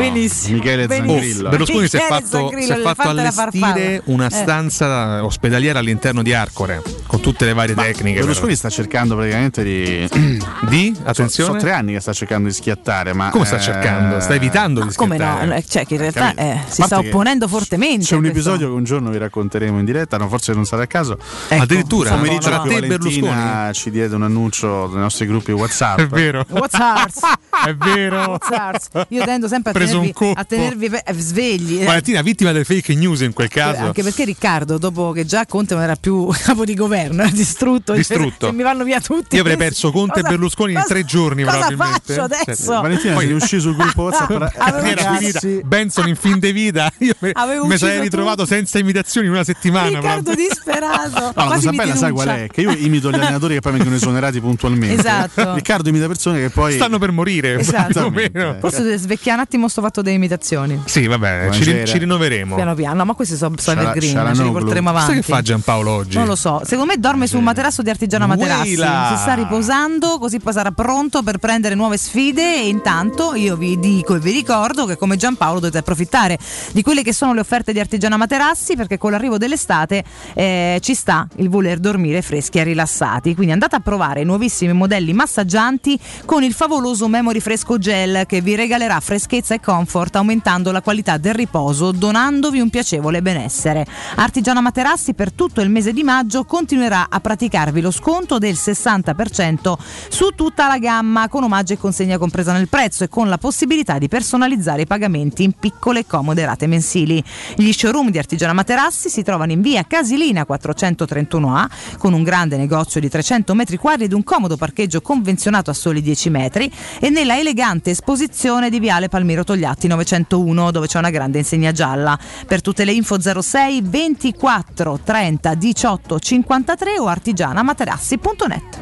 Michele Benissimo. Zangrillo. Berlusconi si è Michele fatto, si è fatto allestire farfalla. una Eh. stanza ospedaliera all'interno di Arcore con tutte le varie tecniche. Berlusconi però. sta cercando praticamente di. Di? Sono Attenzione. tre anni che sta cercando di schiattare, ma. Come sta eh, cercando? Sta evitando di Come schiattare. no? Eh, Cioè, che in realtà eh, si sta opponendo fortemente. C'è un questo. episodio che un giorno vi racconteremo in diretta, no, forse non sarà il caso. Ecco, Addirittura? no, Pomeriggio no, tra no. te e Valentina Berlusconi? ci diede un annuncio dei nostri gruppi WhatsApp. È vero. What's ours? È vero. Io tendo sempre a Preso tenervi, a tenervi eh, svegli. eh. Valentina, vittima delle fake news in quel caso. Anche perché Riccardo, dopo che già Conte non era più capo di governo, era distrutto. Distrutto. Se mi vanno via tutti. Io avrei perso Conte e Cosa- Berlusconi in cosa- tre giorni, cosa probabilmente. faccio adesso? Cioè, Valentina Poi- sei uscito sul gruppo WhatsApp. No, ra- avevo era Ragazzi. finita Benson in fin de vita. Io me, ucciso sarei ritrovato tutti. senza imitazioni in una settimana. Riccardo proprio. disperato. No, la cosa bella, sai qual è? Che io imito gli allenatori che poi vengono esonerati puntualmente. Esatto. Riccardo imita persone che poi. Stanno per morire. Esatto. Forse svecchiare un attimo sto fatto delle imitazioni. Sì, vabbè, ci, ri- Buonasera. ci rinnoveremo. Piano piano, no, ma questi sono Ciala- evergreen, ce li porteremo Sai avanti. che fa Giampaolo oggi? Non lo so, secondo me dorme su un materasso di artigiana materassi. Si sta riposando, così poi sarà pronto per prendere nuove sfide. E intanto io vi dico e vi ricordo che come Giampaolo dovete approfittare di quelle che sono le offerte di artigiana materassi, perché con l'arrivo dell'estate eh, ci sta il voler dormire freschi e rilassati. Quindi andate a provare i nuovissimi modelli massaggianti con il favoloso Memory Fresco Gel che vi regalerà freschezza e comfort, aumentando la qualità del riposo, donandovi un piacevole benessere. Artigiana Materassi per tutto il mese di maggio continuerà a praticarvi lo sconto del 60% su tutta la gamma, con omaggio e consegna compresa nel prezzo e con la possibilità di personalizzare i pagamenti in piccole e comode rate mensili. Gli showroom di Artigiana Materassi si trovano in via Casilina 431A con un grande negozio di 300 metri quadri ed un comodo parcheggio convenzionato a soli 10 metri e nella elegante esposizione di Viale Palmiro Togliatti 901 dove c'è una grande insegna gialla. Per tutte le info 06 24 30 18 53 o artigianamaterassi.net.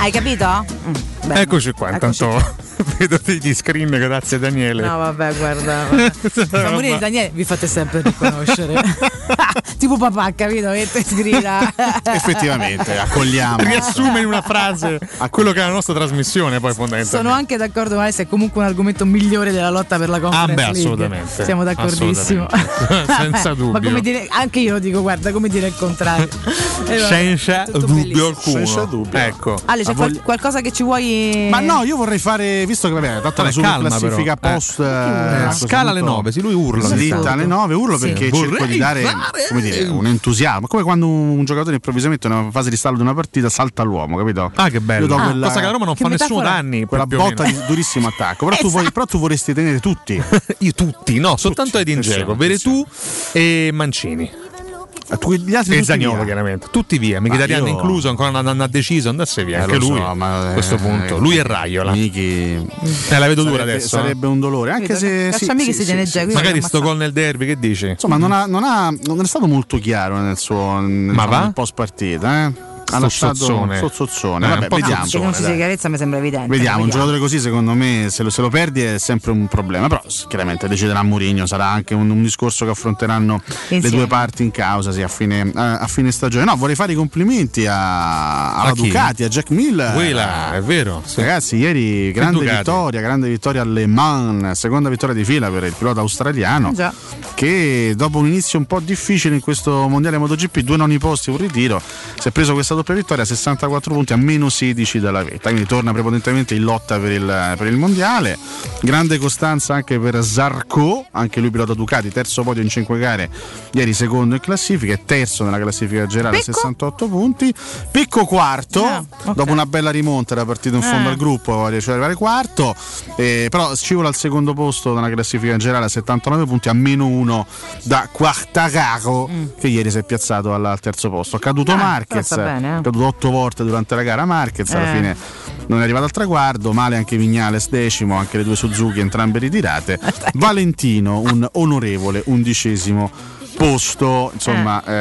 Hai capito? Mm. Eccoci qua, intanto vedo degli screen grazie Daniele. No, vabbè, guarda. Fa morire Daniele, vi fate sempre riconoscere. tipo papà, capito? Che te sgrida. Effettivamente, accogliamo. Riassume in una frase quello che è la nostra trasmissione, poi fondamentalmente. Sono anche d'accordo con Alessia, è comunque un argomento migliore della lotta per la conference Ah, beh, League. assolutamente. Siamo d'accordissimo. Assolutamente. Senza Ma dubbio. come dire, anche io lo dico, guarda, come dire il contrario. Eh, Senza dubbio alcuno. Senza dubbio. Ecco. Ale, c'è Ma voglio- qualcosa che ci vuoi. Ma no, io vorrei fare, visto che vabbè, tanto la Vabbè, super calma, classifica però. post Eh, eh, a questo scala alle punto nove, sì, lui urla Slitta alle 9, urlo Sì. perché cerco Vorrei di dare fare- come dire, un entusiasmo, come quando un giocatore improvvisamente in una fase di stallo di una partita salta l'uomo, capito? Ah, che bello. Io do Ah, quella, cosa che la Roma non fa nessuno da anni. quella botta di durissimo attacco, però, tu, vuoi- però tu vorresti tenere tutti. Io tutti, no, soltanto Edin Dzeko, Veretù e Mancini. Tu, gli altri e tutti Zagnolo via. chiaramente. Tutti via, Mkhitaryan io- incluso, ancora non, non ha deciso, andasse via. Eh, anche lui so, ma, a eh, questo punto. Lui e Raiola. Miki- Eh, la vedo dura sarebbe, adesso. eh. Sarebbe un dolore, anche se sì, Cacciamichi sì, si tiene già. Magari sto gol nel derby, che dici? Insomma, non, ha- non ha- non è stato molto chiaro nel suo nel, Ma va? post partita, eh? Ha lasciato Sozzozzone. sozzozzone. Eh, Vabbè, un po' vediamo. Che non ci sia chiarezza mi sembra evidente. Vediamo, un giocatore così secondo me se lo, se lo perdi è sempre un problema, però chiaramente deciderà Mourinho, sarà anche un, un discorso che affronteranno le Insieme. due parti in causa sì, a, fine, a- fine stagione. No, vorrei fare i complimenti a, alla A? Ducati, a Jack Miller. Quella, è vero. sì. Ragazzi, ieri grande Ducati. vittoria, grande vittoria a Le Mans, seconda vittoria di fila per il pilota australiano già. che dopo un inizio un po' difficile in questo mondiale MotoGP, due noni posti, un ritiro, si è preso questa doppia vittoria, 64 punti a meno 16 dalla vetta, quindi torna prepotentemente in lotta per il, per il mondiale. Grande costanza anche per Zarco, anche lui pilota Ducati, terzo podio in 5 gare, ieri secondo in classifica e terzo nella classifica generale, Pecco? 68 punti. Pecco quarto, Ah, ok. dopo una bella rimonta era partito in fondo Eh. al gruppo, riesce ad arrivare quarto, eh, però scivola al secondo posto nella classifica generale a 79 punti, a meno uno da Quartararo che ieri si è piazzato al, terzo posto. Caduto Mm. Ah, Marquez, sta bene, eh. otto volte durante la gara Marquez, alla Eh. fine non è arrivato al traguardo, male anche Vignales decimo, anche le due Suzuki entrambe ritirate. Valentino un onorevole undicesimo posto, insomma... eh,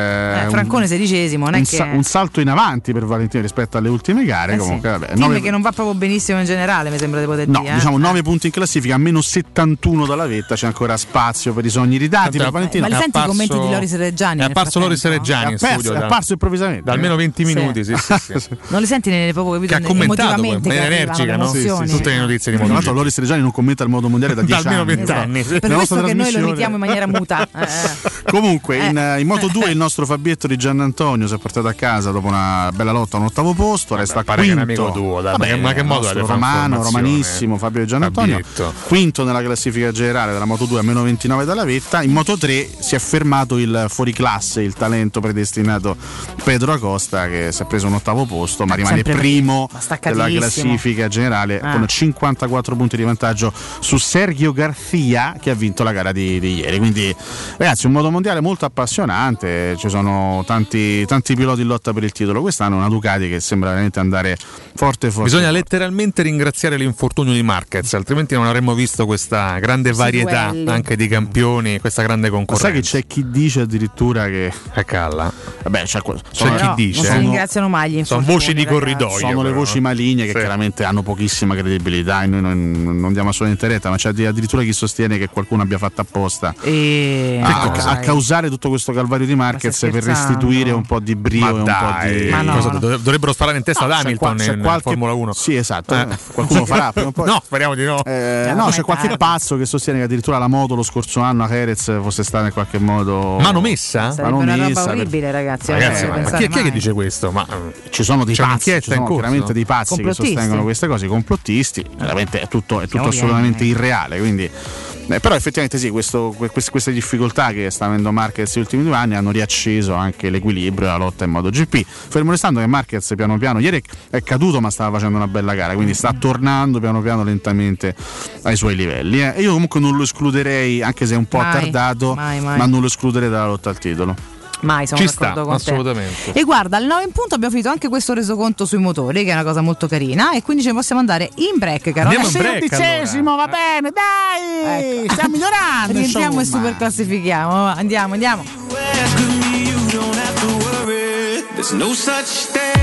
Eh, un- Francone sedicesimo, non è un, che... sa- un salto in avanti per Valentino rispetto alle ultime gare. Eh comunque, sì. vabbè, Team nove- che non va proprio benissimo in generale, mi sembra di poter No, dire. eh. diciamo 9 punti in classifica, a meno 71 dalla vetta, c'è ancora spazio per i sogni ridati. Per Valentino Ma li senti i commenti di Loris Reggiani? È apparso Loris? Reggiani è in apparso, studio. è da- apparso improvvisamente. Da almeno 20 Sì. minuti, sì, sì, sì. Non li senti nelle proprio capito, Che ha commentato in maniera energica, no? Tutte le notizie di Tra l'altro. Loris Reggiani non commenta il modo mondiale da Da 10 almeno anni. 20 anni. Per questo che noi lo imitiamo in maniera muta. Eh, eh. Comunque, in, Eh. in Moto 2 il nostro Fabietto di Giannantonio si è portato a casa dopo una bella lotta a un ottavo posto. Resta pare che è un quinto. amico tuo, dai, Vabbè, ma che- che modo è romano, romanissimo Fabio di Giannantonio. Fabietto. Quinto nella classifica generale della Moto 2 a meno 29 dalla vetta. In Moto 3 si è fermato il fuoriclasse, il talento predestinato Pedro Acosta che si è preso un ottavo posto, ma rimane Sempre primo della classifica generale Ah. con 54 punti di vantaggio su Sergio Garcia che ha vinto la gara di, di ieri. Quindi, ragazzi, un modo mondiale molto appassionante. Ci sono tanti, tanti piloti in lotta per il titolo. Quest'anno una Ducati che sembra veramente andare forte forte. Bisogna forte. letteralmente ringraziare l'infortunio di Marquez, altrimenti non avremmo visto questa grande Questi varietà duelli. anche di campioni, questa grande Ma sai concorrenza. che c'è chi dice addirittura che. È calla. Vabbè, c'è, C'è chi dice, Non si eh. ringraziano mai gli Sono voci di corridoio. sono le però. voci maligne che Sì. chiaramente hanno pochissima credibilità e noi non, non diamo assolutamente retta, ma c'è addirittura chi sostiene che qualcuno abbia fatto apposta E... a, no, a dai. Causare tutto questo calvario di Marquez per restituire un po' di brio Ma e un po' dai, di. Ma no, cosa no. dov- dovrebbero sparare in testa No, ad c'è Hamilton qua- c'è in qualche- Formula 1. Sì, esatto. Eh. Qualcuno farà prima o poi. No, speriamo di no. Eh, Eh, no, c'è qualche tardi. pazzo che sostiene che addirittura la moto lo scorso anno a Jerez fosse stata in qualche modo. Mano messa? Sarebbe non una messa, orribile, ragazzi. Ragazzi, ci ma chi, chi è che dice questo? Ma Ci sono dei C'è pazzi, ci sono veramente dei pazzi che sostengono queste cose, i complottisti. Veramente è tutto, è tutto Teoria, assolutamente eh. irreale. Quindi. Eh, però effettivamente sì, questo- que- queste, difficoltà che sta avendo Marquez negli ultimi due anni hanno riacceso anche l'equilibrio e la lotta in modo GP. Fermo restando che Marquez piano piano, ieri è caduto ma stava facendo una bella gara, quindi sta tornando piano piano lentamente ai suoi livelli. eh. E io comunque non lo escluderei, anche se è un po' Mai, attardato, mai, mai. ma non lo escluderei dalla lotta al titolo. Mai sono Ci sta, d'accordo con te. assolutamente. E guarda, al 9 in punto abbiamo finito anche questo resoconto sui motori, che è una cosa molto carina. E quindi ce ne possiamo andare in break, caro. Andiamo in break, Undicesimo, va bene, dai! Ecco. Stiamo migliorando. Rientriamo e super classifichiamo. Andiamo, andiamo. There's no such thing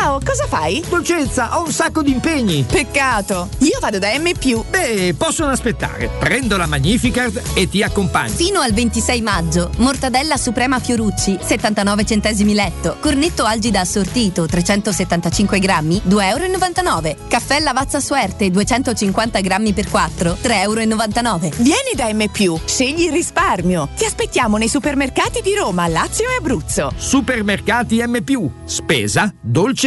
Ciao, cosa fai? Dolcezza, ho un sacco di impegni. Peccato. Io vado da M. Beh, possono aspettare. Prendo la Magnificard e ti accompagno. Fino al 26 maggio, mortadella suprema Fiorucci, 79 centesimi letto. Cornetto algida assortito, 375 grammi, 2,99 euro. Caffè Lavazza Suerte, 250 grammi per 4, 3,99 euro. Vieni da M. Scegli il risparmio. Ti aspettiamo nei supermercati di Roma, Lazio e Abruzzo. Supermercati M. Spesa, dolce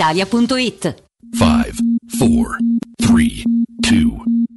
brispalitalia.it. 5, 4, 3, 2,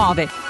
1939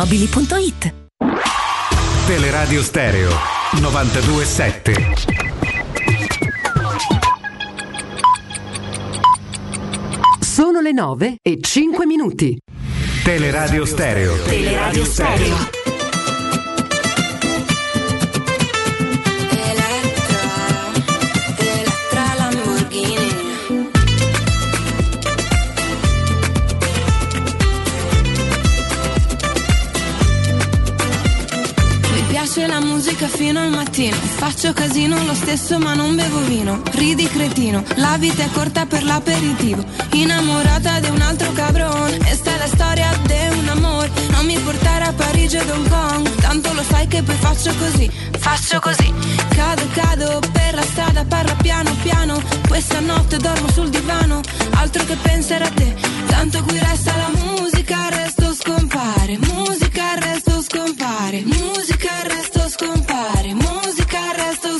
Paolettimobili.it Teleradio Stereo 927. Sono le 9 e 5 minuti. Teleradio Stereo. Teleradio Stereo. Musica fino al mattino. Faccio casino lo stesso ma non bevo vino. Ridi cretino, la vita è corta per l'aperitivo. Innamorata di un altro cabron E sta la storia di un amore. Non mi portare a Parigi o Hong Kong. Tanto lo sai che poi faccio così. Faccio così. Cado, cado per la strada Parla piano, piano. Questa notte dormo sul divano. Altro che pensare a te. Tanto qui resta la musica, il resto scompare. Musica, il resto scompare, musica il resto scompare, musica il resto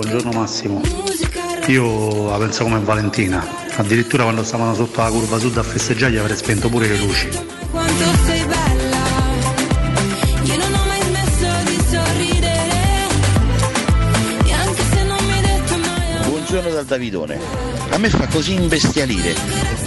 Buongiorno Massimo, io la penso come Valentina, addirittura quando stavano sotto la curva sud a festeggiare gli avrei spento pure le luci. quanto sei bella. Io non ho mai smesso di sorridere. E anche se non mi hai detto mai Buongiorno dal Davidone. A me fa così imbestialire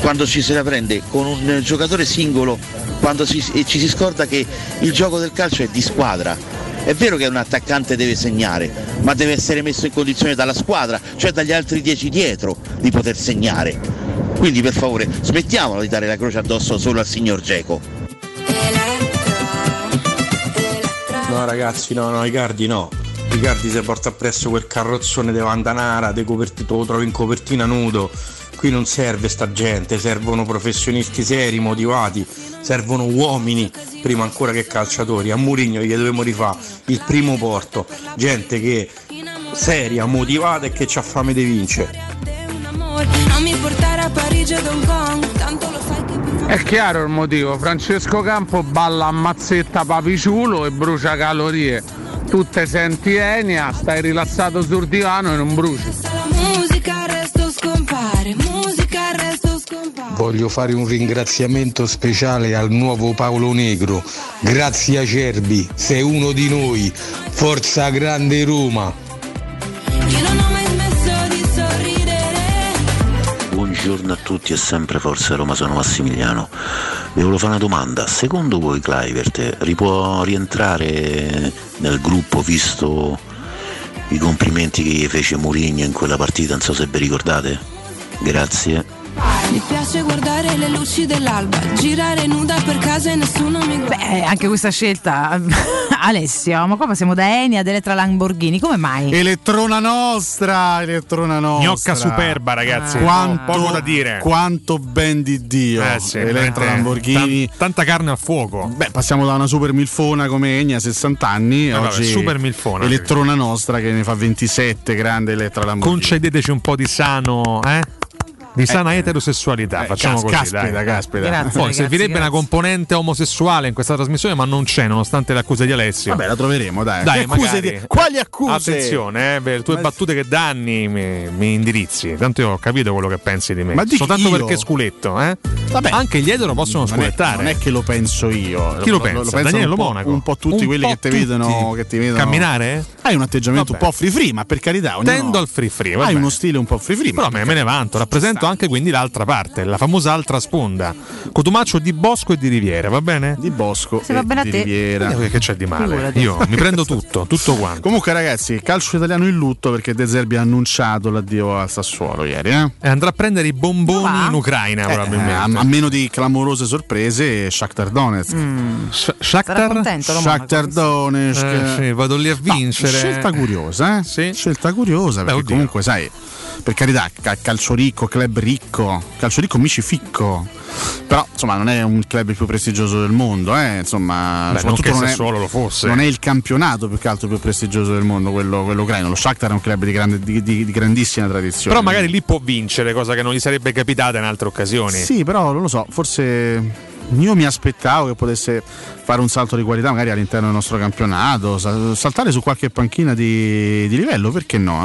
quando ci se la prende con un giocatore singolo quando si- e ci si scorda che il gioco del calcio è di squadra. È vero che un attaccante deve segnare, ma deve essere messo in condizione dalla squadra, cioè dagli altri dieci dietro, di poter segnare. Quindi per favore smettiamola di dare la croce addosso solo al signor Geco. No ragazzi, no, no, Icardi no. Icardi si porta appresso quel carrozzone di Vandanara, de coperti- lo trovi in copertina nudo. Qui non serve sta gente, servono professionisti seri, motivati, servono uomini, prima ancora che calciatori. A Murigno gli dobbiamo rifare il primo porto, gente che seria, motivata e che ha fame di vincere. È chiaro il motivo, Francesco Campo balla a mazzetta papiciulo e brucia calorie. Tu te senti Enia, stai rilassato sul divano e non bruci. Voglio fare un ringraziamento speciale al nuovo Paolo Negro. Grazie Acerbi, sei uno di noi. Forza Grande Roma. Io non ho mai smesso di sorridere. Buongiorno a tutti e sempre Forza Roma, sono Massimiliano. Vi volevo fare una domanda, secondo voi Clivert ripuò rientrare nel gruppo visto i complimenti che gli fece Mourinho in quella partita, non so se vi ricordate? Grazie. Mi piace guardare le luci dell'alba, girare nuda per casa e nessuno mi guarda. Beh, anche questa scelta, Alessio, ma qua passiamo da Eni ad Elettra Lamborghini, come mai? Elettrona nostra, elettrona nostra. Gnocca superba, ragazzi. Quanto, Poco da dire. Quanto ben di Dio. Eh sì, Elettra Lamborghini. tan- tanta carne al fuoco. Beh, passiamo da una super milfona come Egna, 60 anni. Eh, vabbè, oggi super milfona. Elettrona nostra che ne fa 27, grande Elettra Lamborghini. Concedeteci un po' di sano, eh? Di sana eterosessualità, eh, facciamo cas- così. caspita, dai. caspita. Grazie, Poi ragazzi, servirebbe grazie. una componente omosessuale in questa trasmissione, ma non c'è, nonostante le accuse di Alessio. Vabbè, la troveremo, dai. Dai, accuse magari. di- Quali accuse? Attenzione, eh, per le tue Ma- battute che da anni mi, mi indirizzi. Tanto io ho capito quello che pensi di me. Ma di Soltanto io? perché sculetto, eh? Vabbè. Anche gli etero possono Non è, sculettare. non è che lo penso io. Chi lo pensa? Daniele un po', Monaco. Un po' tutti Un quelli po' che, ti tutti. vedono, che ti vedono. Camminare? Hai un atteggiamento Vabbè. un po' free free, ma per carità. ognuno- Tendo al free free. Hai uno stile un po' free free. Però me, me ne vanto, rappresento anche quindi l'altra parte, la famosa altra sponda. Cotumaccio di Bosco e di Riviera, va bene? Di Bosco Se va e bene a di te. Riviera. Eh, Che c'è di male? Figurati. Io mi prendo tutto, tutto quanto. Comunque, ragazzi, calcio italiano in lutto perché De Zerbi ha annunciato l'addio al Sassuolo ieri. Eh? E andrà a prendere i bomboni in Ucraina, Eh, probabilmente. a, a meno di clamorose sorprese, Shakhtar Donetsk. Sh- Shakhtar? contento, Shakhtar Donetsk. Eh, sì, vado lì a No, vincere. scelta curiosa, eh? Scelta curiosa perché oddio. comunque, sai, per carità, ca- calcio ricco, club ricco, calcio ricco micificco. Però, insomma, non è un club più prestigioso del mondo, eh? Insomma, Beh, non soprattutto che non, è, lo fosse. non è il campionato più che altro più prestigioso del mondo, quello, quello ucraino. Lo Shakhtar è un club di, grande- di- di- di grandissima tradizione. Però magari lì può vincere, cosa che non gli sarebbe capitata in altre occasioni. Sì, però non lo so, forse io mi aspettavo che potesse fare un salto di qualità magari all'interno del nostro campionato, sa- saltare su qualche panchina di, di livello, perché no?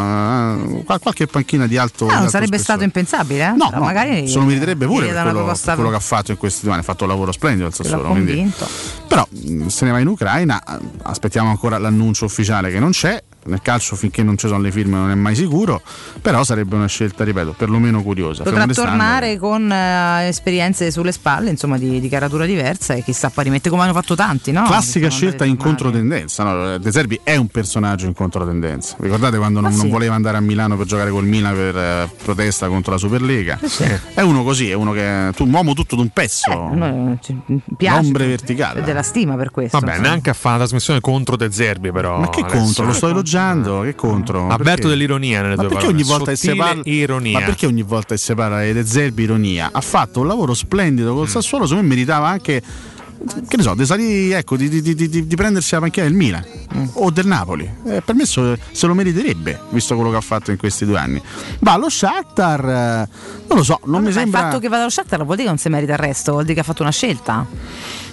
Eh, qual- qualche panchina di alto Ah, di non alto sarebbe spessore. stato impensabile, eh? No, no, magari se lo meriterebbe pure per quello, per quello che ha fatto in queste settimane, ha fatto un lavoro splendido al Sassuolo. quindi-. Però mh, se ne va in Ucraina, eh, aspettiamo ancora l'annuncio ufficiale che non c'è. Nel calcio finché non ci sono le firme non è mai sicuro, però sarebbe una scelta, ripeto, perlomeno curiosa. Potrà tornare con eh, esperienze sulle spalle, insomma, di, di caratura diversa e chissà poi rimette come hanno fatto tanti, no? Classica scelta in controtendenza. No? De Zerbi è un personaggio in controtendenza. Ricordate quando non, Ah, non sì. voleva andare a Milano per giocare col Milan per eh, protesta contro la Superlega? È uno così, è uno che tu, un uomo tutto d'un pezzo. A noi ci piace. L'ombre verticale. Della stima per questo. Vabbè, neanche a fare una trasmissione contro De Zerbi, però. Ma che adesso. contro? Lo sto elogiando? Che contro? Avverto Perché? dell'ironia nelle Ma tue perché parole. ogni volta che Sottile parla ironia. Ma perché ogni volta che si parla di De Zerbi ironia? Ha fatto un lavoro splendido Mm. col Sassuolo, secondo me meritava anche che ne so, di, salire- ecco, di, di- di- di- di prendersi la panchina del Milan Mm. o del Napoli. Eh, per me so- se lo meriterebbe, visto quello che ha fatto in questi due anni. Va allo Shakhtar, eh, non lo so, non mi Ma sembra Il fatto che vada allo Shakhtar vuol dire che non si merita il resto, vuol dire che ha fatto una scelta.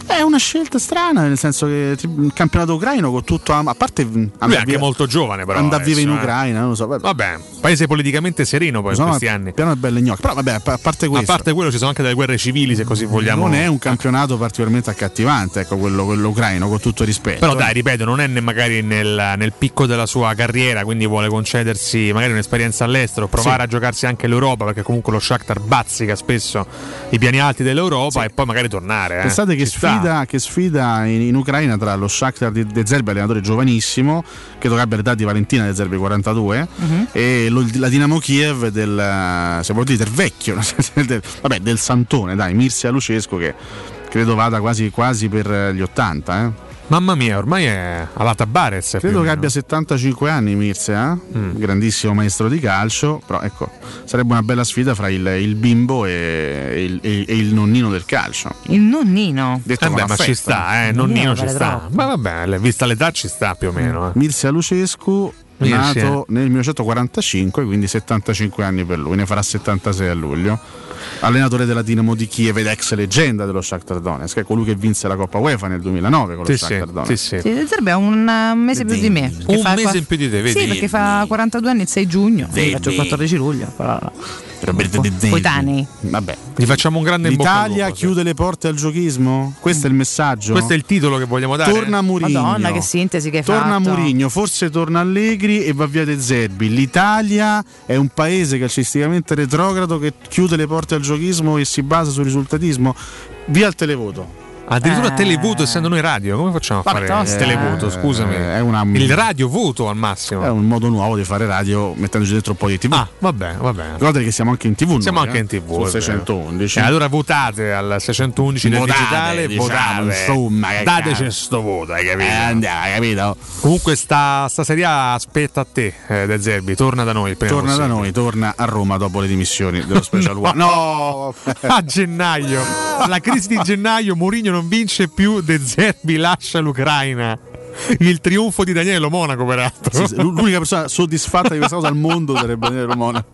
È una scelta strana, nel senso che il campionato ucraino con tutto a, a parte Lui è anche via, molto giovane, però. andare via in adesso, eh. Ucraina, non lo so. vabbè. Vabbè, paese politicamente sereno poi in questi anni. piano e belle gnocche. Però vabbè, a a parte A questo. parte quello, ci sono anche delle guerre civili, se così vogliamo. Non è un campionato particolarmente accattivante, ecco, quello, quello ucraino, con tutto rispetto. Però dai, ripeto, non è ne- magari nel, nel picco della sua carriera, quindi vuole concedersi magari un'esperienza all'estero, provare Sì. a giocarsi anche l'Europa, perché comunque lo Shakhtar bazzica spesso i piani alti dell'Europa e poi magari tornare. eh. Pensate che Ci sta. Sfida, che sfida in, in Ucraina tra lo Shakhtar di De Zerbi, allenatore giovanissimo, credo che abbia l'età di Valentina De Zerbi 42, Mhm. e lo- la Dinamo Kiev del, se vuol dire, del vecchio, del, vabbè, del Santone, dai, Mircea Lucesco che credo vada quasi, quasi per gli 80. Eh. Mamma mia, ormai è alla Tabarez. Credo che abbia 75 anni Mircea, Mm. grandissimo maestro di calcio, però ecco, sarebbe una bella sfida fra il, il bimbo e, il, e- e il nonnino del calcio. Il nonnino. Detto Eh beh, ma ci sta, eh, Non nonnino mi ci sta. troppo. Ma vabbè, vista l'età ci sta più o meno. eh. Mircea Lucescu, Mircea. nato nel 1945, quindi 75 anni per lui, ne farà 76 a luglio. Allenatore della Dinamo di Kiev ed ex leggenda dello Shakhtar Donetsk, è colui che vinse la Coppa UEFA nel 2009 con lo Sì, Shakhtar sì, Donetsk. sì, sì. Ha un eh, mese più di me. Un mese in più di te, vedi? Sì, perché fa 42 anni il 6 giugno. Faccio il 14 luglio. però- Roberto De Zerbi. Coetanei. Vabbè. Gli facciamo un grande L'Italia chiude le porte al giochiismo? Questo è il messaggio. Questo è il titolo che vogliamo dare. Torna Murigno. Madonna, che sintesi che hai Torna fatto. Murigno, forse torna Allegri e va via De Zerbi. L'Italia è un paese calcisticamente retrogrado che chiude le porte al giochismo e si basa sul risultatismo. Via il televoto. Addirittura Eh. televoto essendo noi radio, come facciamo a Vabbè, fare il televoto? eh. Scusami. È una- Il radio voto al massimo. È un modo nuovo di fare radio mettendoci dentro un po' di TV. Ah, vabbè, vabbè. Ricordate che siamo anche in TV. Siamo noi, anche eh? in TV. Su è vero. 611. E allora votate al 611 del Votate, digitale, diciamo, votate. insomma, Dateci cazzo. sto voto, hai capito? Eh, andiamo, capito? Comunque sta, sta serie A aspetta a te, eh, De Zerbi, torna da noi. Torna da possibile. noi, torna a Roma dopo le dimissioni dello Special One. No! a gennaio, la crisi di gennaio, Mourinho non vince più, De Zerbi lascia l'Ucraina. Il trionfo di Daniele Monaco, peraltro. Sì, sì, l'unica persona soddisfatta di questa cosa al mondo sarebbe Daniele Romona.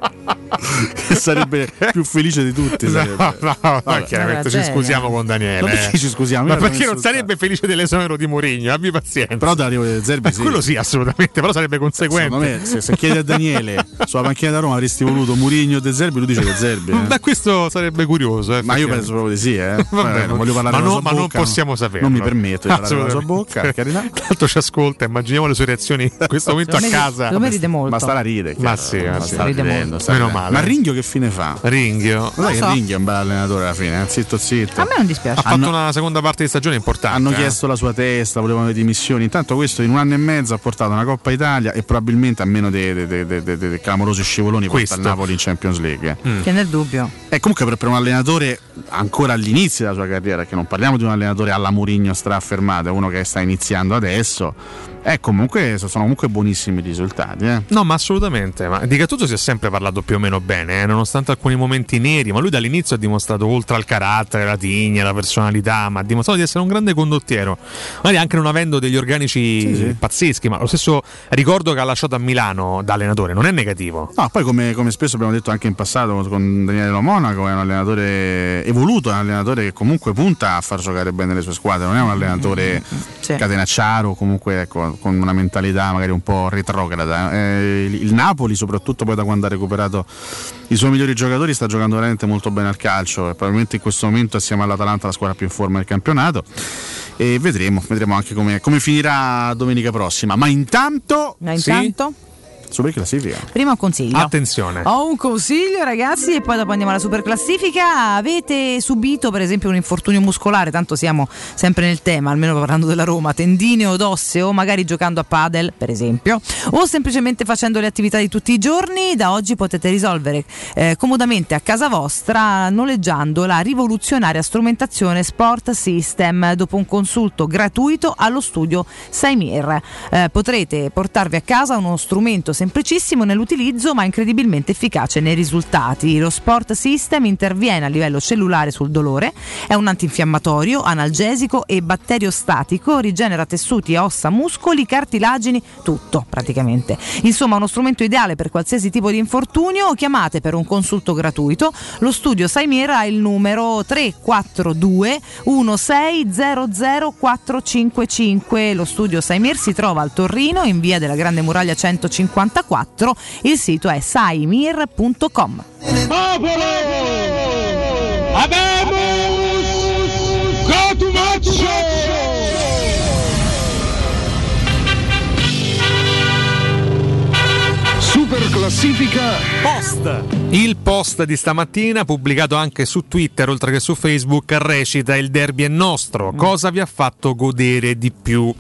che sarebbe più felice di tutti. No, no, no, Vabbè. chiaramente ci scusiamo con Daniele. Ma perché eh. ci scusiamo? Ma perché non sarebbe felice dell'esonero di Mourinho? Abbi pazienza. Però del Zerbi sì. Quello sì, assolutamente, però sarebbe conseguente. Secondo me, se, se chiedi a Daniele sulla panchina da Roma avresti voluto Murigno o De Zerbi, lui dice De Zerbi. eh. Da questo sarebbe curioso. eh, Ma io penso proprio di sì, eh. Va Vabbè, non voglio parlare ma, no- sua ma non bocca, possiamo saperlo. Non mi permetto di parlare della sua bocca, carità. Tanto ci ascolta, immaginiamo le sue reazioni in questo momento a casa. me ride molto. Ma sta la ride. Ma sì, ma sì. sta Ride ridendo, molto. sta Meno male. Ma Ringhio che fine fa? Ringhio. Lo sai so. che Ringhio è un bel allenatore alla fine, zitto zitto. A me non dispiace. Ha fatto Hanno- una seconda parte di stagione importante. Hanno eh. chiesto la sua testa, volevano le dimissioni. Intanto questo in un anno e mezzo ha portato una Coppa Italia e probabilmente a meno dei dei- dei- dei- dei- dei clamorosi scivoloni porta Questo. il Napoli in Champions League. Mm. Che nel dubbio. E comunque per, per un allenatore ancora all'inizio della sua carriera, che non parliamo di un allenatore alla Murigno straffermato, è uno che sta iniziando adesso stesso e comunque sono comunque buonissimi i risultati. Eh. No, ma assolutamente. Ma di Gattuso si è sempre parlato più o meno bene, eh, nonostante alcuni momenti neri. Ma lui dall'inizio ha dimostrato, oltre al carattere, la tigna, la personalità, ma ha dimostrato di essere un grande condottiero. Magari anche non avendo degli organici Sì, sì. pazzeschi, ma lo stesso ricordo che ha lasciato a Milano da allenatore non è negativo. No, poi come, come spesso abbiamo detto anche in passato con Daniele Lo Monaco, è un allenatore evoluto, è un allenatore che comunque punta a far giocare bene le sue squadre, non è un allenatore Sì. catenacciaro, comunque ecco, con una mentalità magari un po' retrograda. Eh, il, Napoli, soprattutto poi da quando ha recuperato i suoi migliori giocatori, sta giocando veramente molto bene al calcio e probabilmente in questo momento assieme all'Atalanta la squadra più in forma del campionato. e vedremo, vedremo anche come, come finirà domenica prossima. Ma intanto... Ma intanto? Super classifica. Prima un consiglio. Attenzione. Ho un consiglio, ragazzi, e poi dopo andiamo alla super classifica. Avete subito, per esempio, un infortunio muscolare? Tanto siamo sempre nel tema, almeno parlando della Roma, tendine o d'osse, o magari giocando a padel, per esempio, o semplicemente facendo le attività di tutti i giorni. Da oggi potete risolvere eh, comodamente a casa vostra noleggiando la rivoluzionaria strumentazione Sport System dopo un consulto gratuito allo studio Saimir. Eh, potrete portarvi a casa uno strumento semplicissimo nell'utilizzo ma incredibilmente efficace nei risultati. Lo Sport System interviene a livello cellulare sul dolore, è un antinfiammatorio, analgesico e batteriostatico, rigenera tessuti, ossa, muscoli, cartilagini, tutto praticamente. Insomma, uno strumento ideale per qualsiasi tipo di infortunio. Chiamate per un consulto gratuito. Lo studio Saimir ha il numero 342 1600 455. Lo studio Saimir si trova al Torrino in via della Grande Muraglia 154. Il sito è saimir.com. Popolo! Abemus Cotumaccio! Super classifica post. Il post di stamattina, pubblicato anche su Twitter oltre che su Facebook, recita il derby è nostro. Cosa vi ha fatto godere di più?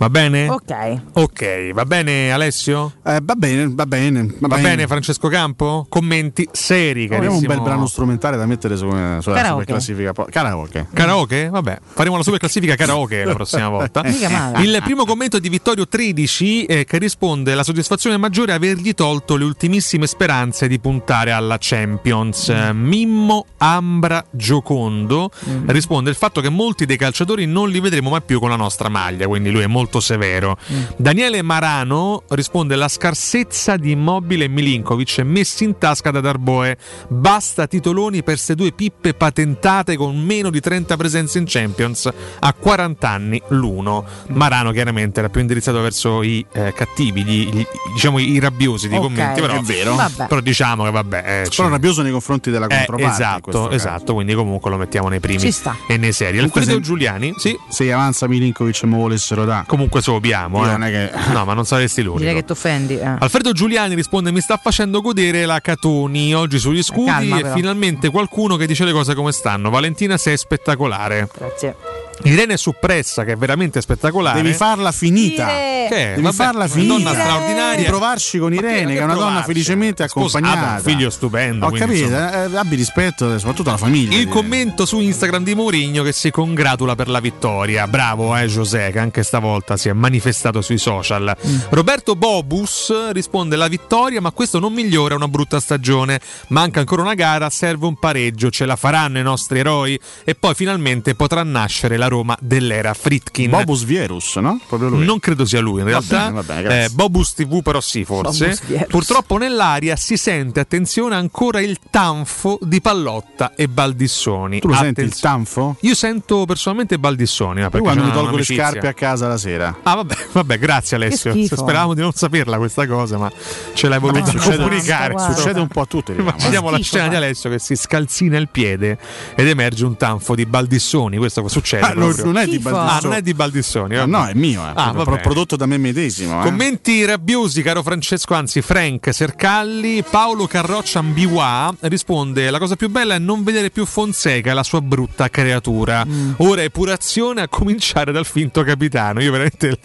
Va bene? Ok. Ok, va bene Alessio? Eh, va bene, va bene. Va, bene. Francesco Campo? Commenti seri, Abbiamo carissimo. un bel brano strumentale da mettere su, sulla Karaoke. super classifica. Karaoke. Karaoke? Vabbè, faremo la super classifica karaoke la prossima volta. Il primo commento di Vittorio 13 eh, che risponde la soddisfazione maggiore è avergli tolto le ultimissime speranze di puntare alla Champions. Eh, Mimmo Ambra Giocondo risponde il fatto che molti dei calciatori non li vedremo mai più con la nostra maglia, quindi lui è molto severo. Daniele Marano risponde la scarsezza di Immobile e Milinkovic messi in tasca da Darboe. Basta titoloni per ste due pippe patentate con meno di 30 presenze in Champions a 40 anni l'uno. Marano chiaramente era più indirizzato verso i eh, cattivi, gli- gli- diciamo i rabbiosi di Ok, commenti, però, è vero. Vabbè. però diciamo che vabbè. eh, Però rabbioso nei confronti della eh, controparte. in esatto, esatto, quindi comunque lo mettiamo nei primi e nei seri. Alfredo se- Giuliani, sì. Se avanza Milinkovic e mi volessero da. Comunque so obiamo, Io eh. non è che- No, ma non saresti l'unico. Direi che ti offendi. eh. Alfredo Giuliani risponde: Mi sta facendo godere la Catoni oggi sugli scudi. Calma, e però. finalmente qualcuno che dice le cose come stanno. Valentina, sei spettacolare. Grazie. Irene Suppressa, che è veramente spettacolare. Devi farla finita. Che è? Devi Vabbè, farla una finita. donna straordinaria. Di provarci con Irene, che è una donna provarci? felicemente Sposata, accompagnata. un figlio stupendo. Ho capito, insomma. eh, abbi rispetto soprattutto alla famiglia. Il commento su Instagram di Mourinho che si congratula per la vittoria. Bravo, eh, José, che anche stavolta si è manifestato sui social. Roberto Bobus risponde: La vittoria, ma questo non migliora una brutta stagione. Manca ancora una gara, serve un pareggio. Ce la faranno i nostri eroi. E poi finalmente potrà nascere la Roma dell'era Fritkin. Bobus Vierus, no? Proprio lui. Non credo sia lui in Va realtà. bene, va bene. Eh, Bobus TV però sì, forse. Purtroppo nell'aria si sente, attenzione, ancora il tanfo di Pallotta e Baldissoni. Tu lo senti il tanfo? Io sento personalmente Baldissoni. ma perché quando mi tolgo le scarpe a casa la sera. Ah, vabbè, vabbè, grazie Alessio. Speravamo di non saperla questa cosa, ma ce l'hai voluto Vabbè, succede- comunicare. succede un po' a tutti. Immaginiamo la scena di Alessio che si scalzina il piede ed emerge un tanfo di Baldissoni. Questo succede. Ah, non- è di. Baldissoni. Ah, non è di Baldissoni. Ah, no, è mio, è Ah, proprio vabbè. prodotto da me medesimo. eh. Commenti rabbiosi, caro Francesco, anzi Frank Sercalli, Paolo Carroccia Ambiwa risponde la cosa più bella è non vedere più Fonseca e la sua brutta creatura. Mm. Ora epurazione a cominciare dal finto capitano. Io veramente il,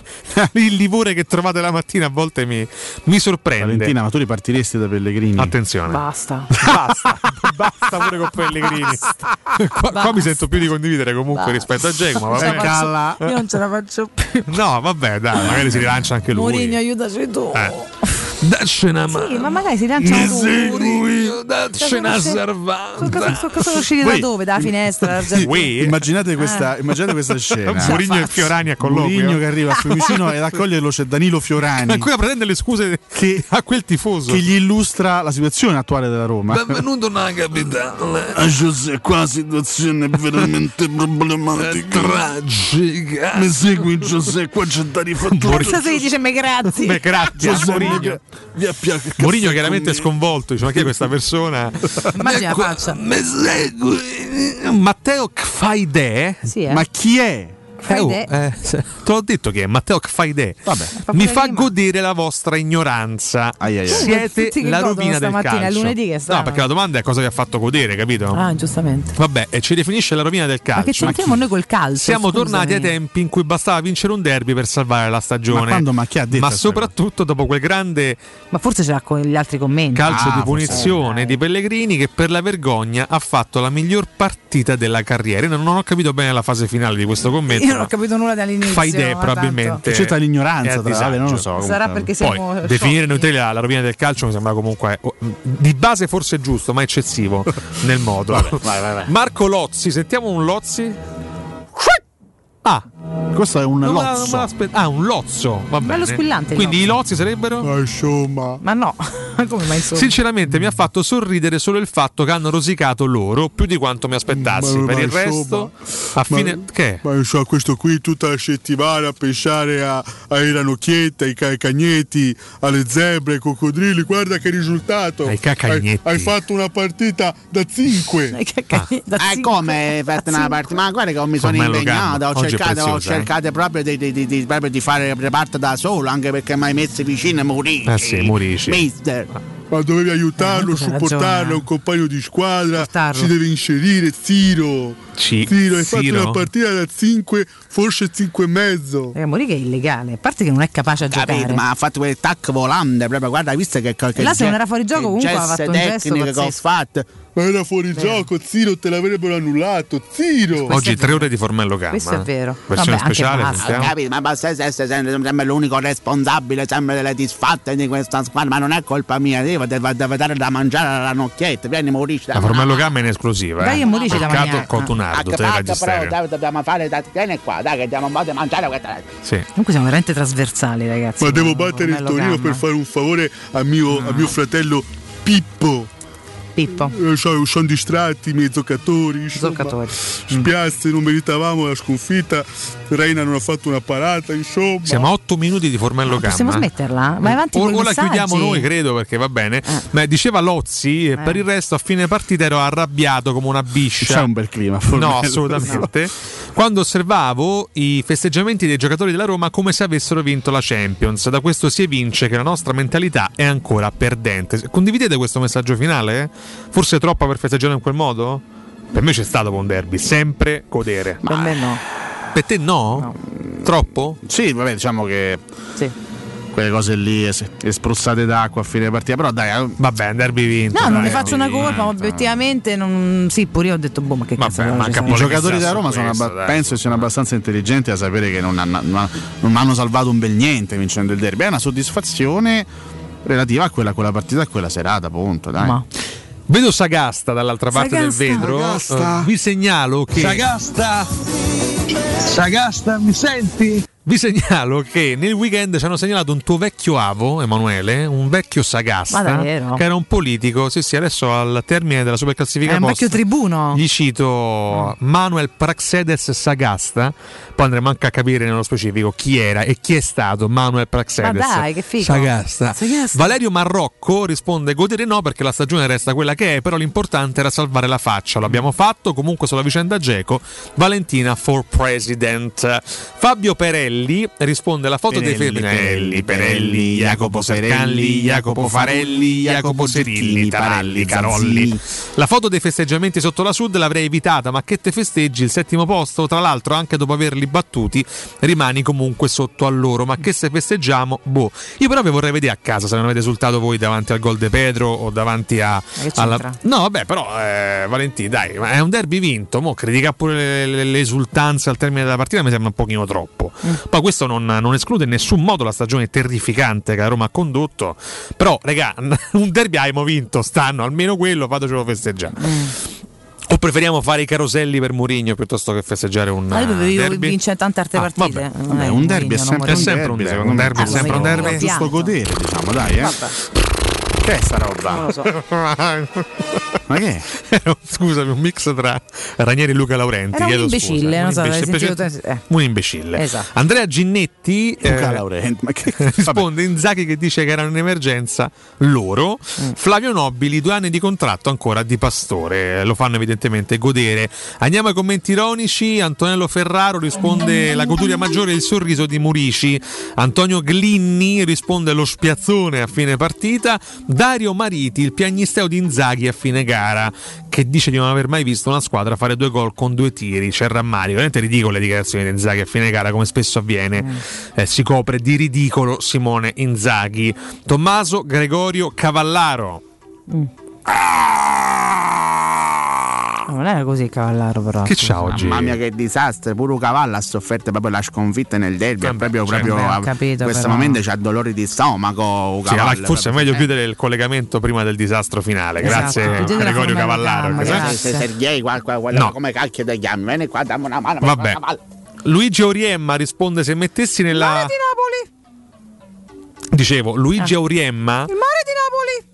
il livore che trovate la mattina a volte mi, mi sorprende. Valentina, ma tu ripartiresti da Pellegrini? Attenzione. Basta. Basta, basta pure con Pellegrini. Qua, qua mi sento più di condividere comunque rispetto a Ce la vabbè. faccio- Io non ce la faccio più. No, vabbè, dai, magari si rilancia anche lui. Mourinho, aiutaci tu. Eh. Dacci una mano. Sì, ma magari si lanciano tu. dacci una servanta. Cosa, cosa sono usciti da dove? Dalla finestra? Immaginate questa, Eh. immaginate questa scena. Mourinho e Fiorani a colloquio. Mourinho che arriva a Fiumicino ed accoglierlo c'è Danilo Fiorani Ancora prende le scuse a quel tifoso. che gli illustra la situazione attuale della Roma. Benvenuto nella capitale. Ah, Giuseppe, qua la situazione è veramente problematica. tragica. Mi segui Giuseppe, qua c'è da rifattura. Cosa si dice? Me grazie. Beh, grazie a Giuseppe. Vi appia- che Mourinho chiaramente con me. sconvolto, dice ma chi è questa persona? Immagina la faccia. Matteo Kfaide? Sì, eh. Ma chi è? Eh, oh, eh, te l'ho detto che è Matteo Kfaide. Mi pure fa rima. godere la vostra ignoranza. ai. Siete Tutti che la rovina del stamattina, è calcio. lunedì che no, perché la domanda è cosa vi ha fatto godere, capito? Ah, giustamente. Vabbè, e ci definisce la rovina del calcio. Ma che c'entriamo noi col calcio? Siamo scusami? tornati ai tempi in cui bastava vincere un derby per salvare la stagione. Ma quando- ma chi ha detto Ma soprattutto dopo quel grande Ma forse ce l'ha con gli altri commenti. calcio Ah, di punizione di Pellegrini che per la vergogna ha fatto la miglior partita della carriera. Io non ho capito bene la fase finale di questo commento. Io non ho capito nulla dall'inizio. Fai idee probabilmente. C'è l'ignoranza, è a tra l'altro, disagio. non lo so, Sarà perché siamo Poi, definire noi tre la, la rovina del calcio mi sembra comunque oh, di base forse giusto, ma eccessivo nel modo. vai, vai, vai. Marco Lozzi, sentiamo un Lozzi. Ah, questo è un non lozzo. l'aspe- Ah, un lozzo. Va Bello bene. squillante il Quindi i lozzi sarebbero? Ma insomma. Ma no, come mai insomma? Sinceramente mi ha fatto sorridere solo il fatto che hanno rosicato loro più di quanto mi aspettassi. Ma- per ma il insomma, resto, a fine. che? Ma so, questo qui tutta la settimana a pensare a, ai ranocchiette, ai, ca- ai cagnetti, alle zebre, ai coccodrilli, guarda che risultato. Ai cacagnetti. Hai, hai fatto una partita da 5. Eh, come hai fatto una partita? Ma guarda che mi sono impegnato, ho È cercato, ho preziosa, eh. cercato proprio di, di- di- di- proprio di fare reparto da solo, anche perché mi hai messo vicino e Murici. Eh sì, Murici. Mister. Ma dovevi aiutarlo, Eh, supportarlo, ragione. è un compagno di squadra, Portarlo. si deve inserire, Ziro. Ci- Ziro, hai fatto una partita da 5, forse 5 e mezzo. Raga, Morica è illegale, a parte che non è capace a giocare. Capito, ma ha fatto quel tac volante, proprio guarda, hai visto che, che Là se ge- non era fuori gioco che comunque geste fatto un gesto che ho fatto. Ma era fuori gioco, Ziro te l'avrebbero annullato, Ziro! Oggi tre ore di Formello Gamma. Questo è vero. Versione Vabbè, anche speciale. Capito, ma basta essere sempre, sempre l'unico responsabile sempre delle disfatte di questa squadra, ma non è colpa mia, devo, devo, devo dare da mangiare alla nocchietta, vieni Maurizio. La Formello Gamma è in esclusiva. Dai, eh. e Murici da Peccato mangiare. Cotunardo, Ah, te la però dobbiamo fare, vieni qua, dai che diamo un po' di mangiare questa Sì. Comunque siamo veramente trasversali, ragazzi. Ma devo battere il Torino Gamma. per fare un favore a mio, a mio fratello Pippo. Pippo. sono distratti i miei giocatori. insomma. Giocatori. Spiazze, non meritavamo la sconfitta. Reina non ha fatto una parata, insomma. Siamo a 8 minuti di Formello Gamma. Possiamo smetterla? Vai avanti o, con i o la chiudiamo noi, credo, perché va bene. Ma diceva Lozzi, e per il resto a fine partita ero arrabbiato come una biscia. C'è un bel clima, Formello. No, assolutamente. Quando osservavo i festeggiamenti dei giocatori della Roma come se avessero vinto la Champions. Da questo si evince che la nostra mentalità è ancora perdente. Condividete questo messaggio finale? Forse troppo per festeggiare in quel modo? Per me c'è stato un derby, sempre godere. Per me no. Per te no? Troppo? Sì, vabbè, diciamo che Sì. quelle cose lì es- spruzzate d'acqua a fine partita, però dai, eh, vabbè, un derby vinto. No, non ne dai, faccio una colpa, ma obiettivamente non... Sì, pure io ho detto, boh, ma che cazzo ma anche siamo- i giocatori della Roma sono abba- dai. penso siano abbastanza intelligenti a sapere che non hanno, non hanno- non hanno salvato un bel niente vincendo il derby. È una soddisfazione relativa a quella, quella partita e quella serata, appunto. Dai. Ma- Vedo Sagasta dall'altra parte Sagasta. del vetro. Sagasta. Eh, vi segnalo che. Sagasta! Sagasta, mi senti? Vi segnalo che nel weekend ci hanno segnalato un tuo vecchio avo, Emanuele, un vecchio Sagasta, che era un politico. Sì, sì, adesso al termine della superclassifica È un post, vecchio tribuno. Gli cito Manuel Praxedes Sagasta, poi andremo anche a capire nello specifico chi era e chi è stato Manuel Praxedes Ma dai, che figo. Sagasta. Sagasta. Valerio Marrocco risponde godere no perché la stagione resta quella che è, però l'importante era salvare la faccia. Lo abbiamo fatto, comunque sulla vicenda Geco, Valentina for President. Fabio Perelli risponde la foto dei Perelli, Perelli, Perelli, Jacopo Sercalli, Jacopo Farelli, Jacopo Serilli, Taralli, Carolli. La foto dei festeggiamenti sotto la Sud l'avrei evitata, ma che te festeggi il settimo posto? Tra l'altro, anche dopo averli battuti, rimani comunque sotto a loro. Ma che se festeggiamo? Boh. Io però vi vorrei vedere a casa se non avete esultato voi davanti al gol de Pedro o davanti a. alla... No, vabbè, però, eh, Valentino, dai, ma è un derby vinto. Mo critica pure le, le- le esultanze al termine della partita mi sembra un pochino troppo. Poi questo non, non esclude in nessun modo la stagione terrificante che la Roma ha condotto. Però, regà, un derby abbiamo vinto, stanno, almeno quello, fatecelo festeggiare. O preferiamo fare i caroselli per Murigno piuttosto che festeggiare un Ma io eh, io derby? vince tante altre Ah, partite. vabbè. Non Vabbè, un derby è Mourinho, sempre, non è sempre un derby, derby, secondo un derby è Ah, sempre un derby. Giusto godere, diciamo, dai. Eh. Vabbè. Che è sta roba? Non lo so. Ma che? Scusami, un mix tra Ranieri e Luca Laurenti. Era un imbecille, scusa. non so, Un imbecille. sentito eh. Un imbecille. Esatto. Andrea Ginnetti Luca eh, Laurenti, ma che risponde Inzaghi che dice che erano in emergenza loro. Mm. Flavio Nobili, due anni di contratto ancora di Pastore. Lo fanno evidentemente godere. Andiamo ai commenti ironici. Antonello Ferraro risponde la goduria maggiore è il sorriso di Murici. Antonio Glinni risponde lo spiazzone a fine partita. Dario Mariti, il piagnisteo di Inzaghi a fine gara, che dice di non aver mai visto una squadra fare due gol con due tiri. C'è rammarico. Veramente ridicole le dichiarazioni di Inzaghi a fine gara, come spesso avviene. Eh, si copre di ridicolo Simone Inzaghi. Tommaso Gregorio Cavallaro. Non era così Cavallaro però. Che c'ha oggi? Mamma mia che disastro, pure Cavallo ha sofferto proprio la sconfitta nel derby, è proprio, cioè, proprio a- capito, in questo però. momento c'ha dolori di stomaco. Sì, Cavallo, allora, forse è meglio chiudere il collegamento prima del disastro finale. Esatto, Grazie Gregorio Cavallaro. gamma, Se Sergei, qua, qua, quello- No. come cacchio ti chiami? Vieni qua, dammi una mano. Vabbè. Luigi Auriemma risponde se mettessi nella... Napoli! Dicevo, Luigi Ah. Auriemma... Il mare di Napoli!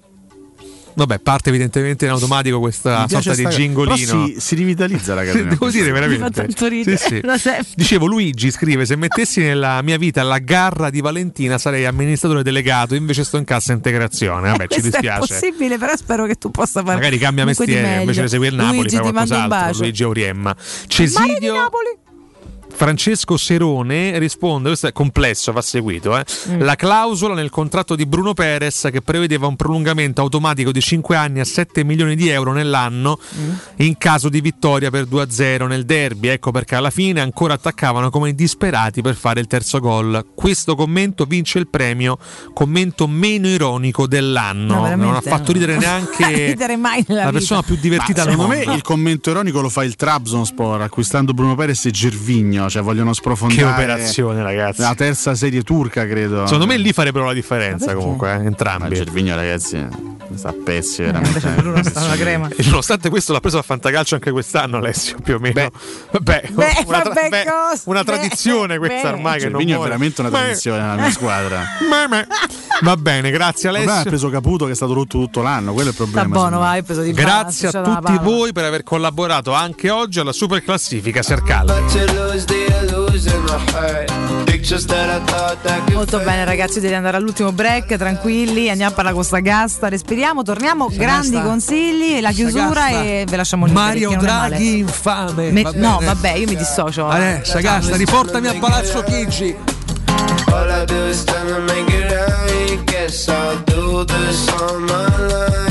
Vabbè, parte evidentemente in automatico questa sorta di gingolino. però si, si rivitalizza la catena. Devo dire Mi fa veramente. tanto ridere, Sì, sì. Dicevo, Luigi scrive: Se mettessi nella mia vita la garra di Valentina sarei amministratore delegato, invece sto in cassa integrazione. Vabbè, ci dispiace. è possibile, però spero che tu possa fare. Magari cambia mestiere, invece di seguire il Napoli, Luigi, fa ti mando un qualcos'altro. bacio. Luigi Auriemma. Mare di Cesidio. Napoli! Francesco Serone risponde, questo è complesso, va seguito, eh. Mm. la clausola nel contratto di Bruno Perez che prevedeva un prolungamento automatico di 5 anni a 7 milioni di euro nell'anno Mm. in caso di vittoria per 2-0 nel derby, ecco perché alla fine ancora attaccavano come disperati per fare il terzo gol. Questo commento vince il premio commento meno ironico dell'anno, No, non ha fatto ridere neanche Ridere mai la vita. persona più divertita Ma al secondo mondo. me il commento ironico lo fa il Trabzonspor acquistando Bruno Perez e Gervigno, cioè vogliono sprofondare Che operazione, ragazzi. la terza serie turca, credo. Secondo me lì farebbero la differenza comunque, eh, Ma entrambi. Gervigno, ragazzi, sta a pezzi Eh, veramente. sta una crema. E nonostante questo l'ha preso a fantacalcio anche quest'anno Alessio più o meno vabbè, Beh, una, vabbè, beh, una beh, tradizione questa beh. ormai che non Gervigno è veramente una Beh, tradizione nella mia squadra. beh, beh. va bene grazie Alessio preso Caputo che è stato rotto tutto l'anno, quello è il Sta problema. buono, secondo me. vai, peso di grazie a tutti voi per aver collaborato anche oggi alla super classifica Sercalli Molto bene ragazzi, devi andare all'ultimo break, tranquilli, andiamo per la Costa Gasta, respiriamo, torniamo, grandi Sagasta. consigli, la chiusura Sagasta. e ve lasciamo lì. Mario. Draghi infame Me- va no, vabbè, io mi dissocio. Ale, Sagasta riportami a Palazzo Chigi All I do is try to make it right. Guess I'll do this all my life.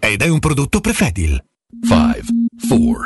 ed è un prodotto Prefedil. 5, 4,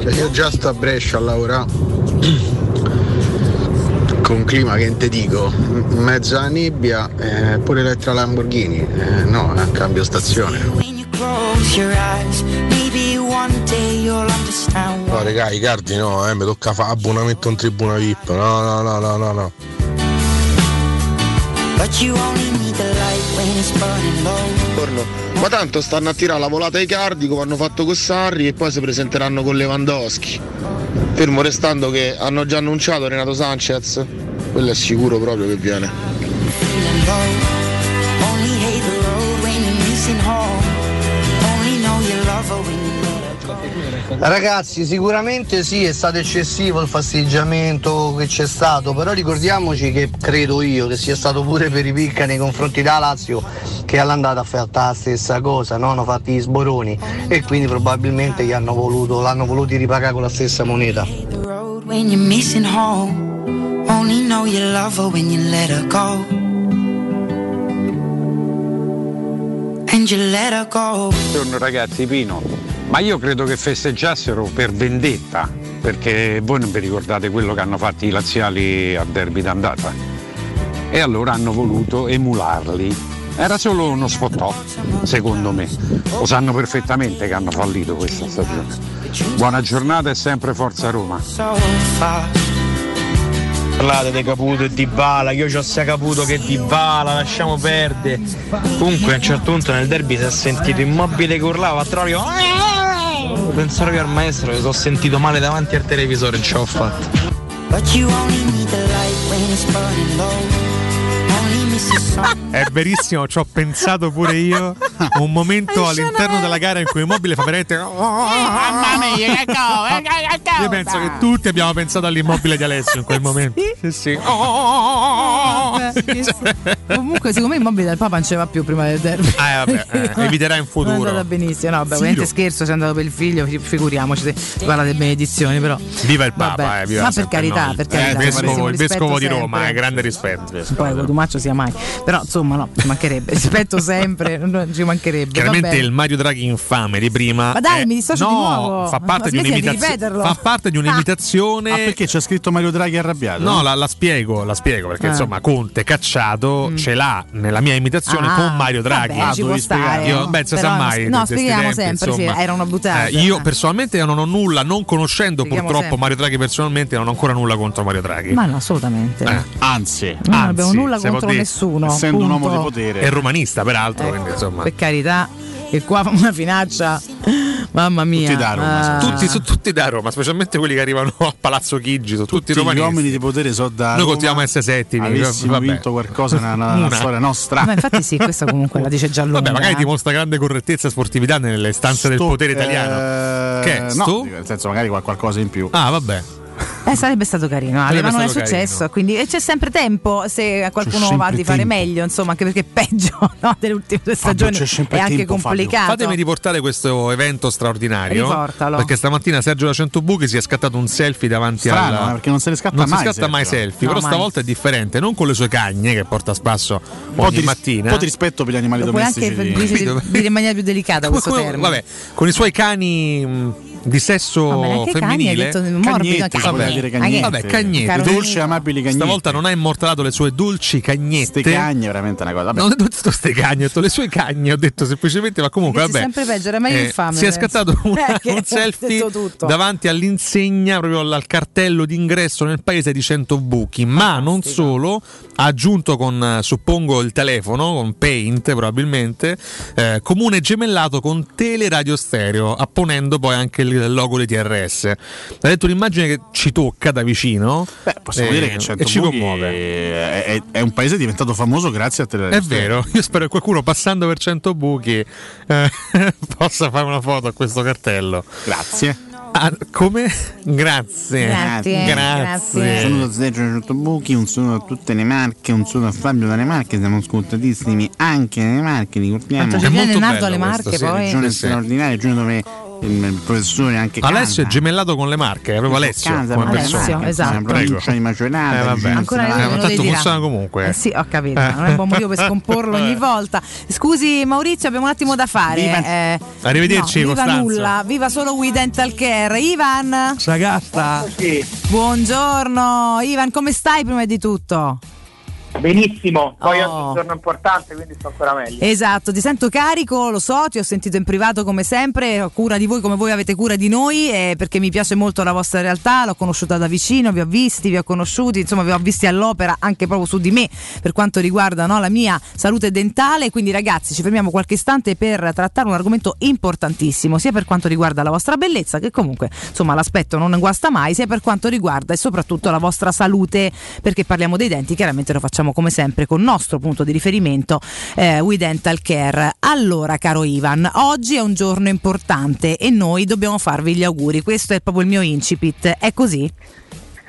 Cioè io già sto a Brescia a lavorare con clima che te dico, in mezzo alla nebbia, eh, pure l'Elettra Lamborghini, eh, no, eh, cambio stazione. No, regà, i cardi no, eh, mi tocca fare abbonamento in tribuna VIP. No, no, no, no, no, no. Torno. Ma tanto stanno a tirare la volata ai cardi come hanno fatto con Sarri e poi si presenteranno con Lewandowski. Fermo restando che hanno già annunciato Renato Sanchez quello è sicuro proprio che viene. Only Ragazzi, sicuramente sì, è stato eccessivo il fasteggiamento che c'è stato, però ricordiamoci che credo io che sia stato pure per i picca nei confronti della Lazio che all'andata ha fatto la stessa cosa, no? hanno fatto gli sboroni e quindi probabilmente gli hanno voluto, l'hanno voluti ripagare con la stessa moneta. Buongiorno ragazzi, Pino. Ma io credo che festeggiassero per vendetta, perché voi non vi ricordate quello che hanno fatto i laziali al derby d'andata. E allora hanno voluto emularli. Era solo uno sfottò, secondo me. Lo sanno perfettamente che hanno fallito questa stagione. Buona giornata e sempre Forza Roma. Parlate di Caputo e di Bala, io ho sia Caputo che di Bala, lasciamo perdere. Comunque a un certo punto nel derby si è sentito immobile che urlava a Trorio. Pensavo che al maestro mi sono sentito male davanti al televisore, non ce l'ho fatto. But you only need the light when it's burning low. Only miss the sun. È verissimo, ci ho pensato pure io. Un momento all'interno della gara in cui Immobile fa veramente. Mamma mia, che cavolo, Io penso che tutti abbiamo pensato all'immobile di Alessio in quel momento. Sì, sì. Vabbè, che so. Comunque, secondo me il mobile del Papa non ce va più prima del derby. Ah, vabbè, eh, eviterà in Non è andata futuro. benissimo, no, vabbè, Sì, ovviamente scherzo, sei andato per il figlio, fi- figuriamoci se parla delle benedizioni, però. Viva il Papa, Vabbè. eh, viva Ma per carità, per Eh, carità, il vescovo, il vescovo di Roma, eh, grande rispetto. Poi Codumaccio sia mai. Però insomma no, ci mancherebbe, rispetto sempre, non ci mancherebbe. Chiaramente vabbè. il Mario Draghi infame di prima. Ma dai, è- mi dissocio no, di nuovo. Fa parte, di di un'imitazione, ripeterlo. fa parte di un'imitazione. Ah, perché c'è scritto Mario Draghi arrabbiato? No, la, la spiego, la spiego perché Ah. insomma Conte cacciato ce l'ha nella mia imitazione Ah, con Mario Draghi. vabbè, ci può dovevi stare. spiegare. Io, beh, non si sa non- mai. no, spieghiamo tempi, sempre, sì, insomma. era una buttata. Eh, io personalmente non ho nulla, non conoscendo Spieghiamo purtroppo sempre. Mario Draghi personalmente, non ho ancora nulla contro Mario Draghi. Ma no, assolutamente. Eh, anzi, non abbiamo nulla contro nessuno. essendo un uomo di potere. È romanista, peraltro, quindi insomma. Per carità, e qua fa una finaccia. Mamma mia. Tutti da Roma, Ah. Tutti, sono tutti da Roma, specialmente quelli che arrivano a Palazzo Chigi, sono tutti, Tutti gli romanisti. uomini di potere sono da Noi continuiamo a essere settimi. Avessimo vabbè. vinto qualcosa nella, nella Una. storia nostra. Ma infatti sì, questa comunque la dice già lunga. Vabbè, magari eh. dimostra grande correttezza e sportività nelle stanze del Sto- potere italiano. eh, che è? no, dico, nel senso magari qual- qualcosa in più. Ah, vabbè. Eh, sarebbe stato carino, Ale, ma non è successo. carino. Quindi, e c'è sempre tempo se qualcuno va di fare tempo. meglio, insomma, anche perché peggio no, delle ultime due stagioni c'è sempre è anche tempo, Fabio. complicato. Fatemi riportare questo evento straordinario. Riportalo. Perché stamattina Sergio da Centobuchi si è scattato un selfie davanti Strano, alla. perché non se ne scatta non mai, si scatta Sergio. mai selfie, No, però mai. stavolta è differente, non con le sue cagne che porta a spasso Un ogni di, ris- mattina. un po' di rispetto per gli animali Lo puoi domestici. anche di- dire, in maniera più delicata Come- questo come- termine. vabbè, con i suoi cani mh, di sesso Vabbè, cani, femminile. hai detto morbido, cagnetti. Vabbè, cagnetti. Caro Dolci e mio. amabili cagnetti. Stavolta non ha immortalato le sue dolci cagnette. Ste cagne, veramente una cosa. Vabbè. Non ho detto ste cagne, ho detto le sue cagne, ho detto semplicemente, ma comunque vabbè. sempre peggio, era meglio infame, Si è scattato un, Eh, che un ha selfie davanti all'insegna, proprio al, al cartello d'ingresso nel paese di 100 buchi, ma non solo, ha aggiunto con, eh, suppongo, il telefono, con Paint probabilmente, eh, comune gemellato con teleradio stereo, apponendo poi anche il logo di TRS. Ha detto un'immagine che ci tocca da vicino. Beh, possiamo eh, dire che e Cento ci Buchi commuove. è, è- è un paese diventato famoso grazie a Teleradio È vero, io spero che qualcuno passando per 100 buchi eh, possa fare una foto a questo cartello. Grazie. Ah, come? Grazie. Grazie, grazie. Sono da Sergio Cento Buchi, un saluto a tutte le marche, un saluto a Fabio dalle Marche, siamo ascoltatissimi anche nelle Marche, ricordiamo. Quanto ci viene Leonardo alle Marche poi? Regione Sì, sì. straordinaria, regione dove professore anche Alessio è canta. gemellato con le marche, è proprio Alessio. Casa, come Alessio, persona. esatto. Provincia di Macerata, Eh, vabbè. regione Ancora. Eh, ma tanto funziona comunque. Eh sì, ho capito, non è un buon motivo per scomporlo ogni volta. Scusi Maurizio, abbiamo un attimo da fare. Viva- Eh, Arrivederci, no, viva Costanzo. nulla, viva solo We Dental Care. Ivan, Sagasta. buongiorno. Ivan, come stai prima di tutto? Benissimo, poi Oh. oggi è un giorno importante, quindi sto ancora meglio. Esatto, ti sento carico, lo so, ti ho sentito in privato come sempre, ho cura di voi come voi avete cura di noi, eh, perché mi piace molto la vostra realtà, l'ho conosciuta da vicino, vi ho visti, vi ho conosciuti, insomma vi ho visti all'opera anche proprio su di me per quanto riguarda no, la mia salute dentale, quindi ragazzi ci fermiamo qualche istante per trattare un argomento importantissimo, sia per quanto riguarda la vostra bellezza, che comunque insomma l'aspetto non guasta mai, sia per quanto riguarda e soprattutto la vostra salute, perché parliamo dei denti, chiaramente lo facciamo come sempre con il nostro punto di riferimento, eh, We Dental Care. Allora, caro Ivan, oggi è un giorno importante e noi dobbiamo farvi gli auguri. Questo è proprio il mio incipit. È così?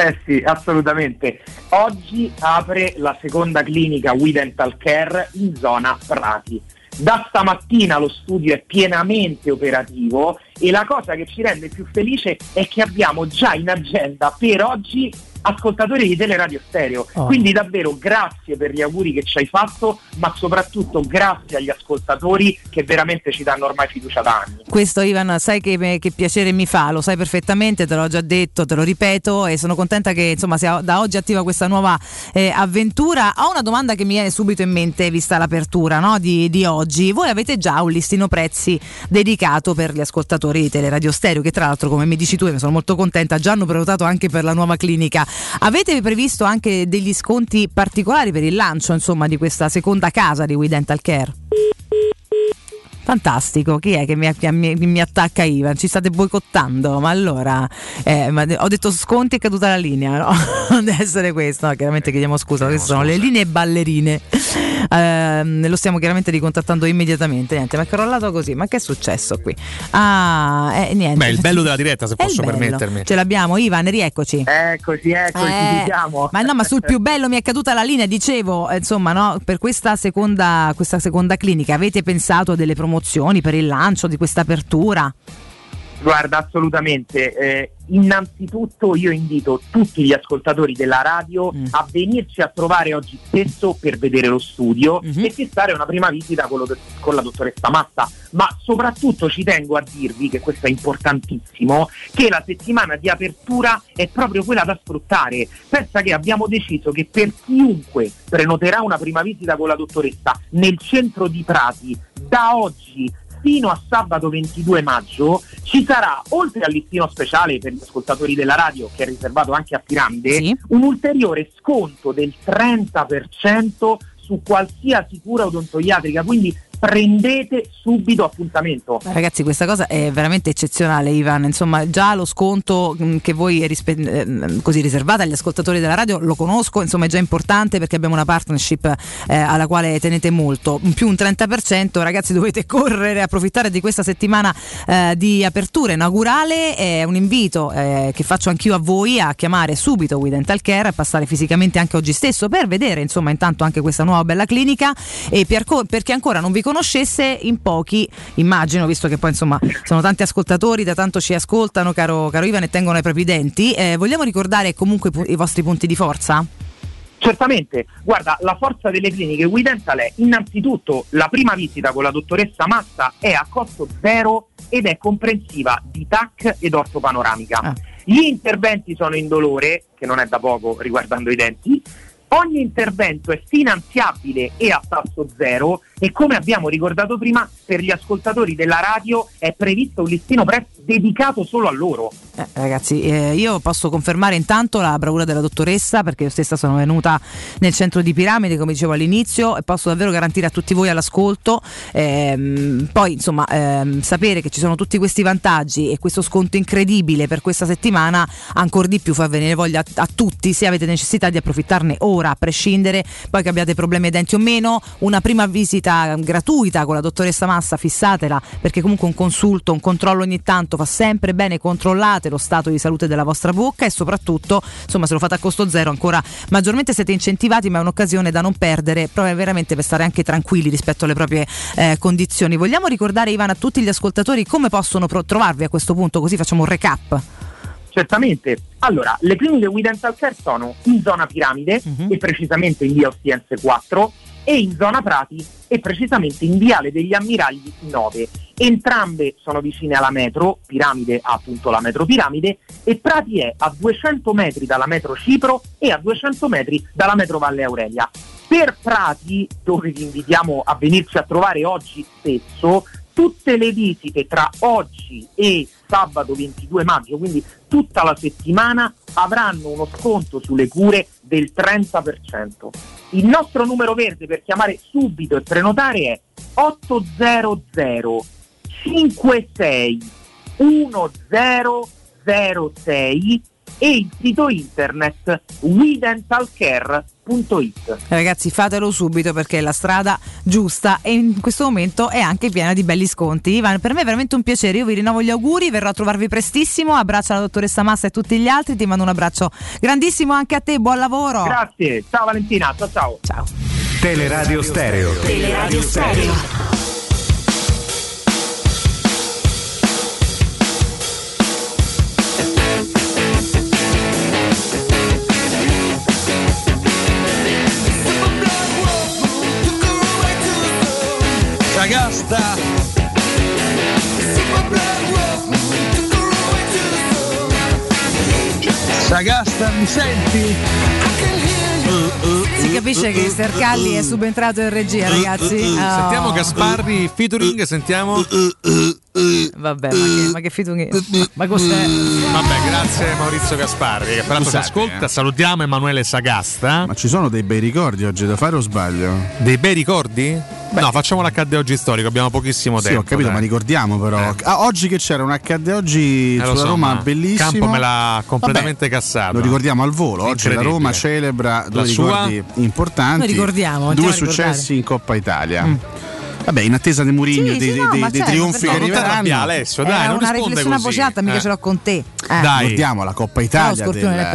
Eh sì, assolutamente. Oggi apre la seconda clinica We Dental Care in zona Prati. Da stamattina lo studio è pienamente operativo e la cosa che ci rende più felice è che abbiamo già in agenda per oggi ascoltatori di Teleradio Stereo. Oh. Quindi davvero grazie per gli auguri che ci hai fatto, ma soprattutto grazie agli ascoltatori che veramente ci danno ormai fiducia da anni. Questo Ivan, sai che, che piacere mi fa, lo sai perfettamente, te l'ho già detto, te lo ripeto e sono contenta che insomma sia da oggi attiva questa nuova eh, avventura. Ho una domanda che mi viene subito in mente vista l'apertura no, di, di oggi. Voi avete già un listino prezzi dedicato per gli ascoltatori di Teleradio Stereo che tra l'altro come mi dici tu e ne sono molto contenta, già hanno prenotato anche per la nuova clinica. Avete previsto anche degli sconti particolari per il lancio insomma di questa seconda casa di We Dental Care? Fantastico, chi è che mi, mi- mi attacca Ivan? Ci state boicottando? Ma allora, eh, ma ho detto sconti è caduta la linea, no? Deve essere questo, no, chiaramente chiediamo scusa, queste sono le linee ballerine. Ehm, lo stiamo chiaramente ricontattando immediatamente. Niente, ma è crollato così. Ma che è successo qui? Ah, eh, niente. Beh, il bello della diretta, se È posso permettermi. Ce l'abbiamo, Ivan, rieccoci. Eccoci, eccoci, Eh, ci siamo. Ma no, ma sul più bello mi è caduta la linea, dicevo, eh, insomma, no, per questa seconda, questa seconda clinica avete pensato a delle promozioni per il lancio di questa apertura? Guarda, assolutamente. Eh, innanzitutto io invito tutti gli ascoltatori della radio Mm. a venirci a trovare oggi stesso per vedere lo studio Mhm. e fissare una prima visita con, lo- con la dottoressa Massa. Ma soprattutto ci tengo a dirvi, che questo è importantissimo, che la settimana di apertura è proprio quella da sfruttare. Pensa che abbiamo deciso che per chiunque prenoterà una prima visita con la dottoressa nel centro di Prati da oggi fino a sabato 22 maggio ci sarà, oltre al listino speciale per gli ascoltatori della radio, che è riservato anche a Piramide, un ulteriore sconto del 30% su qualsiasi cura odontoiatrica. Quindi prendete subito appuntamento. Ragazzi, questa cosa è veramente eccezionale, Ivan. Insomma, già lo sconto mh, che voi rispe- ehm, così riservate agli ascoltatori della radio lo conosco, insomma, è già importante perché abbiamo una partnership eh, alla quale tenete molto. Più un 30%, ragazzi, dovete correre, approfittare di questa settimana eh, di apertura inaugurale. È un invito eh, che faccio anch'io a voi a chiamare subito We Dental Care e passare fisicamente anche oggi stesso per vedere, insomma, intanto anche questa nuova bella clinica e per perché ancora non vi conoscesse in pochi, immagino, visto che poi insomma sono tanti ascoltatori, da tanto ci ascoltano, caro, caro Ivan, e tengono ai propri denti. Eh, vogliamo ricordare comunque i vostri punti di forza? Certamente, guarda, la forza delle cliniche We Dental è innanzitutto la prima visita con la dottoressa Massa è a costo zero ed è comprensiva di TAC ed ortopanoramica. Gli interventi sono indolore, che non è da poco riguardando i denti. Ogni intervento è finanziabile e a tasso zero e come abbiamo ricordato prima, per gli ascoltatori della radio è previsto un listino prezzi dedicato solo a loro. Eh, ragazzi, eh, io posso confermare intanto la bravura della dottoressa perché io stessa sono venuta nel centro di Piramide, come dicevo all'inizio, e posso davvero garantire a tutti voi all'ascolto. ehm, poi, insomma, ehm, sapere che ci sono tutti questi vantaggi e questo sconto incredibile per questa settimana, ancora di più fa venire voglia a, a tutti, se avete necessità di approfittarne ora, a prescindere, poi che abbiate problemi ai denti o meno, una prima visita gratuita con la dottoressa Massa, fissatela, perché comunque un consulto, un controllo ogni tanto fa sempre bene, controllate lo stato di salute della vostra bocca e soprattutto, insomma, se lo fate a costo zero ancora maggiormente siete incentivati, ma è un'occasione da non perdere, proprio veramente per stare anche tranquilli rispetto alle proprie eh, condizioni. Vogliamo ricordare Ivan a tutti gli ascoltatori come possono pro- trovarvi a questo punto, così facciamo un recap. Certamente. Allora, le cliniche We Dental Care sono in zona Piramide e precisamente in via Ostiense 4 e in zona Prati e precisamente in viale degli Ammiragli 9. Entrambe sono vicine alla metro, Piramide ha appunto la metro Piramide e Prati è a 200 metri dalla metro Cipro e a 200 metri dalla metro Valle Aurelia. Per Prati, dove vi invitiamo a venirci a trovare oggi stesso, tutte le visite tra oggi e sabato 22 maggio, quindi tutta la settimana, avranno uno sconto sulle cure del 30%. Il nostro numero verde per chiamare subito e prenotare è 800 56 1006 e il sito internet widentalcare.it. Ragazzi, fatelo subito perché è la strada giusta e in questo momento è anche piena di belli sconti. Ivan, per me è veramente un piacere. Io vi rinnovo gli auguri, verrò a trovarvi prestissimo. Abbraccio alla dottoressa Massa e tutti gli altri. Ti mando un abbraccio grandissimo anche a te. Buon lavoro. Grazie. Ciao Valentina. Ciao ciao. Ciao. Teleradio Stereo. Teleradio Stereo. Sagasta Sagasta mi senti? Si capisce che Sercalli è subentrato in regia, ragazzi. Oh. Sentiamo Gasparri featuring, sentiamo. Vabbè, ma che, ma che featuring? Ma cos'è? Vabbè, grazie Maurizio Gasparri che peraltro ci ascolta. Salutiamo Emanuele Sagasta. Ma ci sono dei bei ricordi oggi da fare o sbaglio? Dei bei ricordi? No, facciamo l'HD oggi storico, abbiamo pochissimo Sì, tempo. ho capito, dai. ma ricordiamo però. Ah, oggi che c'era un HD oggi Eh, sulla so, Roma ma bellissimo. Campo me l'ha completamente cassato. Lo ricordiamo al volo. Oggi la. Roma celebra due La sua? ricordi importanti. Noi ricordiamo, due successi in Coppa Italia. Vabbè, in attesa di Murigno, Sì, dei, sì, no, dei- dei certo, trionfi che non ti arriveranno. arrabbiare, Alessio, dai, è non una risponde riflessione a voce alta, mica Eh. ce l'ho con te. Eh. Dai. Ricordiamo la Coppa Italia Lo scorpione del è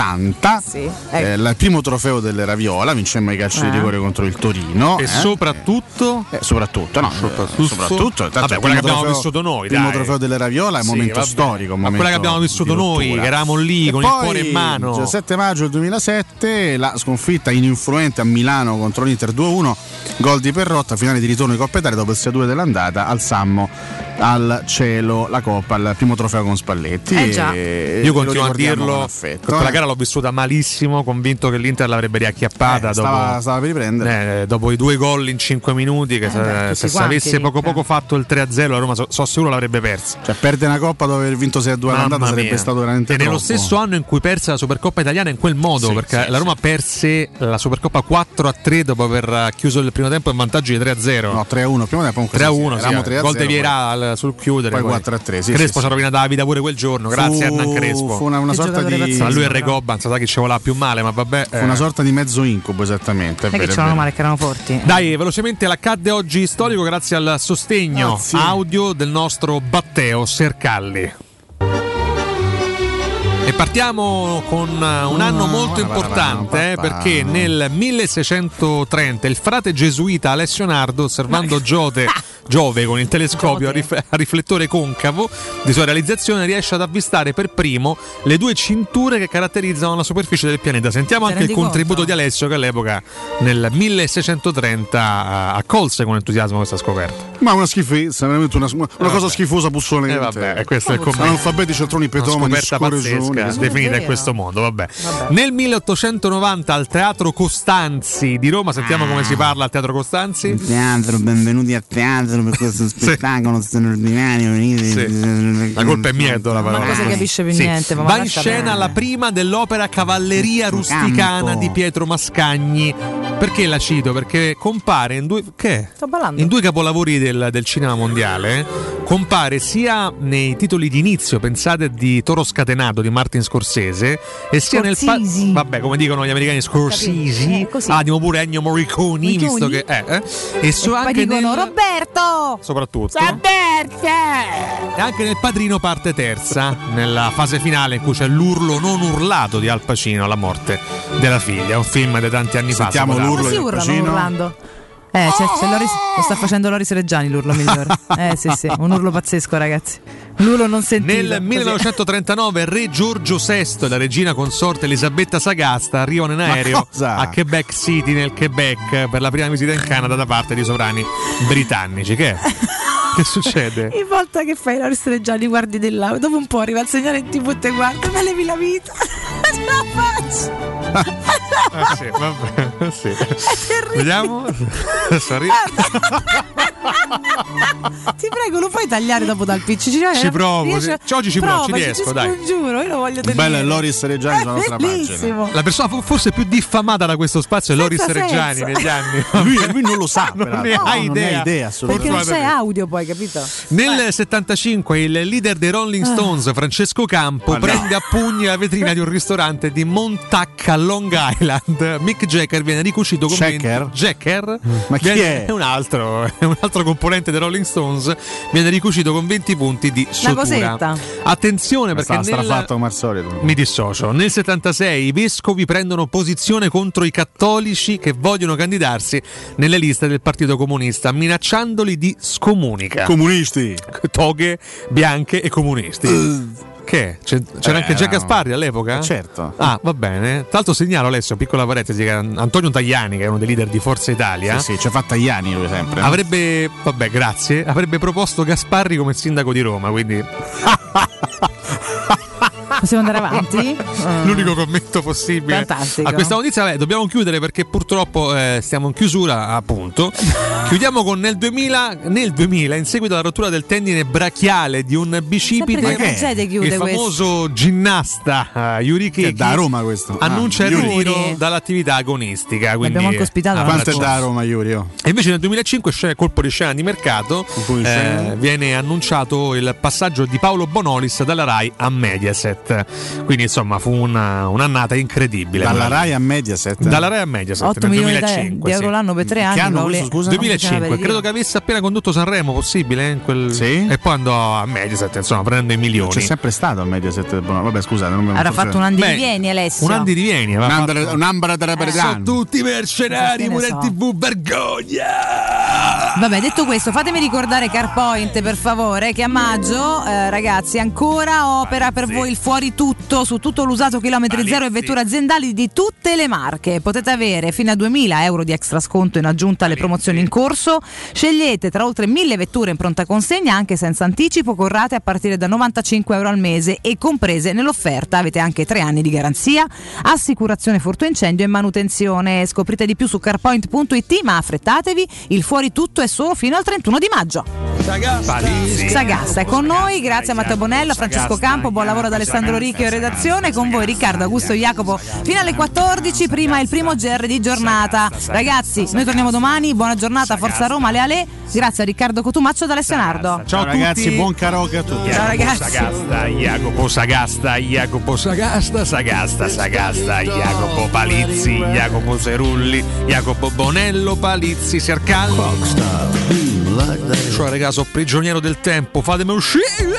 permaloso. 1980. Sì, ecco. Eh, il primo trofeo delle Raviola, vincemmo i calci di Eh. rigore contro il Torino. E eh. soprattutto. Eh, soprattutto, no, soprattutto, soprattutto tanto Vabbè, il quella che abbiamo trofeo- vissuto noi, Il primo dai. trofeo delle Raviola è un Sì, momento vabbè. storico. un Ma quella che momento abbiamo vissuto noi, che eravamo lì E con il poi, cuore in mano. Il 17 maggio del 2007, la sconfitta ininfluente a Milano contro l'Inter 2-1, gol di Perrotta, finale di ritorno di Coppa Italia dopo il 6-2 dell'andata, alzammo al cielo la Coppa, il primo trofeo con Spalletti. Eh già. e Io continuo a dirlo. con affetto, eh. gara l'ho vissuta malissimo, convinto che l'Inter l'avrebbe riacchiappata Eh, stava, dopo, stava per riprendere. eh, dopo i due gol in 5 minuti. Che se, tutti se si quanti, avesse poco eh. poco fatto il 3-0, la Roma so, so sicuro l'avrebbe persa. Cioè, perde una coppa dopo aver vinto 6-2 all'andata Mamma sarebbe mia. stato veramente E nello stesso anno in cui perse la Supercoppa italiana in quel modo, Sì, perché sì, la Roma sì. perse la Supercoppa 4-3 dopo aver chiuso il primo tempo in vantaggio di 3-0. No, 3-1, primo tempo comunque 3-1, sì, sì, eravamo eh. 3-0, gol di Vieira sul chiudere. poi 4-3, sì, Crespo si è rovinato la vita pure quel giorno, grazie a Hernan Crespo. Fu una, sorta di lui è Recoba, non sa chi ci voleva più male, ma vabbè. eh. una sorta di mezzo incubo esattamente. è è che c'erano vero. male, che erano forti. Dai, velocemente l'accadde oggi storico grazie al sostegno Grazie. audio del nostro Batteo Sercalli. E partiamo con eh, un anno molto importante eh, perché nel 1630 il frate gesuita Alessio Nardo, osservando Giove, Giove con il telescopio a, rif- a riflettore concavo di sua realizzazione, riesce ad avvistare per primo le due cinture che caratterizzano la superficie del pianeta. Sentiamo Ti anche il contributo conto? di Alessio che all'epoca nel 1630 eh, accolse con entusiasmo questa scoperta. Ma una schifezza, veramente una, una cosa vabbè. schifosa puzzolente. Eh, vabbè, e questo è il commento. Analfabeti, centroni, Una petomani, scoperta pazzesca definita in questo modo. Vabbè. Nel 1890 al Teatro Costanzi di Roma, sentiamo come si parla al Teatro Costanzi. Teatro, benvenuti a teatro per questo spettacolo straordinario. Sì. La colpa è mia che do la parola. Non si capisce più Sì. niente. Ma Va in scena perdere. la prima dell'opera Cavalleria rusticana Campo. di Pietro Mascagni. Perché la cito? Perché compare in due. Che? Sto ballando. In due capolavori del, del cinema mondiale compare sia nei titoli di inizio, pensate di Toro Scatenato di Martin Scorsese, e sia nel pa- Scorsese. vabbè, come dicono gli americani Scorsese, Eh, ah, dimo pure Ennio Morricone, visto che eh, eh. e so E poi anche dicono nel, Roberto! soprattutto Roberto! e anche nel Padrino parte terza, nella fase finale in cui c'è l'urlo non urlato di Al Pacino alla morte della figlia, un film di tanti anni Sentiamo fa. l'urlo Come si del urlano Pacino. urlando? Eh, c'è, c'è Loris, lo sta facendo Loris Reggiani l'urlo migliore. Eh sì sì, un urlo pazzesco ragazzi. L'urlo non sentito. Nel così. 1939 re Giorgio VI e la regina consorte Elisabetta Sagasta arrivano in Ma aereo a Quebec City nel Quebec per la prima visita in Canada da parte di sovrani britannici. Che è? Che succede? Ogni volta che fai Loris Reggiani guardi di là, dopo un po' arriva il segnale in tv e te guarda, me levi la vita. Ce la faccio. Ah, sì, vabbè, sì. Vediamo. Sorry. Ti prego, lo puoi tagliare dopo dal PC? Ci provo, sì. Cioè, oggi ci provo, ci riesco, dai. Giuro, io lo voglio tenere. Bello è Loris Reggiani sulla nostra pagina. Bellissimo. La persona fo- forse più diffamata da questo spazio è Loris Senza Reggiani senso. negli anni. Lui, lui non lo sa, Non ne ha No, non idea. ne ha idea Perché non c'è audio poi, capito? Nel 75 il leader dei Rolling Ah. Stones, Francesco Campo, no. prende a pugni la vetrina di un ristorante di Montacca, Long Island. Mick Jagger viene ricucito con Jagger? 20 Jagger? Ma chi Viene- è? un altro, è un altro componente dei Rolling Stones. Viene ricucito con 20 punti di sutura. cosetta. Attenzione perché Sta nel... strafatto come al solito. Mi dissocio. Nel 76 i vescovi prendono posizione contro i cattolici che vogliono candidarsi nelle liste del Partito Comunista, minacciandoli di scomunica. Comunisti. Toghe bianche e comunisti. Che? C'è- C'era Eh, anche Già no. Gasparri all'epoca? Eh, certo. Ah, va bene. Tra l'altro segnalo Alessio, piccola parentesi, che Antonio Tagliani, che è uno dei leader di Forza Italia, Sì, sì, ci ha fatto Iani lui sempre. avrebbe, vabbè, grazie, avrebbe proposto Gasparri come sindaco di Roma, quindi Possiamo andare avanti? l'unico commento possibile Fantastico. a questa notizia. Vabbè, dobbiamo chiudere perché purtroppo eh, stiamo in chiusura, appunto. Chiudiamo con nel 2000, nel 2000, in seguito alla rottura del tendine brachiale di un bicipite, il famoso ginnasta uh, Yuri Che da Roma questo. Ah, annuncia il Yuri. ritiro dall'attività agonistica. Quindi, L'abbiamo anche ospitato ah, Quanto è da Roma, Iurio? e invece nel 2005 scena- colpo di scena di mercato eh, viene annunciato il passaggio di Paolo Bonolis dalla Rai a Mediaset quindi insomma fu una- un'annata incredibile Dalla. Rai a Mediaset. dalla Rai a Mediaset 8 nel milioni di 2005 euro sì. l'anno per tre Che anni. anno Paolo- questo, scusa? 2005 credo che avesse appena condotto Sanremo possibile in quel- Sì? e poi andò a Mediaset insomma prendendo i milioni C'è sempre stato a Mediaset. Bono. Vabbè, scusate, non mi Avrà fatto un anno di vieni Alessio. un anno di rivieni aveva Un'ambra fatto- un'ambra della sono tutti mercenari Che pure so. in tv vergogna Vabbè, detto questo, fatemi ricordare Carpoint per favore che a maggio, eh, ragazzi, ancora opera per voi il fuori tutto su tutto l'usato chilometri zero e vetture aziendali di tutte le marche. Potete avere fino a 2000 euro di extra sconto in aggiunta alle promozioni in corso. Scegliete tra oltre 1000 vetture in pronta consegna anche senza anticipo con rate a partire da 95 euro al mese e comprese nell'offerta. Avete anche tre anni di garanzia, assicurazione furto incendio e manutenzione. Scoprite di più su carpoint.it ma affrettatevi, il fuori tutto è solo fino al 31 di maggio. Sagasta è con noi, grazie a Matteo Bonello, a Francesco Campo, buon lavoro ad Alessandro Ricchio in redazione, con voi Riccardo Augusto Jacopo fino alle 14, prima il primo GR di giornata. Ragazzi, noi torniamo domani, buona giornata, Forza Roma, le Ale, grazie a Riccardo Cotumaccio da Alessio Nardo. Ciao ragazzi, buon karaoke a tutti. Ciao ragazzi. Sagasta, Jacopo Sagasta, Jacopo Sagasta, Sagasta, Sagasta, Jacopo Palizzi, Jacopo Cerulli, Jacopo Bonello, Palizzi, Sercalli. Cioè, raga, sono prigioniero del tempo, fatemi uscire!